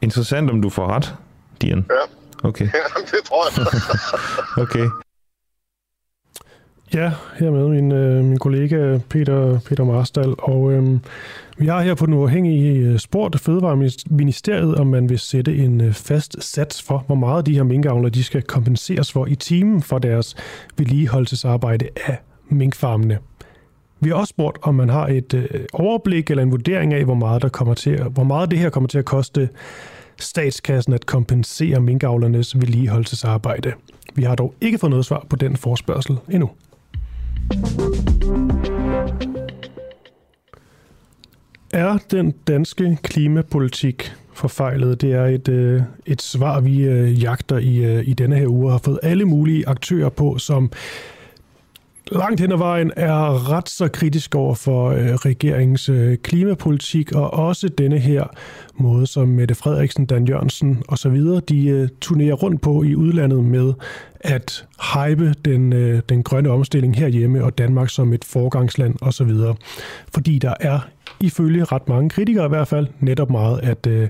Interessant, om du får ret, Dian. Ja. Okay. Ja, det tror jeg. okay. Ja, hermed min, øh, min kollega Peter, Peter Marstal, og øh, vi har her på den uafhængige øh, sport spurgt Fødevareministeriet, om man vil sætte en øh, fast sats for, hvor meget de her minkavler de skal kompenseres for i timen for deres vedligeholdelsesarbejde af minkfarmene. Vi har også spurgt, om man har et øh, overblik eller en vurdering af, hvor meget, der kommer til, hvor meget det her kommer til at koste statskassen at kompensere minkavlernes vedligeholdelsesarbejde. Vi har dog ikke fået noget svar på den forspørgsel endnu. Er den danske klimapolitik forfejlet? Det er et, øh, et svar, vi øh, jagter i, øh, i denne her uge og har fået alle mulige aktører på, som langt hen ad vejen er ret så kritisk over for øh, regeringens øh, klimapolitik, og også denne her måde, som Mette Frederiksen, Dan Jørgensen osv., de øh, turnerer rundt på i udlandet med at hype den, øh, den grønne omstilling herhjemme og Danmark som et forgangsland osv. Fordi der er ifølge ret mange kritikere i hvert fald netop meget at, øh,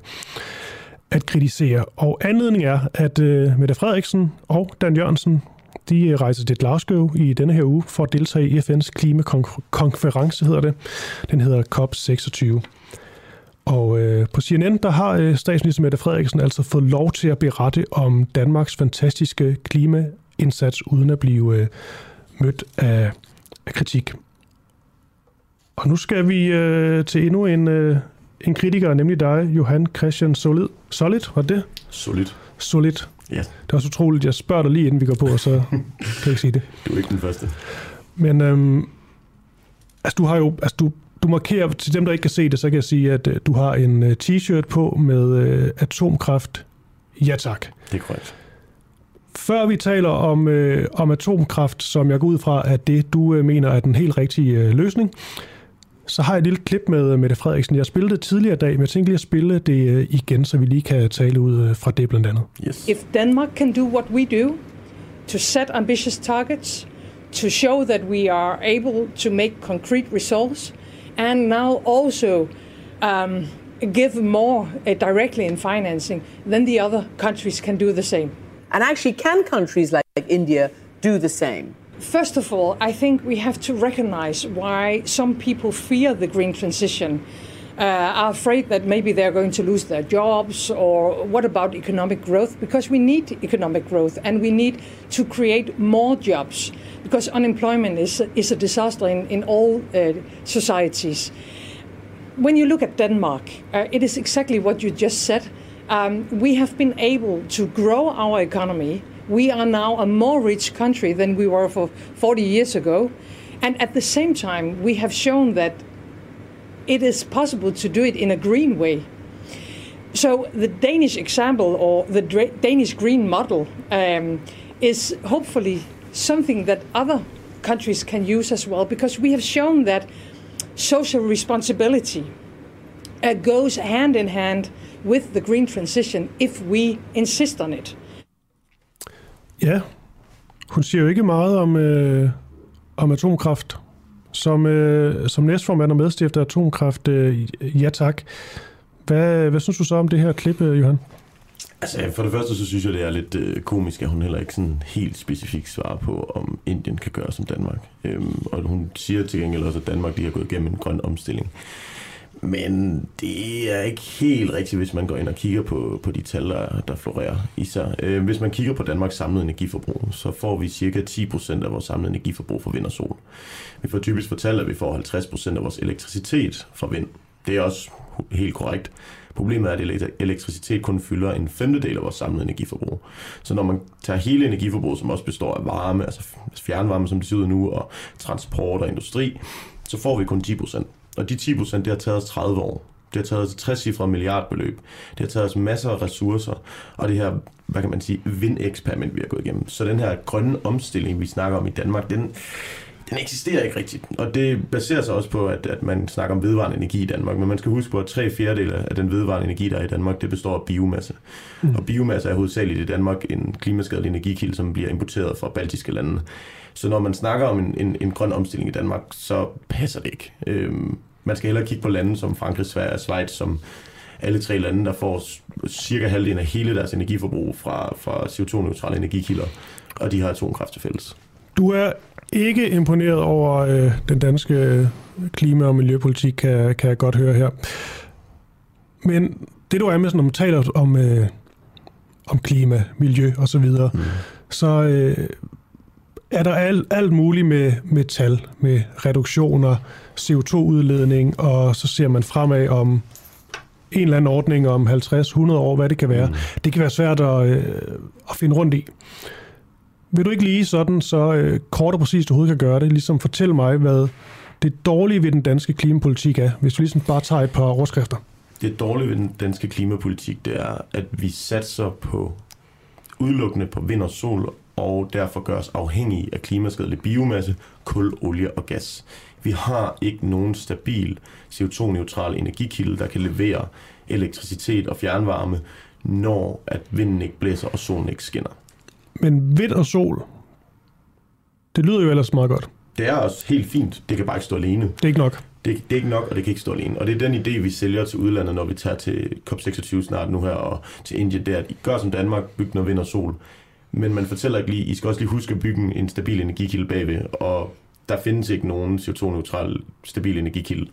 at kritisere. Og anledningen er, at øh, Mette Frederiksen og Dan Jørgensen de rejser til Glasgow i denne her uge for at deltage i FN's klimakonference, hedder det. Den hedder COP26. Og øh, på CNN, der har øh, statsminister Mette Frederiksen altså fået lov til at berette om Danmarks fantastiske klimaindsats, uden at blive øh, mødt af, af kritik. Og nu skal vi øh, til endnu en, øh, en kritiker, nemlig dig, Johan Christian Solid. Solid, var det? Solid. Solid. Ja. Det er også utroligt, jeg spørger dig lige inden vi går på, og så kan jeg ikke sige det. Du er ikke den første. Men øhm, Altså, du har jo, altså, du, du markerer, til dem, der ikke kan se det, så kan jeg sige, at øh, du har en øh, t-shirt på med øh, atomkraft. Ja tak. Det er korrekt. Før vi taler om, øh, om atomkraft, som jeg går ud fra, at det du øh, mener er den helt rigtige øh, løsning, så har jeg et lille klip med Mette Frederiksen. Jeg spillede det tidligere i dag, men jeg tænker lige at spille det øh, igen, så vi lige kan tale ud øh, fra det blandt andet. Yes. If Denmark can do what we do to set ambitious targets, to show that we are able to make concrete results, and now also um, give more uh, directly in financing, then the other countries can do the same. And actually, can countries like, like India do the same? First of all, I think we have to recognize why some people fear the green transition, uh, are afraid that maybe they're going to lose their jobs, or what about economic growth? Because we need economic growth and we need to create more jobs, because unemployment is, is a disaster in, in all uh, societies. When you look at Denmark, uh, it is exactly what you just said. Um, we have been able to grow our economy we are now a more rich country than we were for 40 years ago. And at the same time, we have shown that it is possible to do it in a green way. So the Danish example or the Danish green model um, is hopefully something that other countries can use as well because we have shown that social responsibility uh, goes hand in hand with the green transition if we insist on it. Ja, hun siger jo ikke meget om, øh, om atomkraft. Som, øh, som næstformand og medstifter af atomkraft, øh, ja tak. Hvad, hvad synes du så om det her klip, øh, Johan? Altså, for det første, så synes jeg, det er lidt øh, komisk, at hun heller ikke sådan helt specifikt svarer på, om Indien kan gøre som Danmark. Øhm, og hun siger til gengæld også, at Danmark lige har gået igennem en grøn omstilling. Men det er ikke helt rigtigt, hvis man går ind og kigger på, på de tal, der, der florerer i sig. Øh, hvis man kigger på Danmarks samlede energiforbrug, så får vi cirka 10% af vores samlede energiforbrug fra vind og sol. Vi får typisk fortalt, at vi får 50% af vores elektricitet fra vind. Det er også helt korrekt. Problemet er, at elektricitet kun fylder en femtedel af vores samlede energiforbrug. Så når man tager hele energiforbruget, som også består af varme, altså, altså fjernvarme, som det ser ud nu, og transport og industri, så får vi kun 10 og de 10 procent, det har taget os 30 år. Det har taget os 60 cifre milliardbeløb. Det har taget os masser af ressourcer. Og det her, hvad kan man sige, vind-eksperiment, vi har gået igennem. Så den her grønne omstilling, vi snakker om i Danmark, den, den eksisterer ikke rigtigt. Og det baserer sig også på, at, at man snakker om vedvarende energi i Danmark. Men man skal huske på, at tre fjerdedele af den vedvarende energi, der er i Danmark, det består af biomasse. Mm. Og biomasse er hovedsageligt i Danmark en klimaskadelig energikilde, som bliver importeret fra baltiske lande. Så når man snakker om en, en, en grøn omstilling i Danmark, så passer det ikke. Øhm, man skal hellere kigge på lande som Frankrig, Sverige og Schweiz, som alle tre lande, der får cirka halvdelen af hele deres energiforbrug fra, fra CO2-neutrale energikilder, og de har atomkraft til fælles. Du er ikke imponeret over øh, den danske klima- og miljøpolitik, kan, kan jeg godt høre her. Men det du er med, når man taler om, øh, om klima, miljø og så videre, mm. så øh, er der alt, alt muligt med, med tal, med reduktioner, CO2-udledning, og så ser man fremad om en eller anden ordning om 50-100 år, hvad det kan være. Mm. Det kan være svært at, øh, at finde rundt i. Vil du ikke lige sådan, så øh, kort og præcist du overhovedet kan gøre det, ligesom fortælle mig, hvad det dårlige ved den danske klimapolitik er, hvis du ligesom bare tager et par overskrifter. Det dårlige ved den danske klimapolitik, det er, at vi satser på udelukkende på vind og sol, og derfor gør os afhængige af klimaskadelig biomasse, kul, olie og gas. Vi har ikke nogen stabil CO2-neutral energikilde, der kan levere elektricitet og fjernvarme, når at vinden ikke blæser og solen ikke skinner. Men vind og sol, det lyder jo ellers meget godt. Det er også helt fint. Det kan bare ikke stå alene. Det er ikke nok. Det, det er ikke nok, og det kan ikke stå alene. Og det er den idé, vi sælger til udlandet, når vi tager til COP26 snart nu her, og til Indien, det er, at I gør som Danmark, byg noget vind og sol. Men man fortæller ikke lige, I skal også lige huske at bygge en stabil energikilde bagved, og der findes ikke nogen CO2-neutral stabil energikilde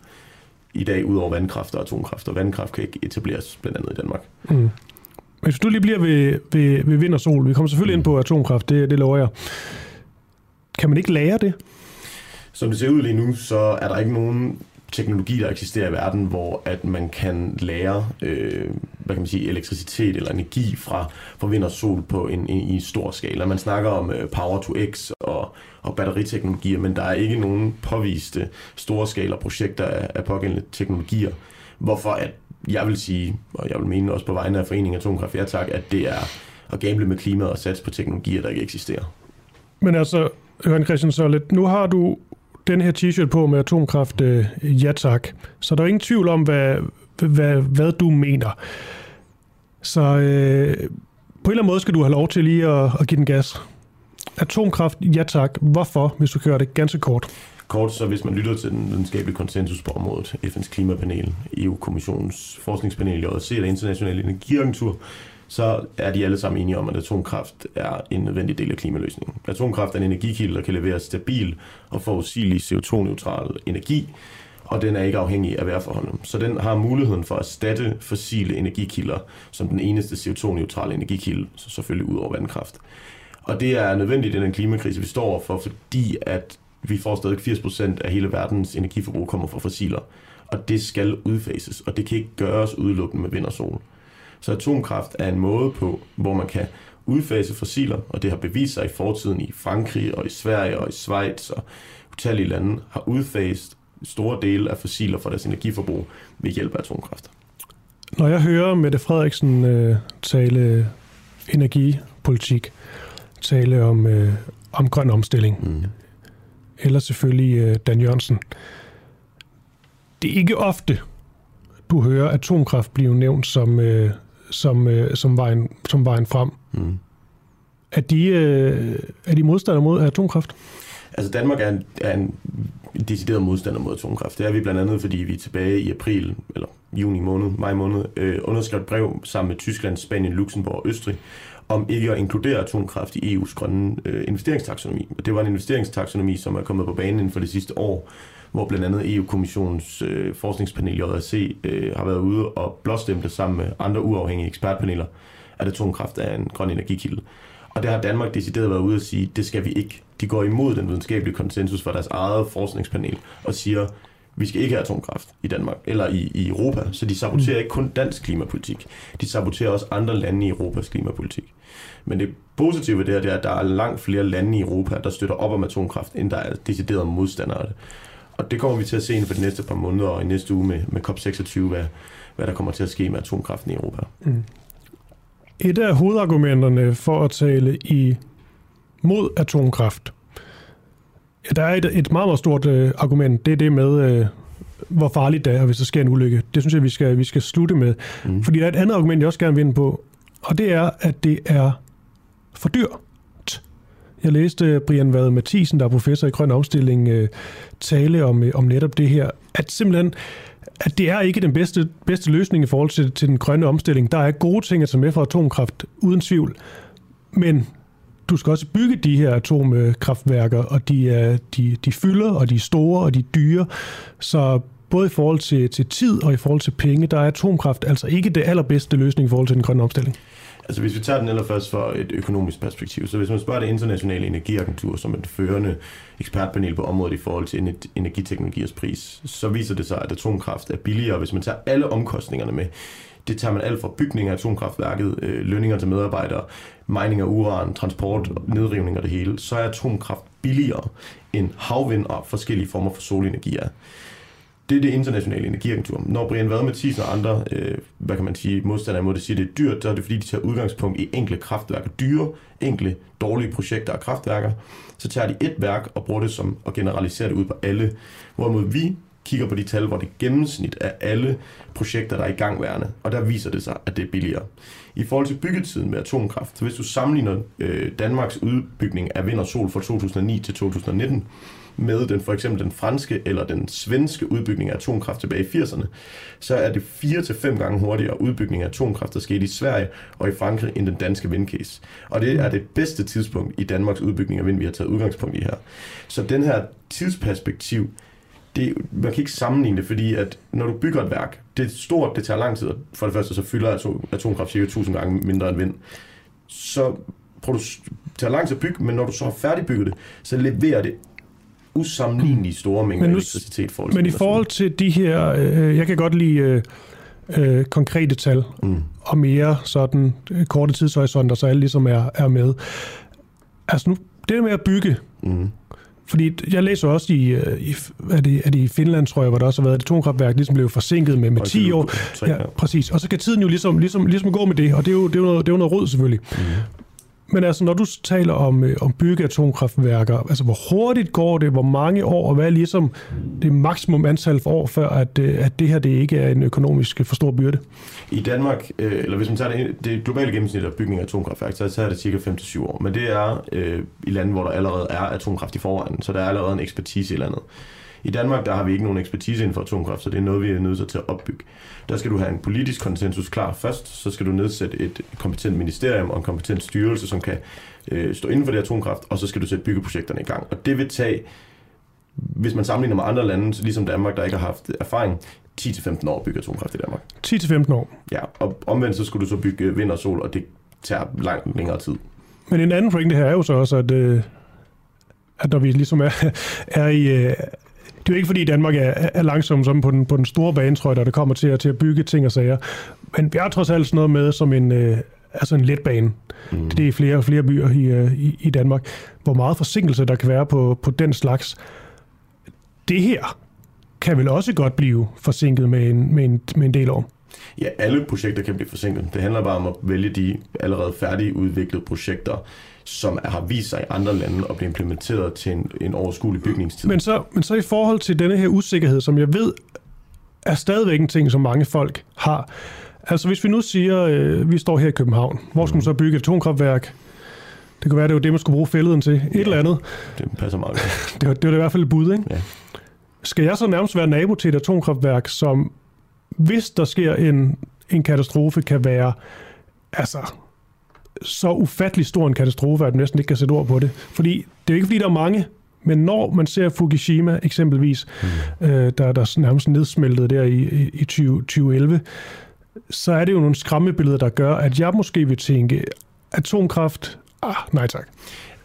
i dag, udover vandkraft og atomkraft, og vandkraft kan ikke etableres blandt andet i Danmark. Mm. Hvis du lige bliver ved, ved, ved vind og sol, vi kommer selvfølgelig mm. ind på atomkraft, det, det lover jeg. Kan man ikke lære det? Som det ser ud lige nu, så er der ikke nogen teknologi, der eksisterer i verden, hvor at man kan lære øh, hvad kan man sige, elektricitet eller energi fra, fra vind og sol på en, en, i en stor skala. Man snakker om øh, power to x og, og batteriteknologier, men der er ikke nogen påviste store skala projekter af, af pågældende teknologier. Hvorfor at jeg vil sige, og jeg vil mene også på vegne af Foreningen Atomkraft, ja tak, at det er at gamble med klimaet og satse på teknologier, der ikke eksisterer. Men altså, Jørgen Christian Sørlet, nu har du den her t-shirt på med atomkraft, øh, ja tak. Så der er ingen tvivl om, hvad, hvad, hvad du mener. Så øh, på en eller anden måde skal du have lov til lige at, at give den gas. Atomkraft, ja tak. Hvorfor, hvis du kører det ganske kort? Kort, så hvis man lytter til den videnskabelige konsensus på området, FN's klimapanel, EU-kommissionens forskningspanel, JC, og Internationale Energiagentur, så er de alle sammen enige om, at atomkraft er en nødvendig del af klimaløsningen. Atomkraft er en energikilde, der kan levere stabil og forudsigelig CO2-neutral energi, og den er ikke afhængig af vejrforholdene. Så den har muligheden for at erstatte fossile energikilder som den eneste CO2-neutrale energikilde, så selvfølgelig ud over vandkraft. Og det er nødvendigt i den klimakrise, vi står for, fordi at vi får stadig 80% af hele verdens energiforbrug kommer fra fossiler. Og det skal udfases, og det kan ikke gøres udelukkende med vind og sol. Så atomkraft er en måde på, hvor man kan udfase fossiler, og det har bevist sig i fortiden i Frankrig og i Sverige og i Schweiz og utallige lande, har udfaset store dele af fossiler fra deres energiforbrug ved hjælp af atomkraft. Når jeg hører Mette Frederiksen øh, tale energipolitik, tale om, øh, om grøn omstilling, mm. eller selvfølgelig øh, Dan Jørgensen, det er ikke ofte, du hører atomkraft blive nævnt som, øh, som, øh, som, vejen, som vejen frem. Mm. Er, de, øh, er de modstandere mod atomkraft? Altså Danmark er en, er en decideret modstander mod atomkraft. Det er vi blandt andet, fordi vi tilbage i april, eller juni måned, maj måned, øh, underskrev et brev sammen med Tyskland, Spanien, Luxembourg og Østrig, om ikke at inkludere atomkraft i EU's grønne øh, investeringstaksonomi. Det var en investeringstaksonomi, som er kommet på banen inden for det sidste år, hvor blandt andet EU-kommissionens øh, forskningspanel JRC øh, har været ude og blåstemple sammen med andre uafhængige ekspertpaneler, at atomkraft er en grøn energikilde. Og det har Danmark decideret været ude at sige, det skal vi ikke. De går imod den videnskabelige konsensus fra deres eget forskningspanel og siger, vi skal ikke have atomkraft i Danmark eller i, i Europa. Så de saboterer ikke kun dansk klimapolitik. De saboterer også andre lande i Europas klimapolitik. Men det positive ved det her, det er, at der er langt flere lande i Europa, der støtter op om atomkraft, end der er deciderede modstandere af det. Og det kommer vi til at se inden for de næste par måneder og i næste uge med, med COP26, hvad, hvad der kommer til at ske med atomkraften i Europa. Mm. Et af hovedargumenterne for at tale i mod atomkraft, ja, der er et, et meget, meget stort uh, argument, det er det med, uh, hvor farligt det er, hvis der sker en ulykke. Det synes jeg, vi skal, vi skal slutte med. Mm. Fordi der er et andet argument, jeg også gerne vil ind på, og det er, at det er for dyrt. Jeg læste øh, Brian Vade Mathisen, der er professor i grøn omstilling, øh, tale om, øh, om netop det her, at simpelthen at det er ikke den bedste, bedste løsning i forhold til, til den grønne omstilling. Der er gode ting at tage med for atomkraft, uden tvivl. Men du skal også bygge de her atomkraftværker, og de, er, de, de fylder, og de er store, og de er dyre. Så både i forhold til, til tid og i forhold til penge, der er atomkraft altså ikke det allerbedste løsning i forhold til den grønne omstilling. Altså hvis vi tager den allerførst for et økonomisk perspektiv, så hvis man spørger det internationale energiagentur som et førende ekspertpanel på området i forhold til energiteknologiers pris, så viser det sig, at atomkraft er billigere, hvis man tager alle omkostningerne med. Det tager man alt fra bygning af atomkraftværket, øh, lønninger til medarbejdere, mining af uran, transport, nedrivning og det hele, så er atomkraft billigere end havvind og forskellige former for solenergi er. Det er det internationale energiagentur. Når Brian Vad, Mathisen og andre, øh, hvad kan man sige, modstandere imod det siger, det er dyrt, så er det fordi, de tager udgangspunkt i enkle kraftværker. Dyre, enkle, dårlige projekter og kraftværker. Så tager de et værk og bruger det som at generalisere det ud på alle. Hvorimod vi kigger på de tal, hvor det gennemsnit af alle projekter, der er i gangværende, og der viser det sig, at det er billigere. I forhold til byggetiden med atomkraft, så hvis du sammenligner øh, Danmarks udbygning af vind og sol fra 2009 til 2019, med den for eksempel den franske eller den svenske udbygning af atomkraft tilbage i 80'erne, så er det 4 til fem gange hurtigere udbygning af atomkraft, der skete i Sverige og i Frankrig end den danske vindcase. Og det er det bedste tidspunkt i Danmarks udbygning af vind, vi har taget udgangspunkt i her. Så den her tidsperspektiv, det, man kan ikke sammenligne det, fordi at når du bygger et værk, det er stort, det tager lang tid, for det første så fylder atom, atomkraft cirka 1000 gange mindre end vind. Så det tager lang tid at bygge, men når du så har færdigbygget det, så leverer det usammenlignelige store mængder men nu, elektricitet. For men i forhold til de her, øh, jeg kan godt lide øh, øh, konkrete tal, mm. og mere sådan øh, korte tidshorisonter, så alle ligesom er, er med. Altså nu, det med at bygge, mm. fordi jeg læser også i, øh, i er, det, er det i Finland, tror jeg, hvor der også har været et atomkraftværk, ligesom blev forsinket med, med 10 år. Ja, præcis. Og så kan tiden jo ligesom, ligesom, ligesom gå med det, og det er jo, det er jo, noget, det er jo noget råd selvfølgelig. Mm. Men altså, når du taler om, øh, om bygge atomkraftværker, altså hvor hurtigt går det, hvor mange år, og hvad er ligesom det maksimum antal for år, før at, øh, at det her det ikke er en økonomisk øh, for stor byrde? I Danmark, øh, eller hvis man tager det, det globale gennemsnit af bygning af atomkraftværk, så er det cirka 5-7 år. Men det er øh, i lande, hvor der allerede er atomkraft i forvejen, så der er allerede en ekspertise i landet. I Danmark der har vi ikke nogen ekspertise inden for atomkraft, så det er noget, vi er nødt til at opbygge. Der skal du have en politisk konsensus klar først, så skal du nedsætte et kompetent ministerium og en kompetent styrelse, som kan øh, stå inden for det atomkraft, og så skal du sætte byggeprojekterne i gang. Og det vil tage, hvis man sammenligner med andre lande, ligesom Danmark, der ikke har haft erfaring, 10-15 år at bygge atomkraft i Danmark. 10-15 år? Ja, og omvendt så skulle du så bygge vind og sol, og det tager langt længere tid. Men en anden pointe her er jo så også, at, øh, at når vi ligesom er, er i, øh, det er jo ikke fordi Danmark er, er langsom som på den, på den store bane, tror jeg, der det kommer til at, til at bygge ting og sager. Men vi har trods alt sådan noget med som en, øh, altså en letbane. Mm. Det er flere og flere byer i, øh, i, i Danmark. Hvor meget forsinkelse der kan være på, på den slags. Det her kan vel også godt blive forsinket med en, med en, med en del år. Ja, alle projekter kan blive forsinket. Det handler bare om at vælge de allerede færdige udviklede projekter, som har vist sig i andre lande og blive implementeret til en, en overskuelig bygningstid. Men så, men så i forhold til denne her usikkerhed, som jeg ved er stadigvæk en ting, som mange folk har. Altså hvis vi nu siger, øh, vi står her i København, hvor skal man så bygge et atomkraftværk? Det kan være, det var det, man skulle bruge fælleden til. Et ja, eller andet. Det passer meget godt. det, var, det var i hvert fald et bud, ikke? Ja. Skal jeg så nærmest være nabo til et atomkraftværk, som hvis der sker en, en katastrofe, kan være altså så ufattelig stor en katastrofe, at man næsten ikke kan sætte ord på det. Fordi det er jo ikke, fordi der er mange, men når man ser Fukushima eksempelvis, mm. øh, der, der nærmest nedsmeltede der i, i, i 20, 2011, så er det jo nogle skræmmebilleder, der gør, at jeg måske vil tænke, atomkraft, ah, nej tak.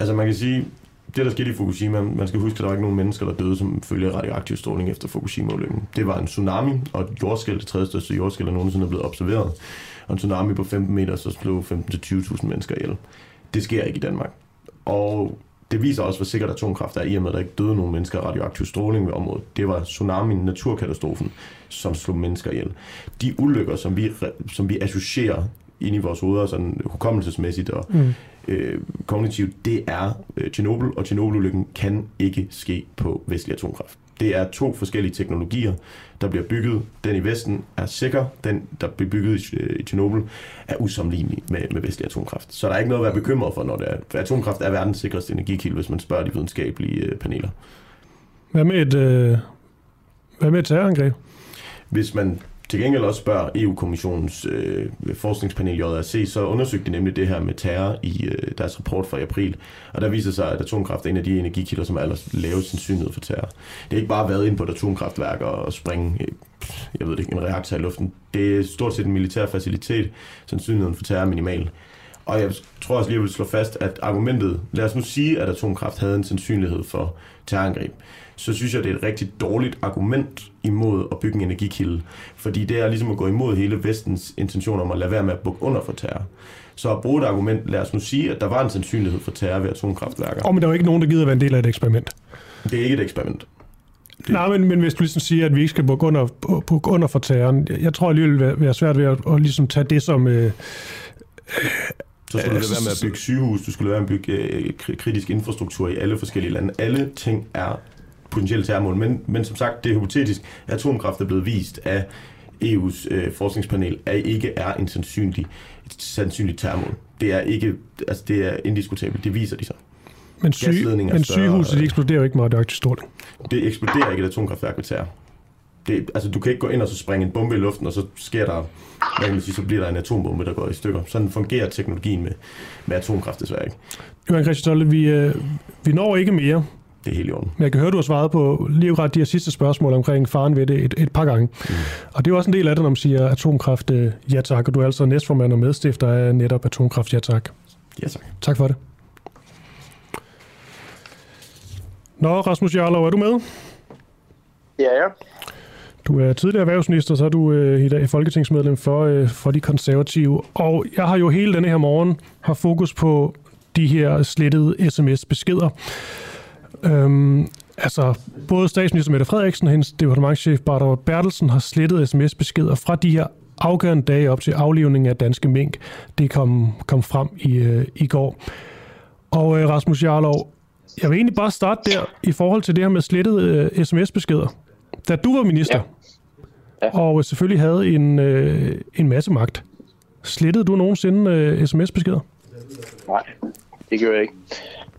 Altså man kan sige, det der skete i Fukushima, man skal huske, at der var ikke nogen mennesker, der døde som følge af radioaktiv stråling efter Fukushima-ulykken. Det var en tsunami, og et jordskæld, det tredje største jordskæld, der nogensinde er blevet observeret og en tsunami på 15 meter, så slog 15-20.000 mennesker ihjel. Det sker ikke i Danmark. Og det viser også, hvor sikkert atomkraft er, i og med, at der ikke døde nogen mennesker af radioaktiv stråling ved området. Det var tsunamien, naturkatastrofen, som slog mennesker ihjel. De ulykker, som vi, som vi associerer ind i vores hoveder, sådan hukommelsesmæssigt og mm. øh, kognitivt, det er øh, Tjernobyl, og Tjernobyl-ulykken kan ikke ske på vestlig atomkraft. Det er to forskellige teknologier, der bliver bygget. Den i Vesten er sikker, den, der bliver bygget i, øh, i Tjernobyl, er usammenlignelig med, med vestlig atomkraft. Så der er ikke noget at være bekymret for, når det er. For atomkraft er verdens sikreste energikilde, hvis man spørger de videnskabelige øh, paneler. Hvad med et, øh, hvad med et terrorangreb? Hvis man til gengæld også spørger EU-kommissionens øh, forskningspanel JRC, så undersøgte de nemlig det her med terror i øh, deres rapport fra april. Og der viser sig, at atomkraft er en af de energikilder, som er allers lavest sandsynlighed for terror. Det er ikke bare været ind på et atomkraftværk og springe øh, jeg ved ikke, en reaktor i luften. Det er stort set en militær facilitet. Sandsynligheden for terror er minimal. Og jeg tror også lige, at jeg vil slå fast, at argumentet, lad os nu sige, at atomkraft havde en sandsynlighed for terrorangreb, så synes jeg, det er et rigtig dårligt argument imod at bygge en energikilde. Fordi det er ligesom at gå imod hele vestens intention om at lade være med at bukke under for terror. Så at bruge et argument, lad os nu sige, at der var en sandsynlighed for terror ved atomkraftværker. Og men der er jo ikke nogen, der gider være en del af et eksperiment. Det er ikke et eksperiment. Det... Nej, men, men hvis du ligesom siger, at vi ikke skal bukke under, bukke under for terroren, jeg tror alligevel, det vil være svært ved at, at ligesom tage det som... Øh, så skulle du lade være med at bygge sygehus, du skulle lade være med at bygge øh, kritisk infrastruktur i alle forskellige lande. Alle ting er potentielle terrormål. Men, men som sagt, det er hypotetisk. Atomkraft er blevet vist af EU's øh, forskningspanel, at ikke er en sandsynlig, et sandsynligt terrormål. Det er ikke, altså det er indiskutabelt. Det viser de så. Men, syg, men sygehuset de eksploderer jo ikke meget det stort. Det eksploderer ikke et atomkraftværk ved terror. Det, altså, du kan ikke gå ind og så springe en bombe i luften, og så sker der, hvad kan man sige, så bliver der en atombombe, der går i stykker. Sådan fungerer teknologien med, med atomkraft desværre ikke. Johan Christian vi, øh, vi når ikke mere det er helt i orden. Men jeg kan høre, du har svaret på lige ret de her sidste spørgsmål omkring faren ved det et, et par gange. Mm. Og det er også en del af det, når man siger atomkraft øh, ja tak, og du er altså næstformand og medstifter af netop atomkraft ja tak. Ja tak. Tak for det. Nå, Rasmus Jarlov, er du med? Ja, ja. Du er tidligere erhvervsminister, så er du øh, i dag folketingsmedlem for, øh, for de konservative. Og jeg har jo hele denne her morgen har fokus på de her slettede sms-beskeder. Øhm, altså, både statsminister Mette Frederiksen og hendes departementchef Barbara Bertelsen har slettet sms-beskeder fra de her afgørende dage op til aflivningen af danske mink. Det kom, kom frem i, øh, i går. Og øh, Rasmus Jarlov, jeg vil egentlig bare starte der i forhold til det her med slettet øh, sms-beskeder. Da du var minister, ja. Ja. og selvfølgelig havde en, øh, en masse magt, slettede du nogensinde øh, sms-beskeder? Nej, det gjorde jeg ikke.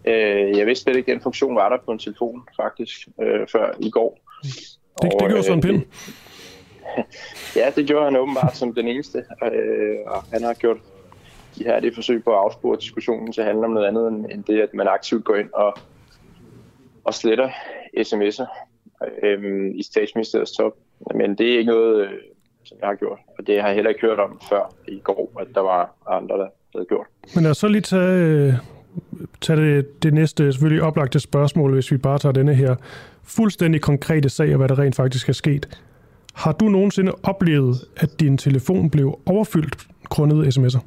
Øh, jeg vidste slet ikke, at den funktion var der på en telefon, faktisk, øh, før i går. Det, og, det gjorde sådan en pind. ja, det gjorde han åbenbart som den eneste, øh, og han har gjort de her det forsøg på at afspore diskussionen til at handle om noget andet end det, at man aktivt går ind og, og sletter sms'er øh, i statsministeriets top. Men det er ikke noget, øh, som jeg har gjort, og det har jeg heller ikke hørt om før i går, at der var andre, der havde gjort. Men lad os så lige tage, tage det, det næste selvfølgelig oplagte spørgsmål, hvis vi bare tager denne her fuldstændig konkrete sag, og hvad der rent faktisk er sket. Har du nogensinde oplevet, at din telefon blev overfyldt grundet sms'er?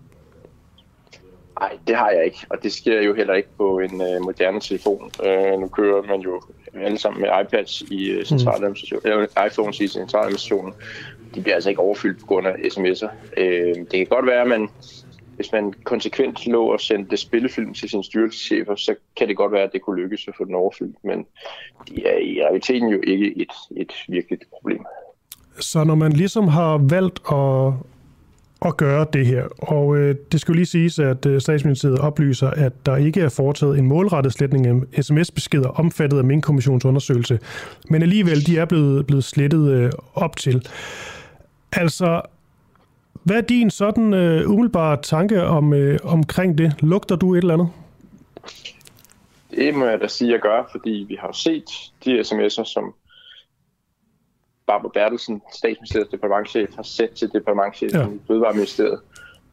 Nej, det har jeg ikke, og det sker jo heller ikke på en øh, moderne telefon. Øh, nu kører man jo alle sammen med iPads i øh, centraladministrationen, mm. eller iPhones i centraladministrationen. De bliver altså ikke overfyldt på grund af sms'er. Øh, det kan godt være, at man, hvis man konsekvent lå og sendte spillefilm til sine styrelseschefer, så kan det godt være, at det kunne lykkes at få den overfyldt, men det er i realiteten jo ikke et, et virkeligt problem. Så når man ligesom har valgt at, at gøre det her, og øh, det skal jo lige siges, at øh, statsministeriet oplyser, at der ikke er foretaget en målrettet sletning af sms-beskeder omfattet af min kommissionsundersøgelse, men alligevel de er blevet, blevet slettet øh, op til. Altså, hvad er din sådan øh, umiddelbare tanke om, øh, omkring det? Lugter du et eller andet? Det må jeg da sige, at jeg gør, fordi vi har jo set de sms'er, som Barbara Bertelsen, statsministeriets departementchef, har sendt til departementchefen ja. i Fødevareministeriet.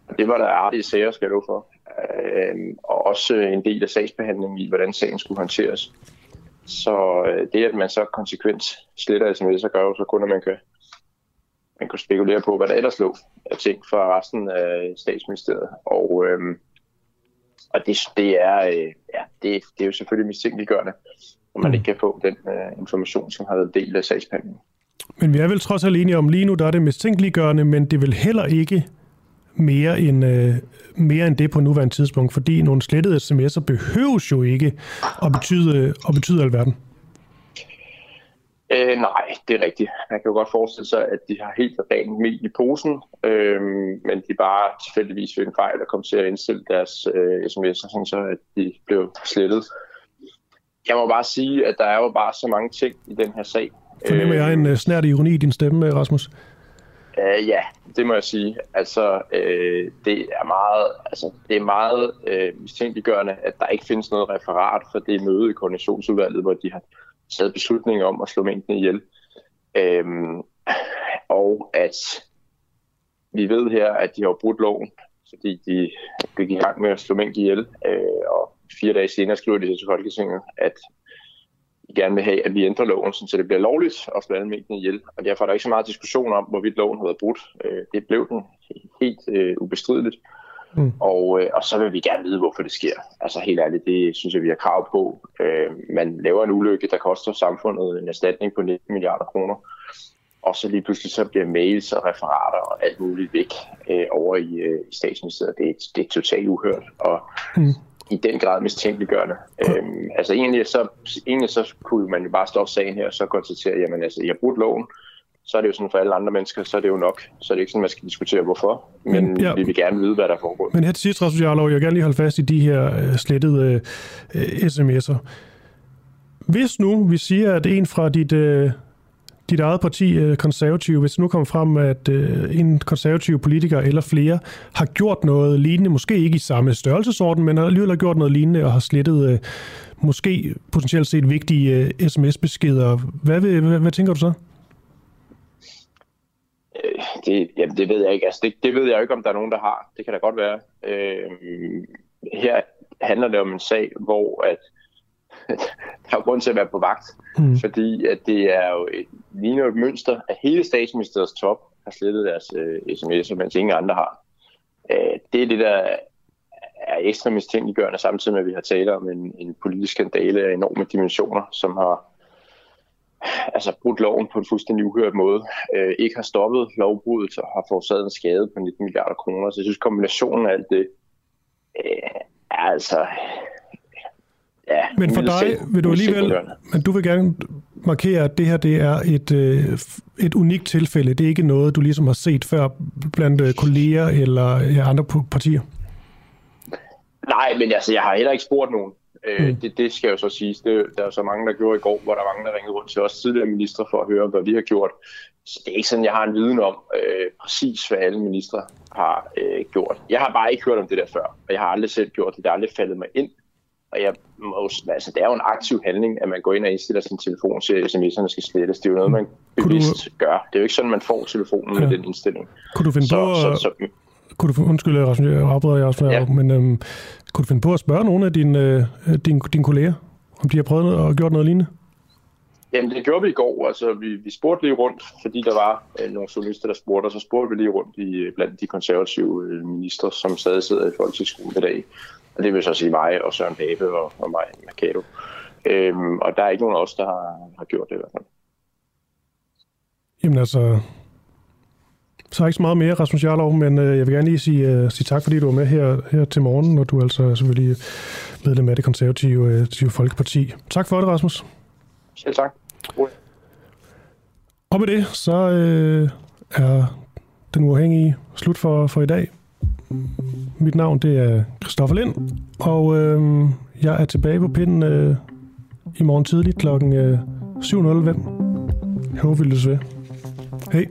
Og det var der artige sager, skal jeg love for. Øh, og også en del af sagsbehandlingen i, hvordan sagen skulle håndteres. Så øh, det, at man så konsekvent sletter sms'er, gør jo så kun, at man kan, man kan spekulere på, hvad der ellers lå af ting fra resten af statsministeriet. Og, øh, og det, det, er, øh, ja, det, det er jo selvfølgelig mistænkeliggørende, at man mm. ikke kan få den øh, information, som har været del af sagsbehandlingen. Men vi er vel trods alt enige om, lige nu der er det mistænkeliggørende, men det vil heller ikke mere end, øh, mere end det på nuværende tidspunkt, fordi nogle slettede sms'er behøves jo ikke at betyde, at betyde alverden. Øh, nej, det er rigtigt. Man kan jo godt forestille sig, at de har helt rent mel i posen, øh, men de bare tilfældigvis ved en fejl og kom til at indstille deres øh, sms'er, sådan så at de blev slettet. Jeg må bare sige, at der er jo bare så mange ting i den her sag, Fornemmer jeg en uh, snært ironi i din stemme, Rasmus? Uh, ja, det må jeg sige. Altså, uh, det er meget, altså, det er meget uh, mistænkeliggørende, at der ikke findes noget referat for det møde i koordinationsudvalget, hvor de har taget beslutninger om at slå mængden ihjel. Øhm, og at vi ved her, at de har brudt loven, fordi de gik i gang med at slå mængden ihjel, Øh, og fire dage senere skriver de til Folketinget, at gerne vil have, at vi ændrer loven, så det bliver lovligt at slå alle mængden ihjel. Og derfor er der ikke så meget diskussion om, hvorvidt loven har været brudt. Øh, det blev den helt øh, ubestrideligt. Mm. Og, øh, og så vil vi gerne vide, hvorfor det sker. Altså helt ærligt, det synes jeg, vi har krav på. Øh, man laver en ulykke, der koster samfundet en erstatning på 19 milliarder kroner. Og så lige pludselig så bliver mails og referater og alt muligt væk øh, over i, øh, i statsministeriet. Det, det er totalt uhørt. Og mm i den grad mistænkeliggørende. Øhm, altså egentlig så, egentlig så kunne man jo bare stoppe sagen her og så konstatere, jamen altså, I har brudt loven, så er det jo sådan for alle andre mennesker, så er det jo nok. Så er det ikke sådan, man skal diskutere hvorfor, men, ja. vi vil gerne vide, hvad der foregår. Men her til sidst, Rasmus Jarlov, jeg vil gerne lige holde fast i de her uh, slettede uh, sms'er. Hvis nu vi siger, at en fra dit, uh, dit eget parti, øh, konservativ, hvis nu kommer frem, at øh, en konservativ politiker eller flere har gjort noget lignende, måske ikke i samme størrelsesorden, men alligevel har gjort noget lignende og har slettet øh, måske potentielt set vigtige sms-beskeder. Hvad, hvad, hvad, hvad tænker du så? Det, jamen, det ved jeg ikke. Altså, det, det ved jeg ikke, om der er nogen, der har. Det kan da godt være. Øh, her handler det om en sag, hvor at der er grund til at være på vagt, mm. fordi at det er jo et, ligner et mønster, at hele statsministeriets top har slettet deres øh, sms'er, mens ingen andre har. Øh, det er det, der er ekstra mistænkeliggørende, samtidig med, at vi har talt om en, en politisk skandale af enorme dimensioner, som har altså brudt loven på en fuldstændig uhørt måde, øh, ikke har stoppet lovbruddet og har forårsaget en skade på 19 milliarder kroner. Så jeg synes, kombinationen af alt det øh, er altså... Ja, men for dig vil du alligevel, men du vil gerne markere, at det her det er et, øh, et unikt tilfælde. Det er ikke noget, du ligesom har set før blandt øh, kolleger eller ja, andre partier. Nej, men altså, jeg har heller ikke spurgt nogen. Øh, mm. det, det skal jo så siges. Det, der er så mange, der gjorde i går, hvor der var mange, der ringede rundt til os tidligere ministre for at høre, hvad vi har gjort. Så det er ikke sådan, jeg har en viden om øh, præcis, hvad alle ministre har øh, gjort. Jeg har bare ikke hørt om det der før, og jeg har aldrig selv gjort det. Det er aldrig faldet mig ind. Og jeg må, altså, det er jo en aktiv handling, at man går ind og indstiller sin telefon til, at sms'erne skal slettes. Det er jo noget, man bevidst du... gør. Det er jo ikke sådan, man får telefonen ja. med den indstilling. Kunne du finde så, på... Så, så, kunne du, undskyld, jeg afbryder jer også, ja. men øhm, kunne du finde på at spørge nogle af dine, øh, dine, dine kolleger, om de har prøvet og gjort noget lignende? Jamen, det gjorde vi i går. Altså, vi, vi spurgte lige rundt, fordi der var øh, nogle journalister, der spurgte, og så spurgte vi lige rundt i, øh, blandt de konservative øh, minister, som stadig sidder i folketingsskolen i dag. Og det vil så sige mig og Søren Pape og, og mig, Mercado. Øhm, og der er ikke nogen af os, der har, har gjort det i hvert fald. Jamen altså, så ikke så meget mere, Rasmus Jarlov, men øh, jeg vil gerne lige sige, øh, sige tak, fordi du var med her, her til morgen, og du er altså selvfølgelig medlem af det konservative øh, Folkeparti. Tak for det, Rasmus. Selv tak. Og med det, så øh, er den uafhængige slut for, for i dag. Mit navn det er Christoffer Lind, og øh, jeg er tilbage på pinden øh, i morgen tidligt kl. Øh, 7.05. Jeg håber, vi lyttes ved. Hej.